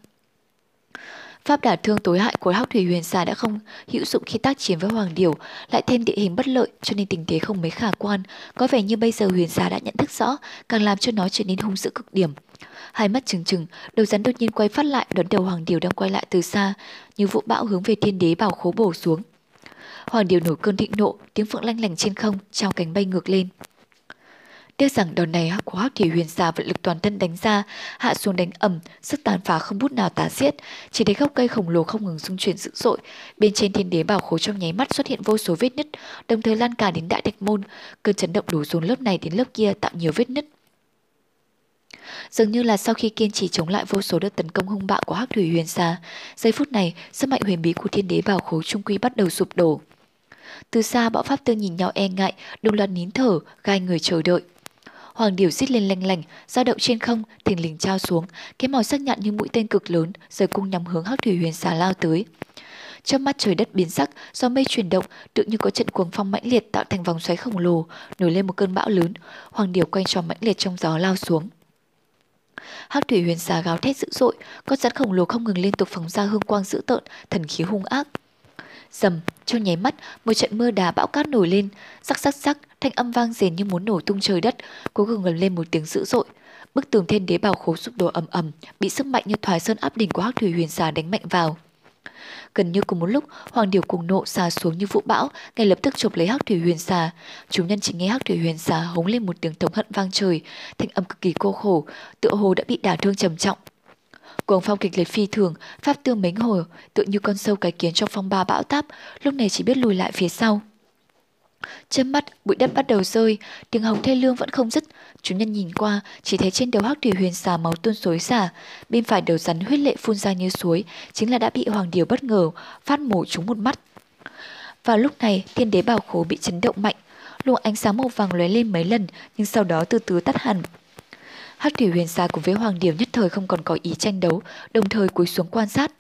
[SPEAKER 1] Pháp đả thương tối hại của Hắc Thủy Huyền Xà đã không hữu dụng khi tác chiến với Hoàng Điểu, lại thêm địa hình bất lợi cho nên tình thế không mấy khả quan. Có vẻ như bây giờ Huyền Xà đã nhận thức rõ, càng làm cho nó trở nên hung dữ cực điểm. Hai mắt trừng trừng, đầu rắn đột nhiên quay phát lại đón đầu Hoàng Điều đang quay lại từ xa, như vũ bão hướng về thiên đế bảo khố bổ xuống. Hoàng Điều nổi cơn thịnh nộ, tiếng phượng lanh lảnh trên không, trao cánh bay ngược lên. Tiếc rằng đòn này của Hắc Thủy Huyền Xà vận lực toàn thân đánh ra, hạ xuống đánh ẩm, sức tàn phá không bút nào tả xiết, chỉ thấy gốc cây khổng lồ không ngừng xung chuyển dữ dội, bên trên thiên đế bảo khố trong nháy mắt xuất hiện vô số vết nứt, đồng thời lan cả đến đại đạch môn, cơn chấn động đổ xuống lớp này đến lớp kia tạo nhiều vết nứt. Dường như là sau khi kiên trì chống lại vô số đợt tấn công hung bạo của Hắc Thủy Huyền Xà, giây phút này, sức mạnh huyền bí của thiên đế bảo khố trung quy bắt đầu sụp đổ. Từ xa bão pháp tương nhìn nhau e ngại, đồng loạt nín thở, gai người chờ đợi. Hoàng điểu xít lên lanh lành, dao động trên không, thình lình trao xuống, cái màu sắc nhạn như mũi tên cực lớn, rời cung nhắm hướng Hắc Thủy Huyền xà lao tới. Trong mắt trời đất biến sắc, do mây chuyển động, tự như có trận cuồng phong mãnh liệt tạo thành vòng xoáy khổng lồ, nổi lên một cơn bão lớn, hoàng điểu quanh tròn mãnh liệt trong gió lao xuống. Hắc thủy huyền xà gào thét dữ dội, con rắn khổng lồ không ngừng liên tục phóng ra hương quang dữ tợn, thần khí hung ác. Dầm, trong nháy mắt, một trận mưa đá bão cát nổi lên, sắc sắc sắc, thanh âm vang rền như muốn nổ tung trời đất, cuối cùng gần lên một tiếng dữ dội. Bức tường thiên đế bảo khố sụp đổ ầm ầm, bị sức mạnh như thoái sơn áp đỉnh của Hắc Thủy Huyền Xà đánh mạnh vào. Gần như cùng một lúc, Hoàng Điểu cùng nộ xà xuống như vũ bão, ngay lập tức chụp lấy Hắc Thủy Huyền Xà. Chúng nhân chỉ nghe Hắc Thủy Huyền Xà hống lên một tiếng thống hận vang trời, thanh âm cực kỳ cô khổ, tựa hồ đã bị đả thương trầm trọng. Cuồng phong kịch liệt phi thường, pháp tương mến hồi, tựa như con sâu cái kiến trong phong ba bão táp, lúc này chỉ biết lùi lại phía sau. Chớp mắt, bụi đất bắt đầu rơi, tiếng hồng thê lương vẫn không dứt. Chúng nhân nhìn qua, chỉ thấy trên đầu hắc thủy huyền xà máu tuôn xối xả, bên phải đầu rắn huyết lệ phun ra như suối, chính là đã bị hoàng điều bất ngờ, phát mổ trúng một mắt. Vào lúc này, thiên đế bảo khố bị chấn động mạnh, luồng ánh sáng màu vàng lóe lên mấy lần, nhưng sau đó từ từ tắt hẳn. Hắc thủy huyền xà cùng với hoàng điều nhất thời không còn có ý tranh đấu, đồng thời cúi xuống quan sát.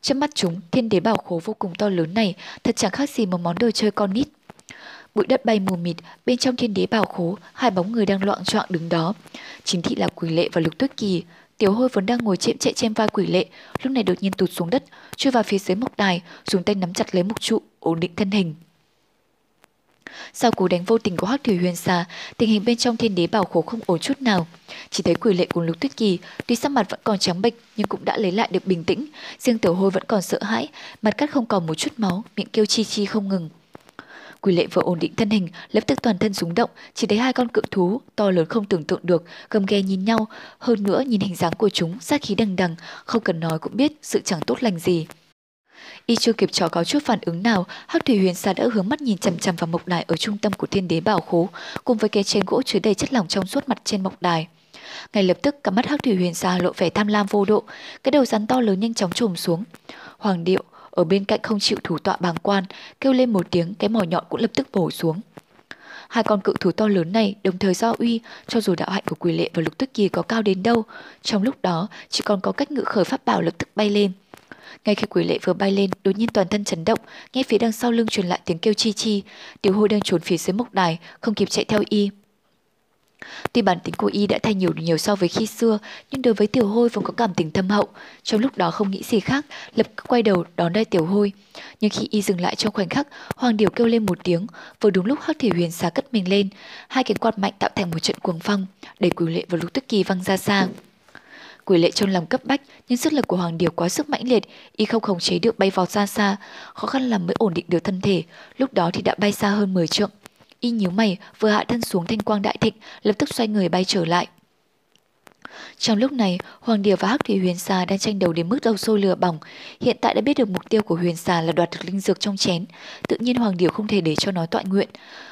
[SPEAKER 1] Trước mắt chúng, thiên đế bảo khố vô cùng to lớn này thật chẳng khác gì một món đồ chơi con nít. Bụi đất bay mù mịt, bên trong thiên đế bảo khố, hai bóng người đang loạn trọng đứng đó. Chính thị là quỷ lệ và lục tuyết kỳ. Tiểu hôi vốn đang ngồi chệm chạy trên vai quỷ lệ, lúc này đột nhiên tụt xuống đất, chui vào phía dưới mộc đài, dùng tay nắm chặt lấy mục trụ, ổn định thân hình. Sau cú đánh vô tình của Hắc Thủy Huyền Xà, tình hình bên trong thiên đế bảo khố không ổn chút nào. Chỉ thấy quỷ lệ cùng Lục Tuyết Kỳ, tuy sắc mặt vẫn còn trắng bệch nhưng cũng đã lấy lại được bình tĩnh. Riêng Tiểu Hôi vẫn còn sợ hãi, mặt cắt không còn một chút máu, miệng kêu chi chi không ngừng. Quỷ lệ vừa ổn định thân hình, lập tức toàn thân rúng động, chỉ thấy hai con cự thú to lớn không tưởng tượng được, gầm ghe nhìn nhau, hơn nữa nhìn hình dáng của chúng, sát khí đằng đằng, không cần nói cũng biết sự chẳng tốt lành gì. Y chưa kịp cho có chút phản ứng nào, Hắc Thủy Huyền Sa đã hướng mắt nhìn chằm chằm vào mộc đài ở trung tâm của Thiên Đế Bảo Khố, cùng với cái chén gỗ chứa đầy chất lỏng trong suốt mặt trên mộc đài. Ngay lập tức, cả mắt Hắc Thủy Huyền Sa lộ vẻ tham lam vô độ, cái đầu rắn to lớn nhanh chóng trồm xuống. Hoàng Điệu ở bên cạnh không chịu thủ tọa bàng quan, kêu lên một tiếng, cái mỏ nhọn cũng lập tức bổ xuống. Hai con cự thú to lớn này đồng thời do uy, cho dù đạo hạnh của quỷ lệ và lục tức kỳ có cao đến đâu, trong lúc đó chỉ còn có cách ngự khởi pháp bảo lập tức bay lên. Ngay khi quỷ lệ vừa bay lên, đột nhiên toàn thân chấn động, nghe phía đằng sau lưng truyền lại tiếng kêu chi chi. Tiểu hôi đang trốn phía dưới mốc đài, không kịp chạy theo y. Tuy bản tính của y đã thay nhiều nhiều so với khi xưa, nhưng đối với tiểu hôi vẫn có cảm tình thâm hậu. Trong lúc đó không nghĩ gì khác, lập quay đầu đón đai tiểu hôi. Nhưng khi y dừng lại trong khoảnh khắc, hoàng Điều kêu lên một tiếng, vừa đúng lúc hắc thủy huyền xá cất mình lên. Hai cánh quạt mạnh tạo thành một trận cuồng phong, để quỷ lệ và lục tức kỳ văng ra xa. Quỷ lệ trong lòng cấp bách, nhưng sức lực của Hoàng Điều quá sức mãnh liệt, y không khống chế được bay vào xa xa, khó khăn lắm mới ổn định được thân thể, lúc đó thì đã bay xa hơn 10 trượng. Y nhíu mày, vừa hạ thân xuống thanh quang đại thịnh, lập tức xoay người bay trở lại. Trong lúc này, Hoàng Điều và Hắc Thủy Huyền Xà đang tranh đầu đến mức đầu sôi lửa bỏng. Hiện tại đã biết được mục tiêu của Huyền Xà là đoạt được linh dược trong chén. Tự nhiên Hoàng Điều không thể để cho nó tọa nguyện.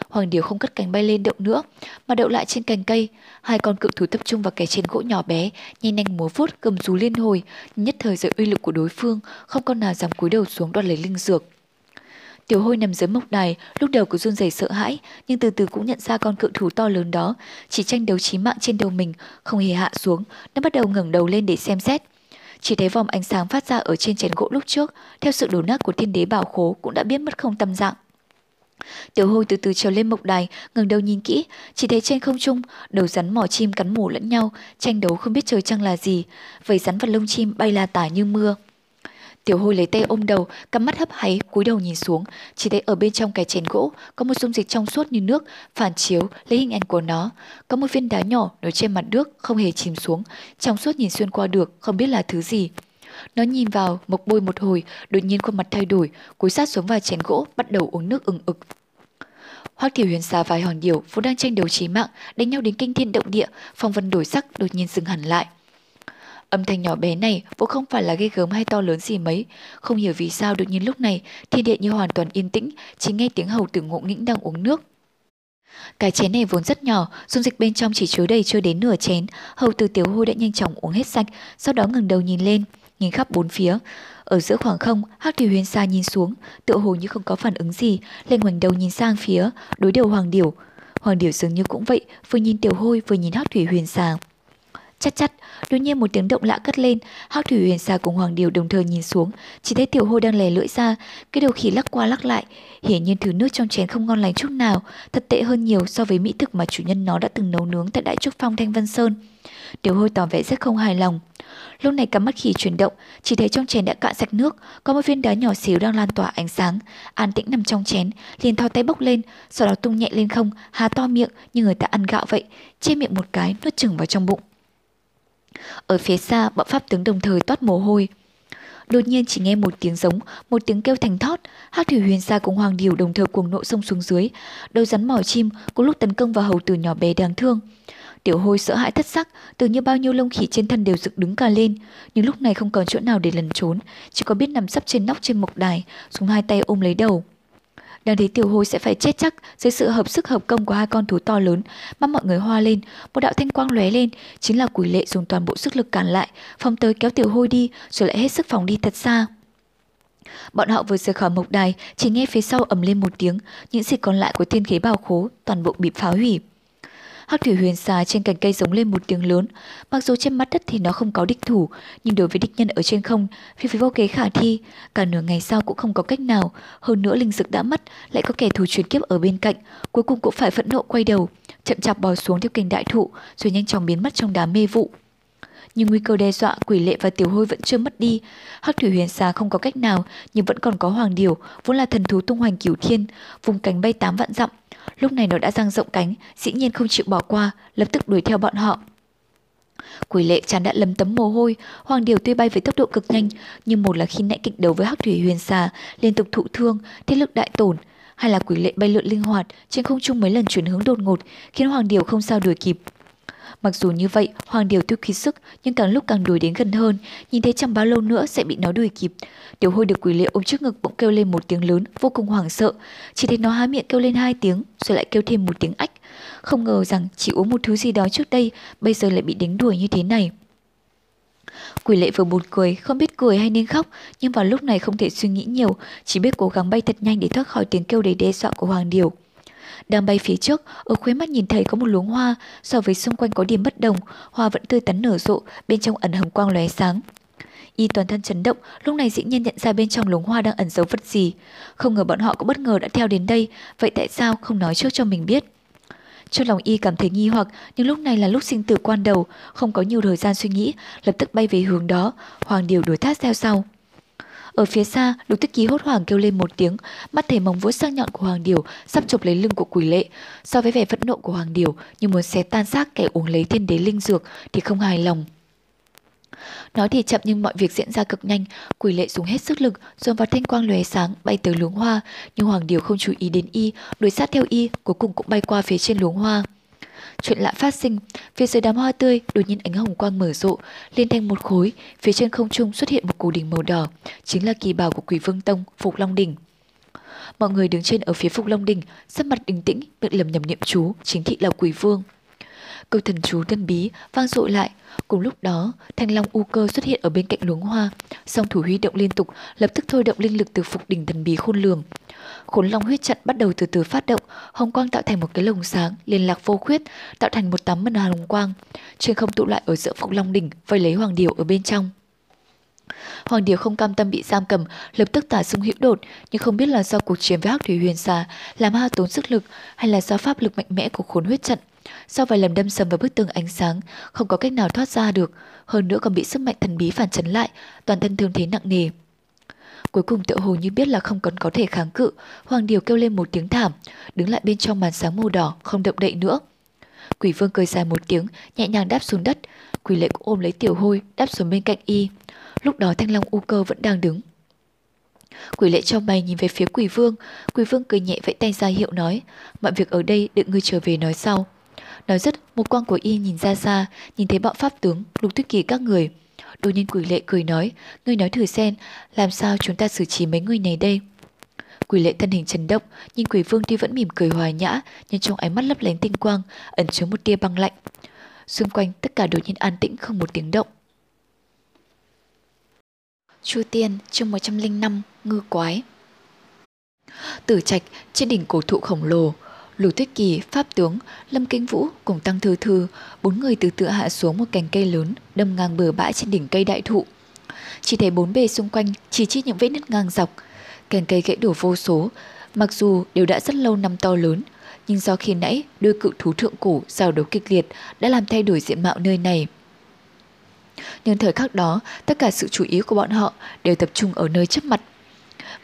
[SPEAKER 1] Hoàng Điều không cất cánh bay lên đậu nữa, mà đậu lại trên cành cây. Hai con cự thú tập trung vào cái trên gỗ nhỏ bé, nhanh nhanh múa vuốt cầm rú liên hồi, nhất thời dưới uy lực của đối phương, không con nào dám cúi đầu xuống đoạt lấy linh dược. Tiểu hôi nằm dưới mộc đài, lúc đầu cứ run rẩy sợ hãi, nhưng từ từ cũng nhận ra con cự thú to lớn đó, chỉ tranh đấu chí mạng trên đầu mình, không hề hạ xuống, nó bắt đầu ngẩng đầu lên để xem xét. chỉ thấy vòng ánh sáng phát ra ở trên chén gỗ lúc trước, theo sự đổ nát của thiên đế bảo khố cũng đã biết mất không tâm dạng. Tiểu hôi từ từ trèo lên mộc đài, ngẩng đầu nhìn kỹ, chỉ thấy trên không trung, đầu rắn mỏ chim cắn mổ lẫn nhau, tranh đấu không biết trời trăng là gì, vầy rắn và lông chim bay la tả như mưa. Tiểu hôi lấy tay ôm đầu, cắm mắt hấp háy, cúi đầu nhìn xuống, chỉ thấy ở bên trong cái chén gỗ có một dung dịch trong suốt như nước, phản chiếu lấy hình ảnh của nó. Có một viên đá nhỏ nổi trên mặt nước, không hề chìm xuống, trong suốt nhìn xuyên qua được, không biết là thứ gì. Nó nhìn vào, mộc bôi một hồi, đột nhiên khuôn mặt thay đổi, cúi sát xuống vào chén gỗ, bắt đầu uống nước ừng ực. Hoắc Tiểu Huyền xà vài hòn Điểu vốn đang tranh đấu chí mạng, đánh nhau đến kinh thiên động địa, phong vân đổi sắc đột nhiên dừng hẳn lại. Âm thanh nhỏ bé này cũng không phải là ghê gớm hay to lớn gì mấy, không hiểu vì sao đột nhiên lúc này thiên địa như hoàn toàn yên tĩnh, chỉ nghe tiếng hầu tử ngộ nghĩnh đang uống nước. Cái chén này vốn rất nhỏ, dung dịch bên trong chỉ chứa đầy chưa đến nửa chén, hầu tử tiểu hôi đã nhanh chóng uống hết sạch, sau đó ngừng đầu nhìn lên, nhìn khắp bốn phía. Ở giữa khoảng không, Hắc Thủy Huyền Sa nhìn xuống, tựa hồ như không có phản ứng gì, lên ngoảnh đầu nhìn sang phía, đối đầu Hoàng Điểu. Hoàng Điểu dường như cũng vậy, vừa nhìn Tiểu Hôi vừa nhìn Hắc Thủy Huyền Sa. Chắc chắc, đột nhiên một tiếng động lạ cất lên, Hắc Thủy Huyền Sa cùng Hoàng Điều đồng thời nhìn xuống, chỉ thấy Tiểu Hôi đang lè lưỡi ra, cái đầu khỉ lắc qua lắc lại, hiển nhiên thứ nước trong chén không ngon lành chút nào, thật tệ hơn nhiều so với mỹ thực mà chủ nhân nó đã từng nấu nướng tại Đại Trúc Phong Thanh Vân Sơn. Tiểu Hôi tỏ vẻ rất không hài lòng. Lúc này cắm mắt khỉ chuyển động, chỉ thấy trong chén đã cạn sạch nước, có một viên đá nhỏ xíu đang lan tỏa ánh sáng. An tĩnh nằm trong chén, liền thò tay bốc lên, sau đó tung nhẹ lên không, há to miệng. Như người ta ăn gạo vậy, che miệng một cái, nuốt chừng vào trong bụng. Ở phía xa, bọn pháp tướng đồng thời toát mồ hôi. Đột nhiên chỉ nghe một tiếng giống, một tiếng kêu thành thót, Hắc Thủy Huyền xa cùng Hoàng điều đồng thời cuồng nộ xông xuống dưới, đầu rắn mỏ chim có lúc tấn công vào hầu tử nhỏ bé đáng thương. Tiểu hôi sợ hãi thất sắc, tưởng như bao nhiêu lông khỉ trên thân đều dựng đứng cả lên, nhưng lúc này không còn chỗ nào để lẩn trốn, chỉ có biết nằm sấp trên nóc trên mộc đài, dùng hai tay ôm lấy đầu. Đang thấy tiểu hôi sẽ phải chết chắc dưới sự hợp sức hợp công của hai con thú to lớn, mắt mọi người hoa lên, một đạo thanh quang lóe lên, chính là quỷ lệ dùng toàn bộ sức lực cản lại, phóng tới kéo tiểu hôi đi, rồi lại hết sức phóng đi thật xa. Bọn họ vừa rời khỏi mộc đài, chỉ nghe phía sau ầm lên một tiếng, những gì còn lại của thiên khí bào khố toàn bộ bị phá hủy. Hắc thủy huyền xà trên cành cây giống lên một tiếng lớn. Mặc dù trên mặt đất thì nó không có địch thủ, nhưng đối với địch nhân ở trên không, phi phi vô kế khả thi. Cả nửa ngày sau cũng không có cách nào. Hơn nữa linh dực đã mất, lại có kẻ thù truyền kiếp ở bên cạnh. Cuối cùng cũng phải phẫn nộ quay đầu, chậm chạp bò xuống theo cành đại thụ, rồi nhanh chóng biến mất trong đám mê vụ nhưng nguy cơ đe dọa quỷ lệ và tiểu hôi vẫn chưa mất đi. Hắc thủy huyền xà không có cách nào, nhưng vẫn còn có hoàng điểu, vốn là thần thú tung hoành cửu thiên, vùng cánh bay tám vạn dặm. Lúc này nó đã dang rộng cánh, dĩ nhiên không chịu bỏ qua, lập tức đuổi theo bọn họ. Quỷ lệ chán đã lấm tấm mồ hôi, hoàng điều tuy bay với tốc độ cực nhanh, nhưng một là khi nãy kịch đấu với hắc thủy huyền xà, liên tục thụ thương, thế lực đại tổn, hay là quỷ lệ bay lượn linh hoạt, trên không trung mấy lần chuyển hướng đột ngột, khiến hoàng điều không sao đuổi kịp. Mặc dù như vậy, Hoàng Điều tiêu khí sức, nhưng càng lúc càng đuổi đến gần hơn, nhìn thấy chẳng bao lâu nữa sẽ bị nó đuổi kịp. Tiểu hôi được quỷ lệ ôm trước ngực bỗng kêu lên một tiếng lớn, vô cùng hoảng sợ. Chỉ thấy nó há miệng kêu lên hai tiếng, rồi lại kêu thêm một tiếng ách. Không ngờ rằng chỉ uống một thứ gì đó trước đây, bây giờ lại bị đánh đuổi như thế này. Quỷ lệ vừa buồn cười, không biết cười hay nên khóc, nhưng vào lúc này không thể suy nghĩ nhiều, chỉ biết cố gắng bay thật nhanh để thoát khỏi tiếng kêu đầy đe dọa của Hoàng Điều. Đang bay phía trước, ở khóe mắt nhìn thấy có một luống hoa, so với xung quanh có điểm bất đồng, hoa vẫn tươi tắn nở rộ, bên trong ẩn hồng quang lóe sáng. Y toàn thân chấn động, lúc này dĩ nhiên nhận ra bên trong luống hoa đang ẩn giấu vật gì. Không ngờ bọn họ cũng bất ngờ đã theo đến đây, vậy tại sao không nói trước cho mình biết? Trong lòng y cảm thấy nghi hoặc, nhưng lúc này là lúc sinh tử quan đầu, không có nhiều thời gian suy nghĩ, lập tức bay về hướng đó, Hoàng Điều đuổi thát theo sau. Ở phía xa, lục tích ký hốt hoảng kêu lên một tiếng, mắt thể móng vuốt sắc nhọn của Hoàng Điều sắp chụp lấy lưng của quỷ lệ. So với vẻ phẫn nộ của Hoàng Điều như muốn xé tan xác kẻ uống lấy thiên đế linh dược thì không hài lòng. Nói thì chậm nhưng mọi việc diễn ra cực nhanh, quỷ lệ dùng hết sức lực, dồn vào thanh quang lóe sáng bay tới luống hoa, nhưng Hoàng Điều không chú ý đến y, đuổi sát theo y, cuối cùng cũng bay qua phía trên luống hoa. Chuyện lạ phát sinh, phía dưới đám hoa tươi đột nhiên ánh hồng quang mở rộ, liên thành một khối, phía trên không trung xuất hiện một cù đỉnh màu đỏ, chính là kỳ bảo của Quỷ Vương Tông, Phục Long đỉnh. Mọi người đứng trên ở phía Phục Long đỉnh, sắc mặt bình tĩnh, miệng lầm nhầm niệm chú, chính thị là Quỷ Vương. Câu thần chú tân bí vang dội lại, cùng lúc đó, thanh long u cơ xuất hiện ở bên cạnh luống hoa, song thủ huy động liên tục, lập tức thôi động linh lực từ phục đỉnh thần bí khôn lường. Khốn long huyết trận bắt đầu từ từ phát động, hồng quang tạo thành một cái lồng sáng, liên lạc vô khuyết, tạo thành một tấm màn hồng quang. Trên không tụ lại ở giữa phục long đỉnh, vây lấy hoàng điểu ở bên trong. Hoàng Điều không cam tâm bị giam cầm, lập tức tả sung hữu đột, nhưng không biết là do cuộc chiến với Hắc Thủy Huyền Xà làm hao tốn sức lực hay là do pháp lực mạnh mẽ của khốn huyết trận. Sau vài lần đâm sầm vào bức tường ánh sáng, không có cách nào thoát ra được, hơn nữa còn bị sức mạnh thần bí phản chấn lại, toàn thân thương thế nặng nề. Cuối cùng tựa hồ như biết là không còn có thể kháng cự, Hoàng Điều kêu lên một tiếng thảm, đứng lại bên trong màn sáng màu đỏ, không động đậy nữa. Quỷ vương cười dài một tiếng, nhẹ nhàng đáp xuống đất, quỷ lệ cũng ôm lấy tiểu hôi, đáp xuống bên cạnh y. Lúc đó thanh long u cơ vẫn đang đứng. Quỷ lệ cho mày nhìn về phía quỷ vương, quỷ vương cười nhẹ vẫy tay ra hiệu nói, mọi việc ở đây đợi ngươi trở về nói sau. Nói dứt, một quang của y nhìn ra xa, nhìn thấy bọn pháp tướng, lục tuyết kỳ các người. Đột nhiên quỷ lệ cười nói, ngươi nói thử xem, làm sao chúng ta xử trí mấy người này đây? Quỷ lệ thân hình chấn động, nhưng quỷ vương tuy vẫn mỉm cười hòa nhã, nhưng trong ánh mắt lấp lánh tinh quang, ẩn chứa một tia băng lạnh. Xung quanh tất cả đột nhiên an tĩnh không một tiếng động. Chu Tiên chương 105 Ngư Quái Tử trạch trên đỉnh cổ thụ khổng lồ, Lục Tuyết Kỳ, Pháp Tướng, Lâm Kinh Vũ cùng Tăng Thư Thư, bốn người từ từ hạ xuống một cành cây lớn, đâm ngang bờ bãi trên đỉnh cây đại thụ. Chỉ thấy bốn bề xung quanh chỉ chi những vết nứt ngang dọc, cành cây gãy đổ vô số, mặc dù đều đã rất lâu năm to lớn, nhưng do khi nãy đôi cự thú thượng cổ giao đấu kịch liệt đã làm thay đổi diện mạo nơi này. Nhưng thời khắc đó, tất cả sự chú ý của bọn họ đều tập trung ở nơi trước mặt.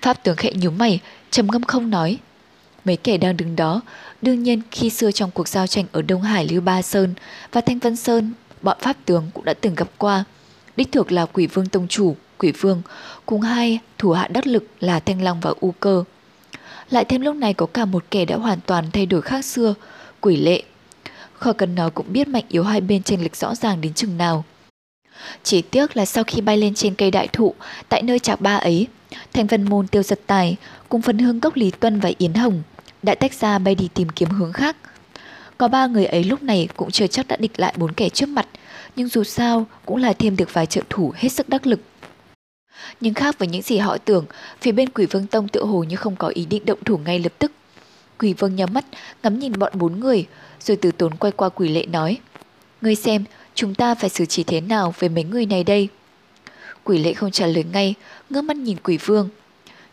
[SPEAKER 1] Pháp tướng khẽ nhíu mày, trầm ngâm không nói. Mấy kẻ đang đứng đó, đương nhiên khi xưa trong cuộc giao tranh ở Đông Hải Lưu Ba Sơn và Thanh Vân Sơn, bọn Pháp tướng cũng đã từng gặp qua. Đích thực là quỷ vương tông chủ, quỷ vương, cùng hai thủ hạ đắc lực là Thanh Long và U Cơ. Lại thêm lúc này có cả một kẻ đã hoàn toàn thay đổi khác xưa, quỷ lệ. Khỏi cần nói cũng biết mạnh yếu hai bên tranh lệch rõ ràng đến chừng nào. Chỉ tiếc là sau khi bay lên trên cây đại thụ, tại nơi chạc ba ấy, Thành Vân Môn tiêu giật tài cùng phần hương cốc Lý Tuân và Yến Hồng đã tách ra bay đi tìm kiếm hướng khác. Có ba người ấy lúc này cũng chưa chắc đã địch lại bốn kẻ trước mặt, nhưng dù sao cũng là thêm được vài trợ thủ hết sức đắc lực. Nhưng khác với những gì họ tưởng, phía bên Quỷ Vương Tông tự hồ như không có ý định động thủ ngay lập tức. Quỷ Vương nhắm mắt, ngắm nhìn bọn bốn người, rồi từ tốn quay qua quỷ lệ nói. Ngươi xem, chúng ta phải xử trí thế nào với mấy người này đây? Quỷ lệ không trả lời ngay, ngước mắt nhìn quỷ vương.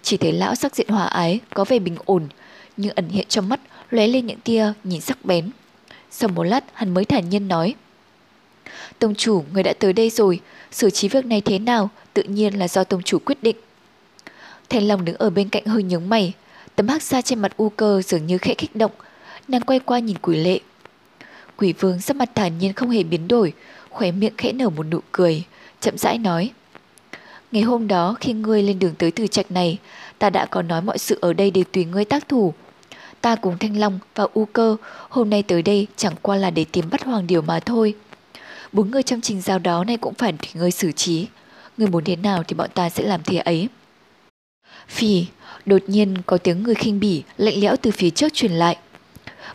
[SPEAKER 1] Chỉ thấy lão sắc diện hòa ái, có vẻ bình ổn, nhưng ẩn hiện trong mắt lóe lên những tia nhìn sắc bén. Sau một lát hắn mới thản nhiên nói. Tông chủ, người đã tới đây rồi, xử trí việc này thế nào, tự nhiên là do tông chủ quyết định. Thành Long đứng ở bên cạnh hơi nhướng mày, tấm hắc xa trên mặt u cơ dường như khẽ kích động, nàng quay qua nhìn quỷ lệ. Quỷ vương sắc mặt thản nhiên không hề biến đổi, khóe miệng khẽ nở một nụ cười, chậm rãi nói. Ngày hôm đó khi ngươi lên đường tới từ trạch này, ta đã có nói mọi sự ở đây đều tùy ngươi tác thủ. Ta cùng Thanh Long và U Cơ hôm nay tới đây chẳng qua là để tìm bắt Hoàng Điều mà thôi. Bốn người trong trình giao đó này cũng phải người xử trí. người muốn thế nào thì bọn ta sẽ làm thế ấy. Phì, đột nhiên có tiếng người khinh bỉ lạnh lẽo từ phía trước truyền lại.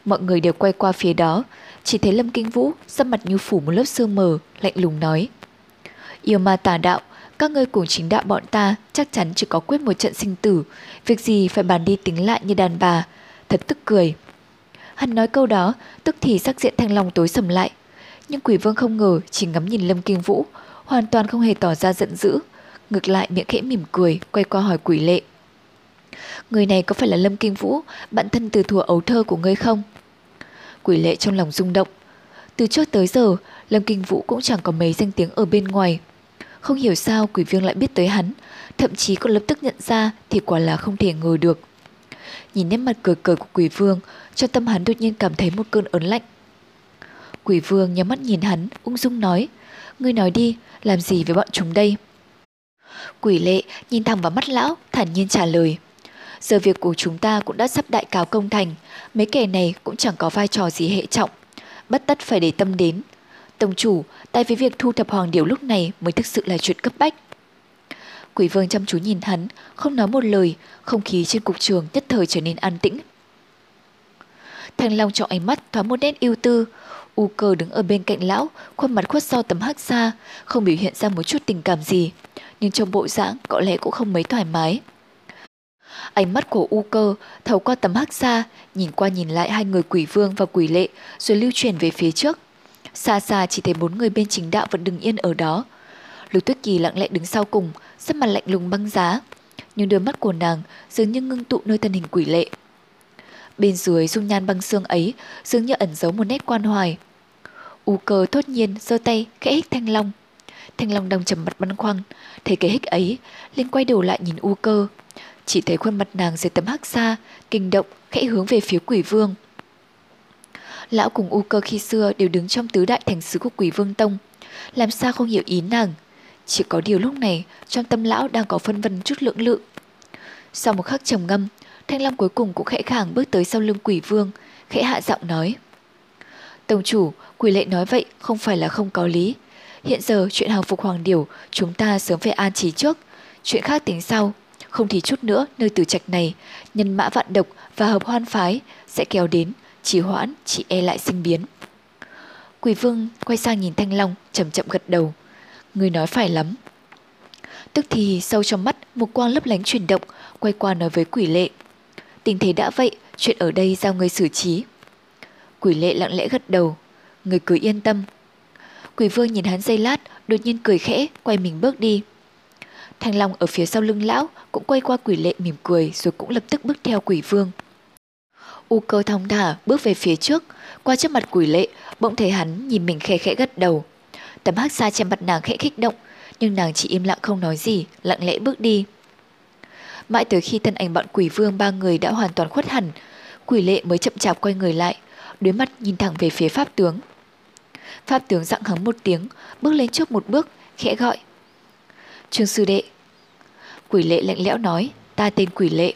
[SPEAKER 1] Mọi người đều quay qua phía đó, chỉ thấy Lâm Kinh Vũ sắc mặt như phủ một lớp sương mờ, lạnh lùng nói. Yêu ma tà đạo, các ngươi cùng chính đạo bọn ta chắc chắn chỉ có quyết một trận sinh tử, việc gì phải bàn đi tính lại như đàn bà, thật tức cười. Hắn nói câu đó, tức thì sắc diện thanh long tối sầm lại. Nhưng quỷ vương không ngờ chỉ ngắm nhìn Lâm Kinh Vũ, hoàn toàn không hề tỏ ra giận dữ. Ngược lại miệng khẽ mỉm cười, quay qua hỏi quỷ lệ. Người này có phải là Lâm Kinh Vũ, bạn thân từ thuở ấu thơ của ngươi không? Quỷ lệ trong lòng rung động. Từ trước tới giờ, Lâm Kinh Vũ cũng chẳng có mấy danh tiếng ở bên ngoài. Không hiểu sao quỷ vương lại biết tới hắn, thậm chí còn lập tức nhận ra thì quả là không thể ngờ được. Nhìn nét mặt cười cười của quỷ vương, cho tâm hắn đột nhiên cảm thấy một cơn ớn lạnh. Quỷ vương nhắm mắt nhìn hắn, ung dung nói, ngươi nói đi, làm gì với bọn chúng đây? Quỷ lệ nhìn thẳng vào mắt lão, thản nhiên trả lời. Giờ việc của chúng ta cũng đã sắp đại cáo công thành, mấy kẻ này cũng chẳng có vai trò gì hệ trọng. Bất tất phải để tâm đến. Tổng chủ, tay với việc thu thập hoàng điểu lúc này mới thực sự là chuyện cấp bách. Quỷ vương chăm chú nhìn hắn, không nói một lời, không khí trên cục trường nhất thời trở nên an tĩnh. Thanh Long trong ánh mắt thoáng một nét yêu tư, U cơ đứng ở bên cạnh lão, khuôn mặt khuất sau tấm hắc xa, không biểu hiện ra một chút tình cảm gì, nhưng trong bộ dạng có lẽ cũng không mấy thoải mái. Ánh mắt của U cơ thấu qua tấm hắc xa, nhìn qua nhìn lại hai người quỷ vương và quỷ lệ, rồi lưu truyền về phía trước. Xa xa chỉ thấy bốn người bên chính đạo vẫn đứng yên ở đó. Lục Tuyết Kỳ lặng lẽ đứng sau cùng, sắc mặt lạnh lùng băng giá. Nhưng đôi mắt của nàng dường như ngưng tụ nơi thân hình quỷ lệ. Bên dưới dung nhan băng xương ấy dường như ẩn giấu một nét quan hoài. U cơ thốt nhiên giơ tay khẽ hích thanh long. Thanh long đang trầm mặt băn khoăn, thấy cái hích ấy, liền quay đầu lại nhìn U cơ. Chỉ thấy khuôn mặt nàng dưới tấm hắc xa, kinh động, khẽ hướng về phía quỷ vương. Lão cùng U cơ khi xưa đều đứng trong tứ đại thành sứ của quỷ vương tông. Làm sao không hiểu ý nàng? Chỉ có điều lúc này, trong tâm lão đang có phân vân chút lưỡng lự. Sau một khắc trầm ngâm, Thanh Long cuối cùng cũng khẽ khàng bước tới sau lưng quỷ vương, khẽ hạ giọng nói. Tổng chủ, quỷ lệ nói vậy không phải là không có lý. Hiện giờ chuyện hàng phục hoàng điểu chúng ta sớm phải an trí trước. Chuyện khác tính sau. Không thì chút nữa nơi tử trạch này, nhân mã vạn độc và hợp hoan phái sẽ kéo đến, chỉ hoãn, chỉ e lại sinh biến. Quỷ vương quay sang nhìn Thanh Long, chậm chậm gật đầu. Người nói phải lắm. Tức thì sâu trong mắt một quang lấp lánh chuyển động, quay qua nói với quỷ lệ. Tình thế đã vậy, chuyện ở đây giao người xử trí. Quỷ lệ lặng lẽ gật đầu, người cứ yên tâm. Quỷ vương nhìn hắn giây lát, đột nhiên cười khẽ, quay mình bước đi. Thanh Long ở phía sau lưng lão cũng quay qua quỷ lệ mỉm cười rồi cũng lập tức bước theo quỷ vương. U cơ thong thả bước về phía trước, qua trước mặt quỷ lệ, bỗng thấy hắn nhìn mình khẽ khẽ gật đầu. Tấm hắc xa trên mặt nàng khẽ kích động, nhưng nàng chỉ im lặng không nói gì, lặng lẽ bước đi. Mãi tới khi thân ảnh bọn quỷ vương ba người đã hoàn toàn khuất hẳn, quỷ lệ mới chậm chạp quay người lại, đối mắt nhìn thẳng về phía pháp tướng. Pháp tướng dặn hắng một tiếng, bước lên trước một bước, khẽ gọi. Trương sư đệ. Quỷ lệ lạnh lẽo nói, ta tên quỷ lệ.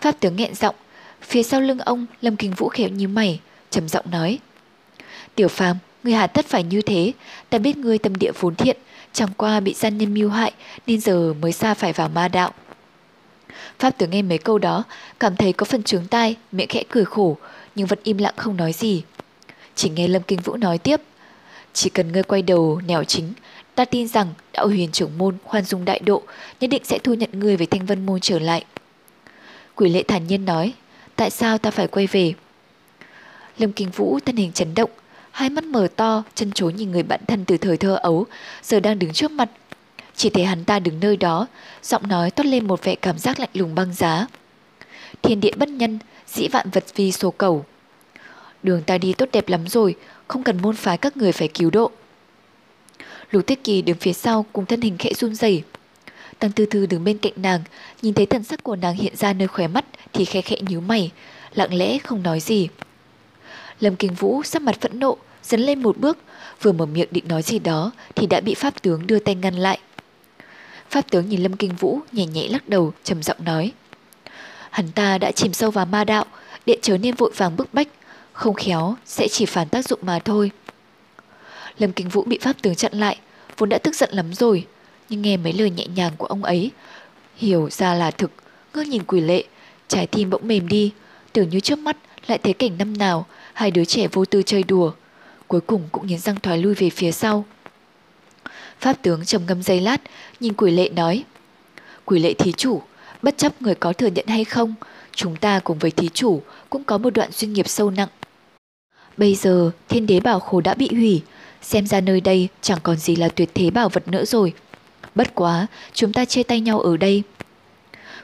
[SPEAKER 1] Pháp tướng nghẹn giọng, phía sau lưng ông Lâm Kinh Vũ khéo như mày, trầm giọng nói. Tiểu phàm, người hà tất phải như thế, ta biết ngươi tâm địa vốn thiện, chẳng qua bị gian nhân mưu hại nên giờ mới xa phải vào ma đạo. Pháp tướng nghe mấy câu đó, cảm thấy có phần trướng tai, miệng khẽ cười khổ, nhưng vẫn im lặng không nói gì. Chỉ nghe Lâm Kinh Vũ nói tiếp, chỉ cần ngươi quay đầu nẻo chính, ta tin rằng đạo huyền trưởng môn khoan dung đại độ nhất định sẽ thu nhận ngươi về thanh vân môn trở lại. Quỷ lệ thản nhiên nói, tại sao ta phải quay về? Lâm Kinh Vũ thân hình chấn động, hai mắt mở to, chân chối nhìn người bạn thân từ thời thơ ấu, giờ đang đứng trước mặt, chỉ thấy hắn ta đứng nơi đó, giọng nói toát lên một vẻ cảm giác lạnh lùng băng giá. Thiên địa bất nhân, dĩ vạn vật vì số cầu. Đường ta đi tốt đẹp lắm rồi, không cần môn phái các người phải cứu độ. Lục Tiết Kỳ đứng phía sau cùng thân hình khẽ run rẩy. Tăng Tư Thư đứng bên cạnh nàng, nhìn thấy thần sắc của nàng hiện ra nơi khóe mắt thì khẽ khẽ nhíu mày, lặng lẽ không nói gì. Lâm Kinh Vũ sắc mặt phẫn nộ, dấn lên một bước, vừa mở miệng định nói gì đó thì đã bị pháp tướng đưa tay ngăn lại. Pháp tướng nhìn Lâm Kinh Vũ nhẹ nhẹ lắc đầu, trầm giọng nói. Hắn ta đã chìm sâu vào ma đạo, điện trở nên vội vàng bức bách, không khéo sẽ chỉ phản tác dụng mà thôi. Lâm Kinh Vũ bị pháp tướng chặn lại, vốn đã tức giận lắm rồi, nhưng nghe mấy lời nhẹ nhàng của ông ấy, hiểu ra là thực, ngước nhìn quỷ lệ, trái tim bỗng mềm đi, tưởng như trước mắt lại thấy cảnh năm nào hai đứa trẻ vô tư chơi đùa, cuối cùng cũng nghiến răng thoái lui về phía sau. Pháp tướng trầm ngâm giây lát, nhìn quỷ lệ nói. Quỷ lệ thí chủ, bất chấp người có thừa nhận hay không, chúng ta cùng với thí chủ cũng có một đoạn duyên nghiệp sâu nặng. Bây giờ thiên đế bảo khổ đã bị hủy, xem ra nơi đây chẳng còn gì là tuyệt thế bảo vật nữa rồi. Bất quá, chúng ta chia tay nhau ở đây.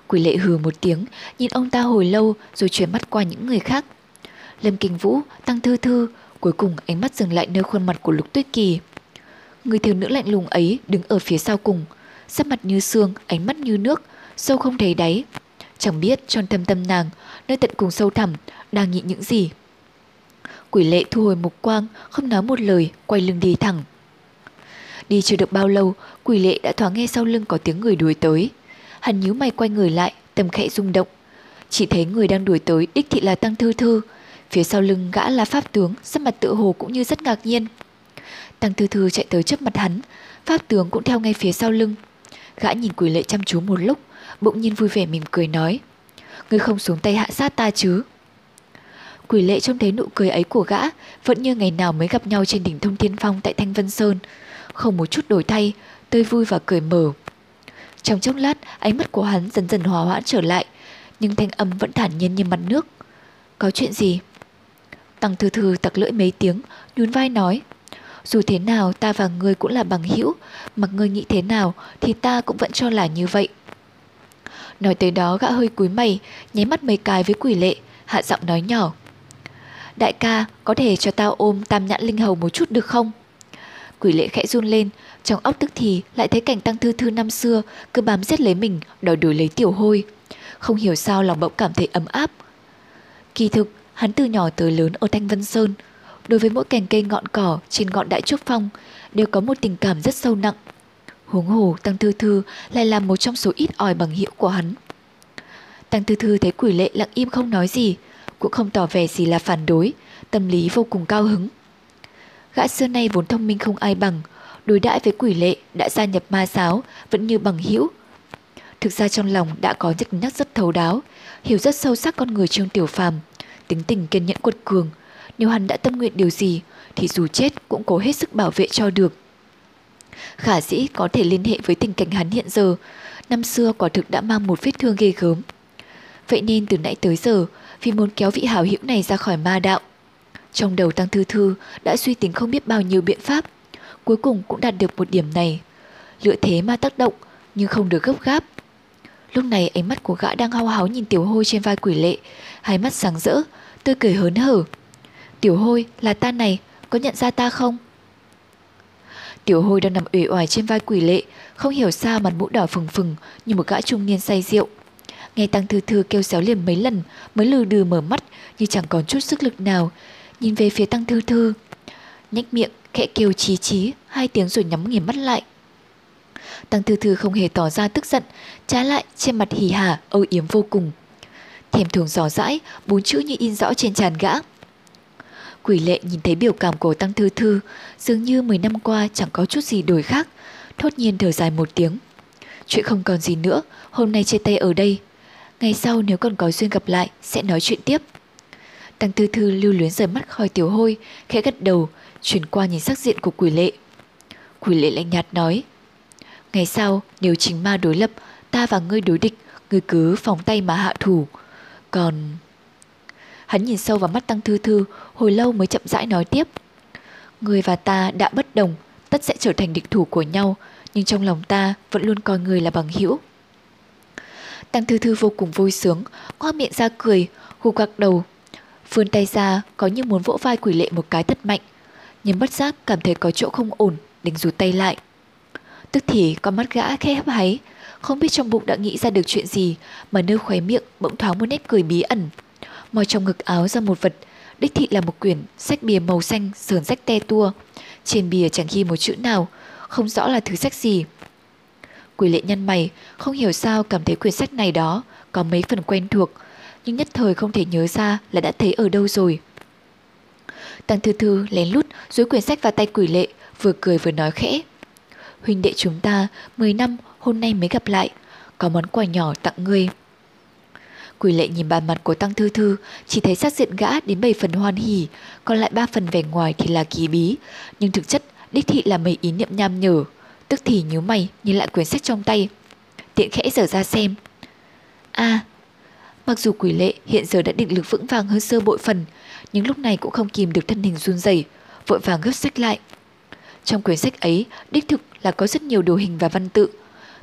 [SPEAKER 1] Quỷ lệ hừ một tiếng, nhìn ông ta hồi lâu rồi chuyển mắt qua những người khác. Lâm Kinh Vũ, Tăng Thư Thư, cuối cùng ánh mắt dừng lại nơi khuôn mặt của Lục Tuyết Kỳ. Người thiếu nữ lạnh lùng ấy đứng ở phía sau cùng, sắc mặt như xương, ánh mắt như nước, sâu không thấy đáy. Chẳng biết trong tâm tâm nàng, nơi tận cùng sâu thẳm, đang nghĩ những gì. Quỷ lệ thu hồi mục quang, không nói một lời, quay lưng đi thẳng. Đi chưa được bao lâu, quỷ lệ đã thoáng nghe sau lưng có tiếng người đuổi tới. Hắn nhíu mày quay người lại, tầm khẽ rung động. Chỉ thấy người đang đuổi tới đích thị là Tăng Thư Thư. Phía sau lưng gã là pháp tướng, sắc mặt tự hồ cũng như rất ngạc nhiên. Tăng Thư Thư chạy tới trước mặt hắn, pháp tướng cũng theo ngay phía sau lưng. Gã nhìn quỷ lệ chăm chú một lúc, bỗng nhiên vui vẻ mỉm cười nói. Ngươi không xuống tay hạ sát ta chứ? Quỷ lệ trông thấy nụ cười ấy của gã vẫn như ngày nào mới gặp nhau trên đỉnh thông thiên phong tại Thanh Vân Sơn. Không một chút đổi thay, tươi vui và cười mở. Trong chốc lát, ánh mắt của hắn dần dần hòa hoãn trở lại, nhưng thanh âm vẫn thản nhiên như mặt nước. Có chuyện gì? Tăng thư thư tặc lưỡi mấy tiếng, nhún vai nói. Dù thế nào ta và ngươi cũng là bằng hữu, mặc ngươi nghĩ thế nào thì ta cũng vẫn cho là như vậy. Nói tới đó gã hơi cúi mày, nháy mắt mấy cái với quỷ lệ, hạ giọng nói nhỏ. Đại ca, có thể cho tao ôm tam nhãn linh hầu một chút được không? Quỷ lệ khẽ run lên, trong óc tức thì lại thấy cảnh tăng thư thư năm xưa cứ bám giết lấy mình, đòi đuổi lấy tiểu hôi. Không hiểu sao lòng bỗng cảm thấy ấm áp. Kỳ thực, hắn từ nhỏ tới lớn ở Thanh Vân Sơn. Đối với mỗi cành cây ngọn cỏ trên ngọn đại trúc phong đều có một tình cảm rất sâu nặng. Huống hồ Tăng Thư Thư lại là một trong số ít ỏi bằng hiệu của hắn. Tăng Thư Thư thấy quỷ lệ lặng im không nói gì, cũng không tỏ vẻ gì là phản đối, tâm lý vô cùng cao hứng. Gã xưa nay vốn thông minh không ai bằng, đối đãi với quỷ lệ đã gia nhập ma giáo vẫn như bằng hữu. Thực ra trong lòng đã có nhắc nhắc rất thấu đáo, hiểu rất sâu sắc con người Trương Tiểu Phàm, tính tình kiên nhẫn quật cường. Nếu hắn đã tâm nguyện điều gì thì dù chết cũng cố hết sức bảo vệ cho được. Khả dĩ có thể liên hệ với tình cảnh hắn hiện giờ, năm xưa quả thực đã mang một vết thương ghê gớm. Vậy nên từ nãy tới giờ, vì muốn kéo vị hảo hữu này ra khỏi ma đạo, trong đầu Tăng Thư Thư đã suy tính không biết bao nhiêu biện pháp, cuối cùng cũng đạt được một điểm này. Lựa thế mà tác động, nhưng không được gấp gáp. Lúc này ánh mắt của gã đang hao háo nhìn tiểu hôi trên vai quỷ lệ, hai mắt sáng rỡ, tươi cười hớn hở. Tiểu hôi, là ta này, có nhận ra ta không? Tiểu hôi đang nằm ủy oải trên vai quỷ lệ, không hiểu sao mặt mũi đỏ phừng phừng như một gã trung niên say rượu. Nghe Tăng Thư Thư kêu xéo liền mấy lần mới lừ đừ mở mắt như chẳng còn chút sức lực nào, nhìn về phía Tăng Thư Thư. Nhách miệng, khẽ kêu chí chí, hai tiếng rồi nhắm nghiền mắt lại. Tăng Thư Thư không hề tỏ ra tức giận, trái lại trên mặt hỉ hả, âu yếm vô cùng. Thèm thường rõ rãi, bốn chữ như in rõ trên tràn gã. Quỷ lệ nhìn thấy biểu cảm của Tăng Thư Thư, dường như 10 năm qua chẳng có chút gì đổi khác, thốt nhiên thở dài một tiếng. Chuyện không còn gì nữa, hôm nay chia tay ở đây. Ngày sau nếu còn có duyên gặp lại, sẽ nói chuyện tiếp. Tăng Thư Thư lưu luyến rời mắt khỏi tiểu hôi, khẽ gật đầu, chuyển qua nhìn sắc diện của quỷ lệ. Quỷ lệ lạnh nhạt nói, Ngày sau, nếu chính ma đối lập, ta và ngươi đối địch, ngươi cứ phòng tay mà hạ thủ. Còn... Hắn nhìn sâu vào mắt Tăng Thư Thư, hồi lâu mới chậm rãi nói tiếp. Ngươi và ta đã bất đồng, tất sẽ trở thành địch thủ của nhau, nhưng trong lòng ta vẫn luôn coi ngươi là bằng hữu. Tăng Thư Thư vô cùng vui sướng, ngoa miệng ra cười, hù gạc đầu. Vươn tay ra, có như muốn vỗ vai quỷ lệ một cái thật mạnh, nhưng bất giác cảm thấy có chỗ không ổn, định rút tay lại. Tức thì con mắt gã khẽ hấp háy, không biết trong bụng đã nghĩ ra được chuyện gì mà nơi khóe miệng bỗng thoáng một nét cười bí ẩn. Moi trong ngực áo ra một vật, đích thị là một quyển sách bìa màu xanh sờn rách te tua. Trên bìa chẳng ghi một chữ nào, không rõ là thứ sách gì. Quỷ lệ nhăn mày, không hiểu sao cảm thấy quyển sách này đó có mấy phần quen thuộc, nhưng nhất thời không thể nhớ ra là đã thấy ở đâu rồi. Tăng Thư Thư lén lút dưới quyển sách vào tay quỷ lệ, vừa cười vừa nói khẽ. Huynh đệ chúng ta 10 năm hôm nay mới gặp lại, có món quà nhỏ tặng ngươi. Quỷ lệ nhìn bàn mặt của Tăng Thư Thư, chỉ thấy sát diện gã đến 7 phần hoan hỉ, còn lại 3 phần vẻ ngoài thì là kỳ bí, nhưng thực chất đích thị là mấy ý niệm nham nhở. Tức thì nhíu mày nhìn lại quyển sách trong tay, tiện khẽ dở ra xem. a mặc dù quỷ lệ hiện giờ đã định lực vững vàng hơn sơ bội phần, nhưng lúc này cũng không kìm được thân hình run rẩy, vội vàng gấp sách lại. Trong quyển sách ấy, đích thực là có rất nhiều đồ hình và văn tự.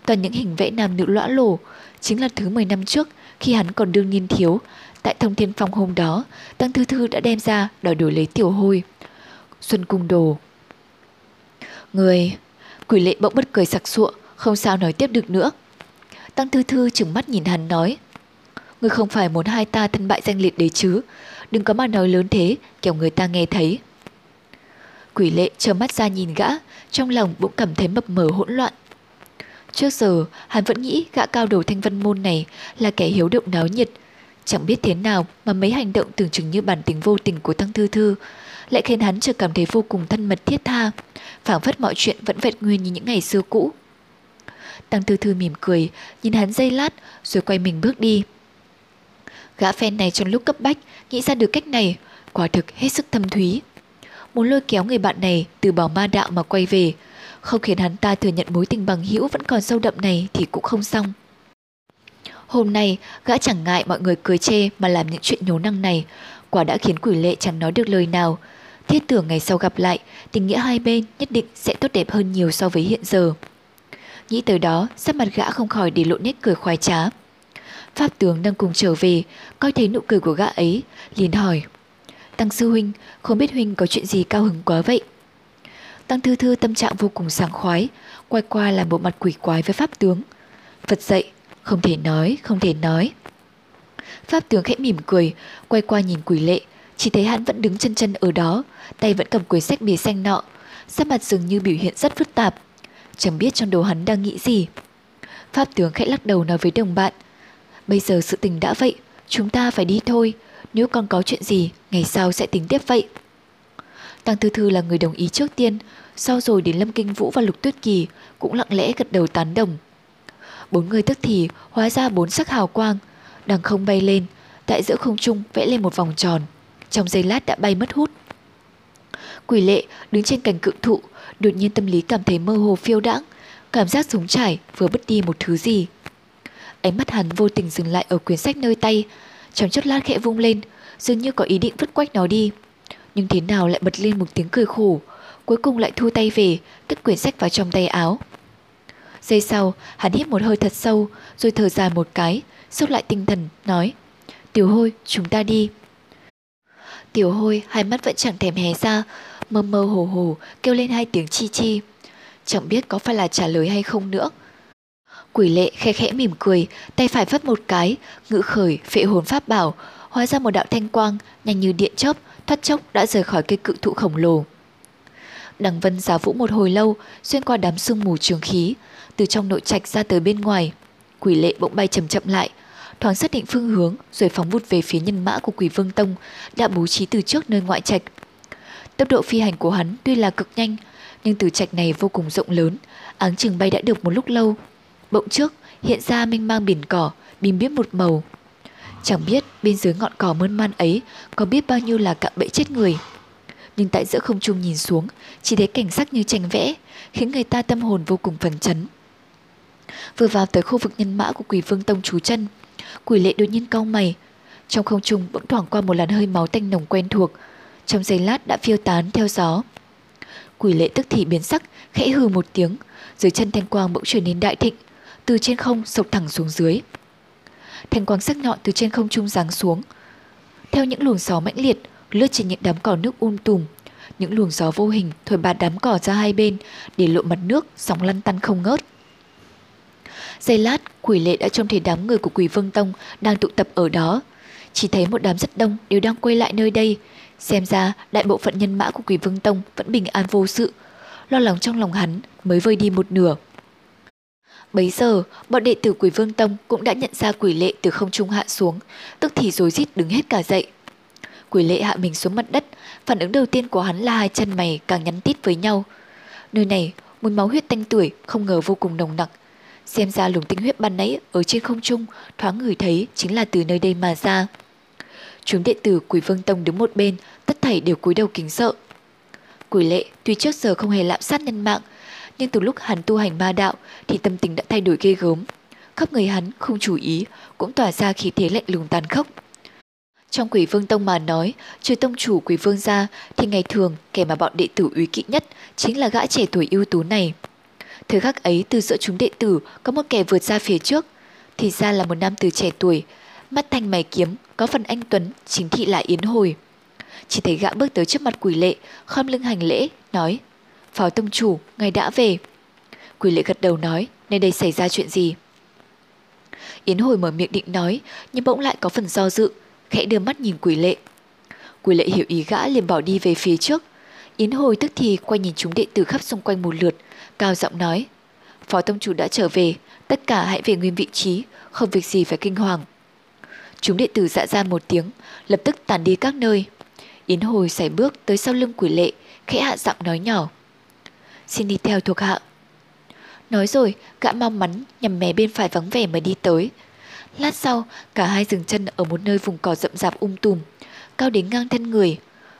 [SPEAKER 1] Toàn những hình vẽ nam nữ lõa lồ, chính là thứ 10 năm trước khi hắn còn đương niên thiếu. Tại thông thiên phong hôm đó, Tăng Thư Thư đã đem ra đòi đổi lấy tiểu hôi. Xuân cung đồ. Người, quỷ lệ bỗng bất cười sặc sụa, không sao nói tiếp được nữa. Tăng Thư Thư chừng mắt nhìn hắn nói. Người không phải muốn hai ta thân bại danh liệt đấy chứ, đừng có mà nói lớn thế, kiểu người ta nghe thấy. Quỷ lệ trơ mắt ra nhìn gã, trong lòng bỗng cảm thấy mập mờ hỗn loạn. Trước giờ, hắn vẫn nghĩ gã cao đầu thanh văn môn này là kẻ hiếu động náo nhiệt. Chẳng biết thế nào mà mấy hành động tưởng chừng như bản tính vô tình của Tăng Thư Thư lại khiến hắn chợt cảm thấy vô cùng thân mật thiết tha, phảng phất mọi chuyện vẫn vẹn nguyên như những ngày xưa cũ. Tăng Thư Thư mỉm cười, nhìn hắn giây lát rồi quay mình bước đi. Gã phen này trong lúc cấp bách nghĩ ra được cách này, quả thực hết sức thâm thúy muốn lôi kéo người bạn này từ bỏ ma đạo mà quay về, không khiến hắn ta thừa nhận mối tình bằng hữu vẫn còn sâu đậm này thì cũng không xong. Hôm nay, gã chẳng ngại mọi người cười chê mà làm những chuyện nhố năng này, quả đã khiến quỷ lệ chẳng nói được lời nào. thiết tưởng ngày sau gặp lại, tình nghĩa hai bên nhất định sẽ tốt đẹp hơn nhiều so với hiện giờ. Nghĩ tới đó, sắc mặt gã không khỏi để lộ nét cười khoái trá. Pháp tướng đang cùng trở về, coi thấy nụ cười của gã ấy, liền hỏi. Tăng sư huynh, không biết huynh có chuyện gì cao hứng quá vậy? Tăng thư thư tâm trạng vô cùng sảng khoái, quay qua làm bộ mặt quỷ quái với pháp tướng. Phật dậy, không thể nói, không thể nói. Pháp tướng khẽ mỉm cười, quay qua nhìn quỷ lệ, chỉ thấy hắn vẫn đứng chân chân ở đó, tay vẫn cầm quyển sách bìa xanh nọ, sắc mặt dường như biểu hiện rất phức tạp. Chẳng biết trong đầu hắn đang nghĩ gì. Pháp tướng khẽ lắc đầu nói với đồng bạn, bây giờ sự tình đã vậy, chúng ta phải đi thôi, nếu còn có chuyện gì, ngày sau sẽ tính tiếp vậy. Tăng Thư Thư là người đồng ý trước tiên, sau rồi đến Lâm Kinh Vũ và Lục Tuyết Kỳ cũng lặng lẽ gật đầu tán đồng. Bốn người tức thì hóa ra bốn sắc hào quang, đằng không bay lên, tại giữa không trung vẽ lên một vòng tròn, trong giây lát đã bay mất hút. Quỷ lệ đứng trên cành cự thụ, đột nhiên tâm lý cảm thấy mơ hồ phiêu đãng, cảm giác súng trải vừa bất đi một thứ gì. Ánh mắt hắn vô tình dừng lại ở quyển sách nơi tay, trong chốc lát khẽ vung lên, dường như có ý định vứt quách nó đi. Nhưng thế nào lại bật lên một tiếng cười khổ, cuối cùng lại thu tay về, cất quyển sách vào trong tay áo. Giây sau, hắn hít một hơi thật sâu, rồi thở dài một cái, sốc lại tinh thần, nói Tiểu hôi, chúng ta đi. Tiểu hôi hai mắt vẫn chẳng thèm hé ra, mơ mơ hồ hồ kêu lên hai tiếng chi chi. Chẳng biết có phải là trả lời hay không nữa. Quỷ lệ khẽ khẽ mỉm cười, tay phải phất một cái, ngự khởi, phệ hồn pháp bảo, hóa ra một đạo thanh quang, nhanh như điện chớp, thoát chốc đã rời khỏi cây cự thụ khổng lồ. Đằng vân giáo vũ một hồi lâu, xuyên qua đám sương mù trường khí, từ trong nội trạch ra tới bên ngoài. Quỷ lệ bỗng bay chậm chậm lại, thoáng xác định phương hướng rồi phóng vút về phía nhân mã của quỷ vương tông đã bố trí từ trước nơi ngoại trạch. Tốc độ phi hành của hắn tuy là cực nhanh, nhưng từ trạch này vô cùng rộng lớn, áng chừng bay đã được một lúc lâu. Bỗng trước hiện ra mênh mang biển cỏ, bìm biết một màu. Chẳng biết bên dưới ngọn cỏ mơn man ấy có biết bao nhiêu là cạm bẫy chết người. Nhưng tại giữa không trung nhìn xuống, chỉ thấy cảnh sắc như tranh vẽ, khiến người ta tâm hồn vô cùng phấn chấn. Vừa vào tới khu vực nhân mã của quỷ vương tông chú chân, quỷ lệ đột nhiên cau mày. Trong không trung bỗng thoảng qua một làn hơi máu tanh nồng quen thuộc, trong giây lát đã phiêu tán theo gió. Quỷ lệ tức thì biến sắc, khẽ hừ một tiếng, dưới chân thanh quang bỗng trở nên đại thịnh, từ trên không sộc thẳng xuống dưới. thành quang sắc nhọn từ trên không trung giáng xuống. Theo những luồng gió mãnh liệt, lướt trên những đám cỏ nước um tùm, những luồng gió vô hình thổi bạt đám cỏ ra hai bên để lộ mặt nước sóng lăn tăn không ngớt. Giây lát, quỷ lệ đã trông thấy đám người của quỷ vương tông đang tụ tập ở đó. Chỉ thấy một đám rất đông đều đang quay lại nơi đây. Xem ra đại bộ phận nhân mã của quỷ vương tông vẫn bình an vô sự. Lo lắng trong lòng hắn mới vơi đi một nửa. Bấy giờ, bọn đệ tử quỷ vương tông cũng đã nhận ra quỷ lệ từ không trung hạ xuống, tức thì rối rít đứng hết cả dậy. Quỷ lệ hạ mình xuống mặt đất, phản ứng đầu tiên của hắn là hai chân mày càng nhắn tít với nhau. Nơi này, mùi máu huyết tanh tuổi không ngờ vô cùng nồng nặc, Xem ra luồng tinh huyết ban nãy ở trên không trung thoáng ngửi thấy chính là từ nơi đây mà ra. Chúng đệ tử Quỷ Vương Tông đứng một bên, tất thảy đều cúi đầu kính sợ. Quỷ lệ tuy trước giờ không hề lạm sát nhân mạng, nhưng từ lúc hắn tu hành ma đạo thì tâm tình đã thay đổi ghê gớm. Khắp người hắn không chú ý, cũng tỏa ra khí thế lạnh lùng tàn khốc. Trong quỷ vương tông mà nói, trừ tông chủ quỷ vương ra thì ngày thường kẻ mà bọn đệ tử úy kỵ nhất chính là gã trẻ tuổi ưu tú này. Thời khắc ấy từ giữa chúng đệ tử có một kẻ vượt ra phía trước. Thì ra là một nam tử trẻ tuổi, mắt thanh mày kiếm, có phần anh Tuấn, chính thị là Yến Hồi. Chỉ thấy gã bước tới trước mặt quỷ lệ, khom lưng hành lễ, nói Phó tông chủ, ngài đã về. Quỷ lệ gật đầu nói, nơi đây xảy ra chuyện gì? Yến Hồi mở miệng định nói, nhưng bỗng lại có phần do dự, khẽ đưa mắt nhìn quỷ lệ. Quỷ lệ hiểu ý gã liền bỏ đi về phía trước. Yến Hồi tức thì quay nhìn chúng đệ tử khắp xung quanh một lượt, cao giọng nói, Phó Tông Chủ đã trở về, tất cả hãy về nguyên vị trí, không việc gì phải kinh hoàng. Chúng đệ tử dạ ra một tiếng, lập tức tàn đi các nơi. Yến Hồi xảy bước tới sau lưng quỷ lệ, khẽ hạ giọng nói nhỏ. Xin đi theo thuộc hạ. Nói rồi, gã mau mắn nhằm mé bên phải vắng vẻ mà đi tới. Lát sau, cả hai dừng chân ở một nơi vùng cỏ rậm rạp um tùm, cao đến ngang thân người.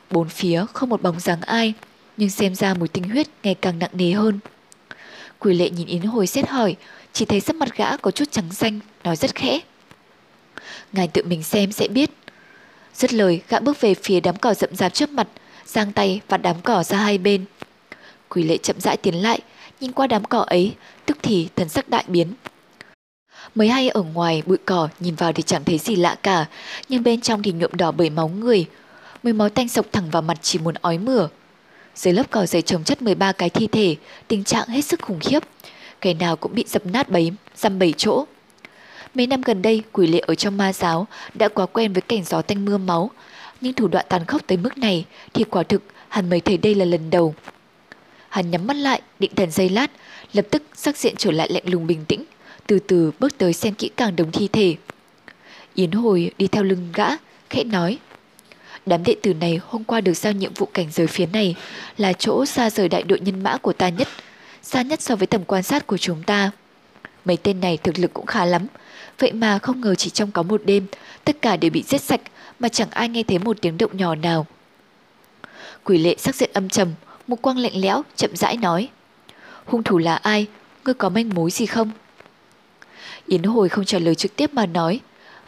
[SPEAKER 1] Bốn phía không một bóng dáng ai, nhưng xem ra mùi tinh huyết ngày càng nặng nề hơn. Quỷ lệ nhìn Yến Hồi xét hỏi, chỉ thấy sắc mặt gã có chút trắng xanh, nói rất khẽ. Ngài tự mình xem sẽ biết. Dứt lời, gã bước về phía đám cỏ rậm rạp trước mặt, giang tay và đám cỏ ra hai bên. Quỷ lệ chậm rãi tiến lại, nhìn qua đám cỏ ấy, tức thì thần sắc đại biến. Mới hay ở ngoài bụi cỏ nhìn vào thì chẳng thấy gì lạ cả, nhưng bên trong thì nhuộm đỏ bởi máu người. Mùi máu tanh sộc thẳng vào mặt chỉ muốn ói mửa. Dưới lớp cỏ dày trồng chất 13 cái thi thể, tình trạng hết sức khủng khiếp. Cái nào cũng bị dập nát bấy, dăm bảy chỗ. Mấy năm gần đây, quỷ lệ ở trong ma giáo đã quá quen với cảnh gió tanh mưa máu, nhưng thủ đoạn tàn khốc tới mức này thì quả thực hẳn mới thấy đây là lần đầu. Hắn nhắm mắt lại, định thần giây lát, lập tức sắc diện trở lại lạnh lùng bình tĩnh, từ từ bước tới xem kỹ càng đống thi thể. Yến hồi đi theo lưng gã, khẽ nói. Đám đệ tử này hôm qua được giao nhiệm vụ cảnh giới phía này là chỗ xa rời đại đội nhân mã của ta nhất, xa nhất so với tầm quan sát của chúng ta. Mấy tên này thực lực cũng khá lắm, vậy mà không ngờ chỉ trong có một đêm, tất cả đều bị giết sạch mà chẳng ai nghe thấy một tiếng động nhỏ nào. Quỷ lệ sắc diện âm trầm, một quang lạnh lẽo, chậm rãi nói. Hung thủ là ai? Ngươi có manh mối gì không? Yến Hồi không trả lời trực tiếp mà nói.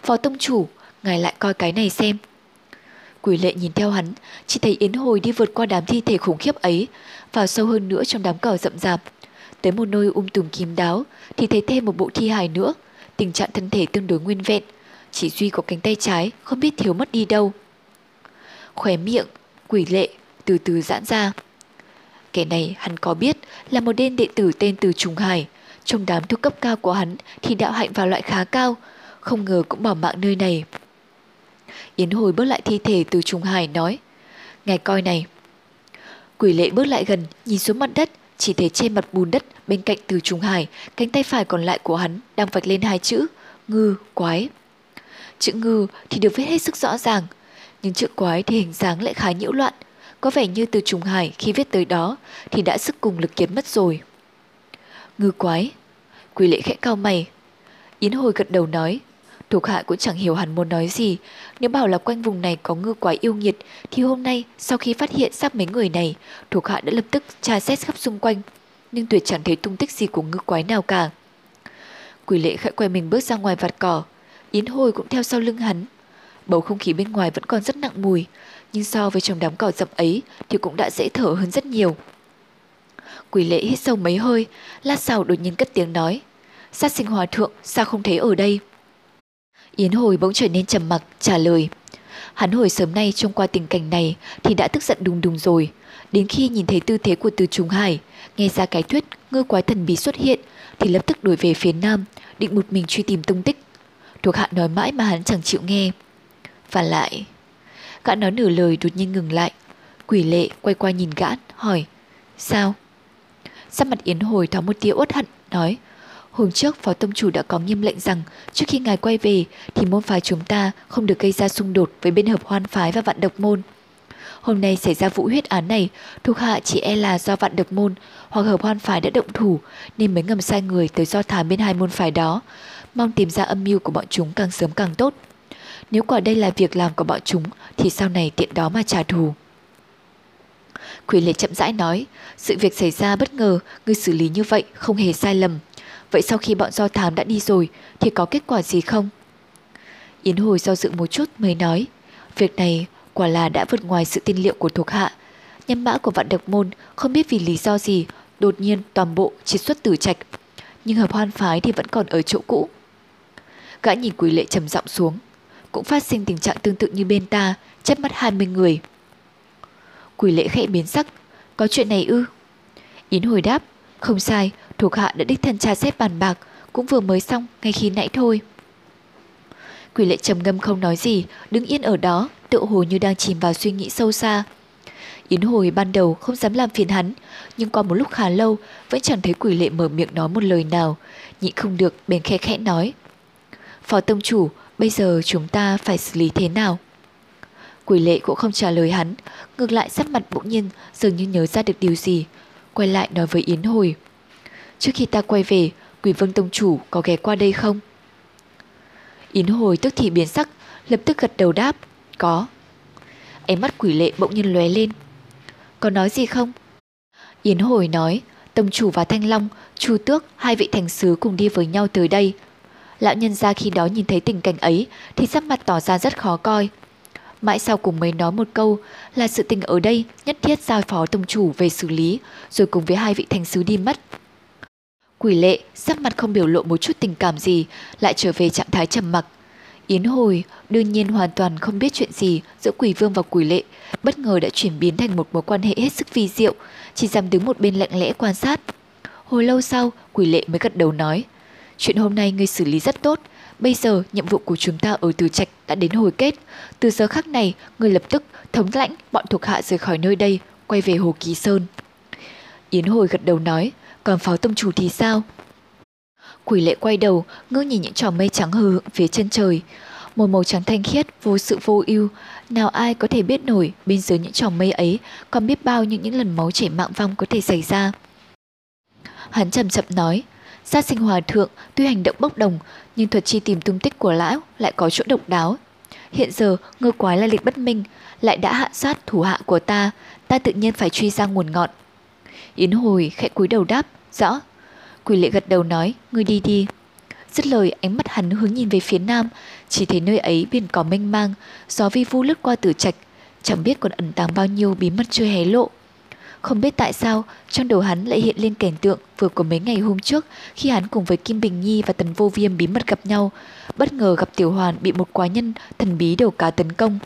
[SPEAKER 1] Phó tông chủ, ngài lại coi cái này xem. Quỷ lệ nhìn theo hắn, chỉ thấy Yến Hồi đi vượt qua đám thi thể khủng khiếp ấy, vào sâu hơn nữa trong đám cỏ rậm rạp. Tới một nơi um tùm kín đáo, thì thấy thêm một bộ thi hài nữa, tình trạng thân thể tương đối nguyên vẹn, chỉ duy có cánh tay trái không biết thiếu mất đi đâu. Khóe miệng, quỷ lệ, từ từ giãn ra. Kẻ này hắn có biết là một đêm đệ tử tên Từ Trùng Hải, trong đám thuộc cấp cao của hắn thì đạo hạnh vào loại khá cao, không ngờ cũng bỏ mạng nơi này. Yến hồi bước lại thi thể từ Trung Hải nói, Ngài coi này. Quỷ lệ bước lại gần, nhìn xuống mặt đất, chỉ thấy trên mặt bùn đất bên cạnh từ Trung Hải, cánh tay phải còn lại của hắn đang vạch lên hai chữ, ngư, quái. Chữ ngư thì được viết hết sức rõ ràng, nhưng chữ quái thì hình dáng lại khá nhiễu loạn, có vẻ như từ trùng Hải khi viết tới đó thì đã sức cùng lực kiệt mất rồi. Ngư quái. Quỷ lệ khẽ cao mày. Yến hồi gật đầu nói. Thuộc hạ cũng chẳng hiểu hẳn muốn nói gì. Nếu bảo là quanh vùng này có ngư quái yêu nghiệt, thì hôm nay sau khi phát hiện xác mấy người này, thuộc hạ đã lập tức tra xét khắp xung quanh. Nhưng tuyệt chẳng thấy tung tích gì của ngư quái nào cả. Quỷ lệ khẽ quay mình bước ra ngoài vạt cỏ. Yến hồi cũng theo sau lưng hắn. Bầu không khí bên ngoài vẫn còn rất nặng mùi, nhưng so với trong đám cỏ rậm ấy thì cũng đã dễ thở hơn rất nhiều. Quỷ lễ hít sâu mấy hơi, lát sau đột nhiên cất tiếng nói. Sát sinh hòa thượng, sao không thấy ở đây? Yến hồi bỗng trở nên trầm mặc, trả lời. Hắn hồi sớm nay trông qua tình cảnh này thì đã tức giận đùng đùng rồi. Đến khi nhìn thấy tư thế của từ trùng hải, nghe ra cái thuyết ngư quái thần bí xuất hiện thì lập tức đuổi về phía nam, định một mình truy tìm tung tích. Thuộc hạ nói mãi mà hắn chẳng chịu nghe. Và lại... Gã nói nửa lời đột nhiên ngừng lại. Quỷ lệ quay qua nhìn gã, hỏi. Sao? Sắc mặt Yến Hồi thoáng một tia uất hận, nói Hôm trước Phó Tông Chủ đã có nghiêm lệnh rằng trước khi ngài quay về thì môn phái chúng ta không được gây ra xung đột với bên hợp hoan phái và vạn độc môn. Hôm nay xảy ra vụ huyết án này, thuộc hạ chỉ e là do vạn độc môn hoặc hợp hoan phái đã động thủ nên mới ngầm sai người tới do thám bên hai môn phái đó. Mong tìm ra âm mưu của bọn chúng càng sớm càng tốt. Nếu quả đây là việc làm của bọn chúng thì sau này tiện đó mà trả thù. Quỷ lệ chậm rãi nói, sự việc xảy ra bất ngờ, ngươi xử lý như vậy không hề sai lầm. Vậy sau khi bọn do thám đã đi rồi thì có kết quả gì không? Yến hồi do dự một chút mới nói, việc này quả là đã vượt ngoài sự tin liệu của thuộc hạ. Nhân mã của vạn độc môn không biết vì lý do gì, đột nhiên toàn bộ triệt xuất tử trạch. Nhưng hợp hoan phái thì vẫn còn ở chỗ cũ. Gã nhìn quỷ lệ trầm giọng xuống. Cũng phát sinh tình trạng tương tự như bên ta, chép mắt 20 người. Quỷ lễ khẽ biến sắc. Có chuyện này ư? Yến hồi đáp. Không sai, thuộc hạ đã đích thân tra xét bàn bạc, cũng vừa mới xong ngay khi nãy thôi. Quỷ lệ trầm ngâm không nói gì, đứng yên ở đó, tự hồ như đang chìm vào suy nghĩ sâu xa. Yến hồi ban đầu không dám làm phiền hắn, nhưng qua một lúc khá lâu vẫn chẳng thấy quỷ lệ mở miệng nói một lời nào, nhịn không được bèn khe khẽ nói. Phó tông chủ, bây giờ chúng ta phải xử lý thế nào? Quỷ lệ cũng không trả lời hắn, ngược lại sắc mặt bỗng nhiên dường như nhớ ra được điều gì, quay lại nói với Yến Hồi. Trước khi ta quay về, quỷ vương tông chủ có ghé qua đây không? Yến Hồi tức thì biến sắc, lập tức gật đầu đáp, có. Ánh mắt quỷ lệ bỗng nhiên lóe lên. Có nói gì không? Yến Hồi nói, tông chủ và Thanh Long, Chu Tước, hai vị thành sứ cùng đi với nhau tới đây. Lão nhân gia khi đó nhìn thấy tình cảnh ấy thì sắc mặt tỏ ra rất khó coi, Mãi sau cùng mới nói một câu là sự tình ở đây nhất thiết giao phó tông chủ về xử lý, rồi cùng với hai vị thành sứ đi mất. Quỷ lệ, sắc mặt không biểu lộ một chút tình cảm gì, lại trở về trạng thái trầm mặc. Yến hồi, đương nhiên hoàn toàn không biết chuyện gì giữa quỷ vương và quỷ lệ, bất ngờ đã chuyển biến thành một mối quan hệ hết sức vi diệu, chỉ dám đứng một bên lặng lẽ quan sát. Hồi lâu sau, quỷ lệ mới gật đầu nói, chuyện hôm nay ngươi xử lý rất tốt, bây giờ nhiệm vụ của chúng ta ở Từ Trạch đã đến hồi kết, từ giờ khắc này, ngươi lập tức thống lãnh bọn thuộc hạ rời khỏi nơi đây, quay về Hồ Kỳ Sơn. Yến hồi gật đầu nói, còn phó tông chủ thì sao? Quỷ lệ quay đầu, ngước nhìn những trò mây trắng hờ hững phía chân trời. Một màu trắng thanh khiết, vô sự vô ưu, nào ai có thể biết nổi bên dưới những trò mây ấy còn biết bao những những lần máu chảy mạng vong có thể xảy ra. Hắn chậm chậm nói, Sát sinh hòa thượng tuy hành động bốc đồng nhưng thuật chi tìm tung tích của lão lại có chỗ độc đáo. Hiện giờ ngư quái lai lịch bất minh, lại đã hạ sát thủ hạ của ta, ta tự nhiên phải truy ra nguồn ngọn. Yến hồi khẽ cúi đầu đáp, rõ. Quỷ lệ gật đầu nói, ngươi đi đi. Dứt lời ánh mắt hắn hướng nhìn về phía nam, chỉ thấy nơi ấy biển cỏ mênh mang, gió vi vu lướt qua tử trạch, chẳng biết còn ẩn tàng bao nhiêu bí mật chưa hé lộ. Không biết tại sao, trong đầu hắn lại hiện lên cảnh tượng vừa của mấy ngày hôm trước khi hắn cùng với Kim Bình Nhi và Tần Vô Viêm bí mật gặp nhau, bất ngờ gặp Tiểu Hoàn bị một quái nhân thần bí đầu cá tấn công.